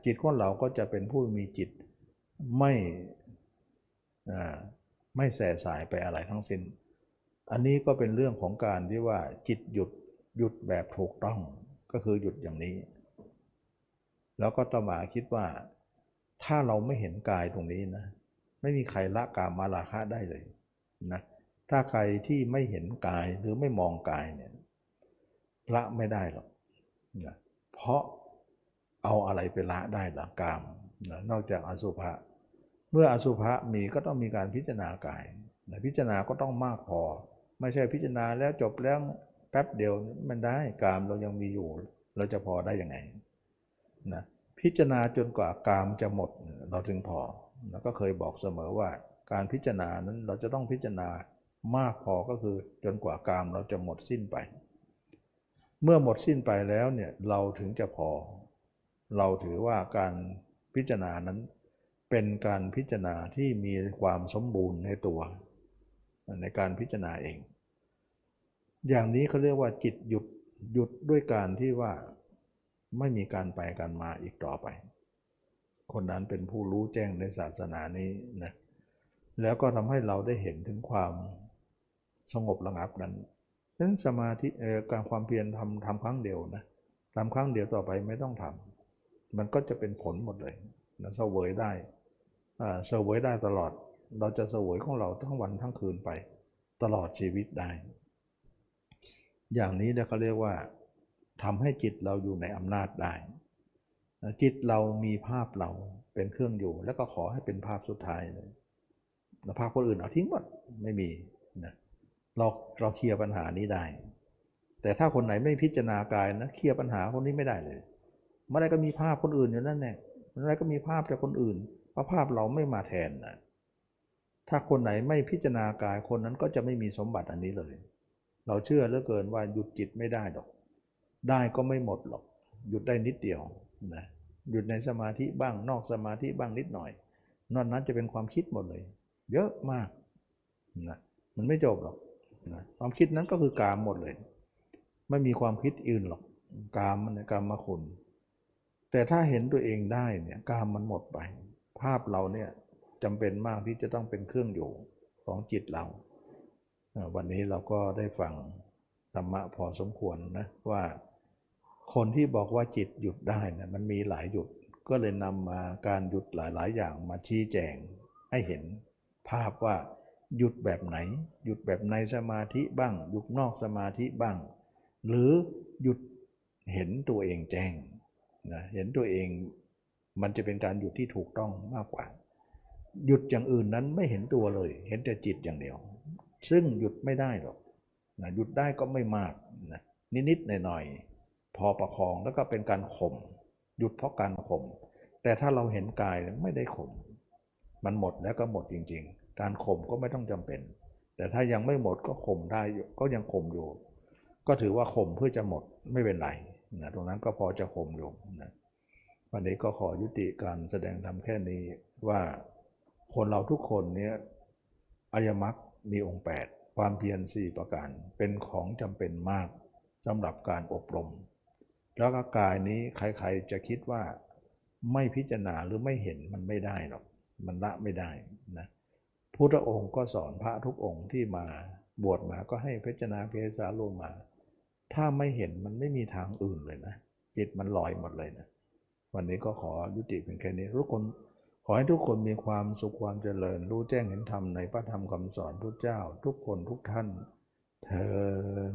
จิตของเราก็จะเป็นผู้มีจิตไม่ไม่แส่สายไปอะไรทั้งสิ้น อันนี้ก็เป็นเรื่องของการที่ว่าจิตหยุดหยุดแบบถูกต้องก็คือหยุดอย่างนี้ แล้วก็ตมาคิดว่า ถ้าเราไม่เห็นกายตรงนี้นะ ไม่มีใครละกามมาราคะได้เลยนะ ถ้าใครที่ไม่เห็นกายหรือไม่มองกายเนี่ยละไม่ได้หรอกนะเพราะเอาอะไรไปละได้หลักกามนะนอกจากอสุภะเมื่ออสุภะมีก็ต้องมีการพิจารณากายนะพิจารณาก็ต้องมากพอ ไม่ใช่พิจารณาแล้วจบแล้วแป๊บเดียวมันได้กามเรายังมีอยู่ เราจะพอได้ยังไงนะพิจารณาจนกว่ากามจะหมดเราถึงพอแล้วก็เคยบอกเสมอว่าการพิจารณานั้นเราจะต้องพิจารณา มากพอก็คือจนกว่ากามเราจะหมดสิ้นไป เมื่อหมดสิ้นไปแล้วเนี่ยเราถึงจะพอ เราถือว่าการพิจารณานั้นเป็นการพิจารณาที่มีความสมบูรณ์ในตัว ในการพิจารณาเอง อย่างนี้เขาเรียกว่าจิตหยุดหยุดด้วยการที่ว่าไม่มีการไปการมาอีกต่อไป คนนั้นเป็นผู้รู้แจ้งในศาสนานี้นะแล้วก็ทำให้เราได้เห็นถึงความ สงบระงับนั้นฉะนั้นสมาธิการความเพียรทำทำครั้งเดียวนะทำครั้งเดียวต่อไปไม่ต้องทำมันก็จะเป็นผลหมดเลยนะเสวยได้เสวยได้ตลอด เราจะเสวยของเราทั้งวันทั้งคืนไป ตลอดชีวิตได้ อย่างนี้เนี่ยเขาเรียกว่าทำให้จิตเราอยู่ในอำนาจได้ จิตเรามีภาพเราเป็นเครื่องอยู่ แล้วก็ขอให้เป็นภาพสุดท้ายเลยภาพคนอื่นเอาทิ้งหมดไม่มีนะ เราเราเคลียร์ปัญหานี้ได้ แต่ถ้าคนไหนไม่พิจารณากายนะเคลียร์ปัญหาคนนี้ไม่ได้เลยเมื่อไรก็มีภาพคนอื่นอยู่นั่นแหละเมื่อไรก็มีภาพจากคนอื่นเพราะภาพเราไม่มาแทนนะถ้าคนไหนไม่พิจารณากายคนนั้นก็จะไม่มีสมบัติอันนี้เลย เราเชื่อเหลือเกินว่าหยุดจิตไม่ได้หรอก ได้ก็ไม่หมดหรอกหยุดได้นิดเดียวนะหยุดในสมาธิบ้างนอกสมาธิบ้างนิดหน่อยนอกนั้นจะเป็นความคิดหมดเลย เยอะมากนะมันไม่จบหรอก ความคิดนั้นก็คือกามหมดเลย ไม่มีความคิดอื่นหรอกกามมันกามมาคุณ แต่ถ้าเห็นตัวเองได้เนี่ยกามมันหมดไป ภาพเราเนี่ยจำเป็นมากที่จะต้องเป็นเครื่องอยู่ของจิตเรา วันนี้เราก็ได้ฟังธรรมะพอสมควรนะว่าคนที่บอกว่าจิตหยุดได้นะมันมีหลายหยุดก็เลยนำมาการหยุดหลายๆ อย่างมาชี้แจงให้เห็นภาพว่า หยุดแบบไหน หยุดแบบในสมาธิบ้าง หยุดนอกสมาธิบ้าง หรือหยุดเห็นตัวเองแจ้งนะเห็นตัวเองมันจะเป็นการหยุดที่ถูกต้องมากกว่า หยุดอย่างอื่นนั้นไม่เห็นตัวเลย เห็นแต่จิตอย่างเดียว ซึ่งหยุดไม่ได้หรอกนะหยุดได้ก็ไม่มากนะนิดๆหน่อยๆพอประคองแล้วก็เป็นการข่มหยุดเพราะการข่มแต่ถ้าเราเห็นกายไม่ได้ข่มมันหมดแล้วก็หมดจริง ๆ การข่มก็ไม่ต้องจำเป็น แต่ถ้ายังไม่หมดก็ข่มได้ก็ยังข่มอยู่ ก็ถือว่าข่มเพื่อจะหมดไม่เป็นไรนะตรงนั้นก็พอจะข่มอยู่นะวันนี้ก็ขอยุติการแสดงธรรมแค่นี้ว่าคนเราทุกคนเนี้ยอริยมรรคมีองค์ 8 ความเพียร4ประการเป็นของจำเป็นมากสำหรับการอบรม แล้วก็กายนี้ใครๆจะคิดว่าไม่พิจารณาหรือไม่เห็นมันไม่ได้หรอก มันละไม่ได้นะ พุทธองค์ก็สอนพระทุกองค์ที่มาบวชมาก็ให้พิจารณาเกสาโลมา ถ้าไม่เห็นมันไม่มีทางอื่นเลยนะ จิตมันลอยหมดเลยนะ วันนี้ก็ขอยุติเพียงแค่นี้ทุกคนขอให้ทุกคนมีความสุขความเจริญ รู้แจ้งเห็นธรรมในพระธรรมคำสอนพระเจ้า ทุกคนทุกท่านเทอ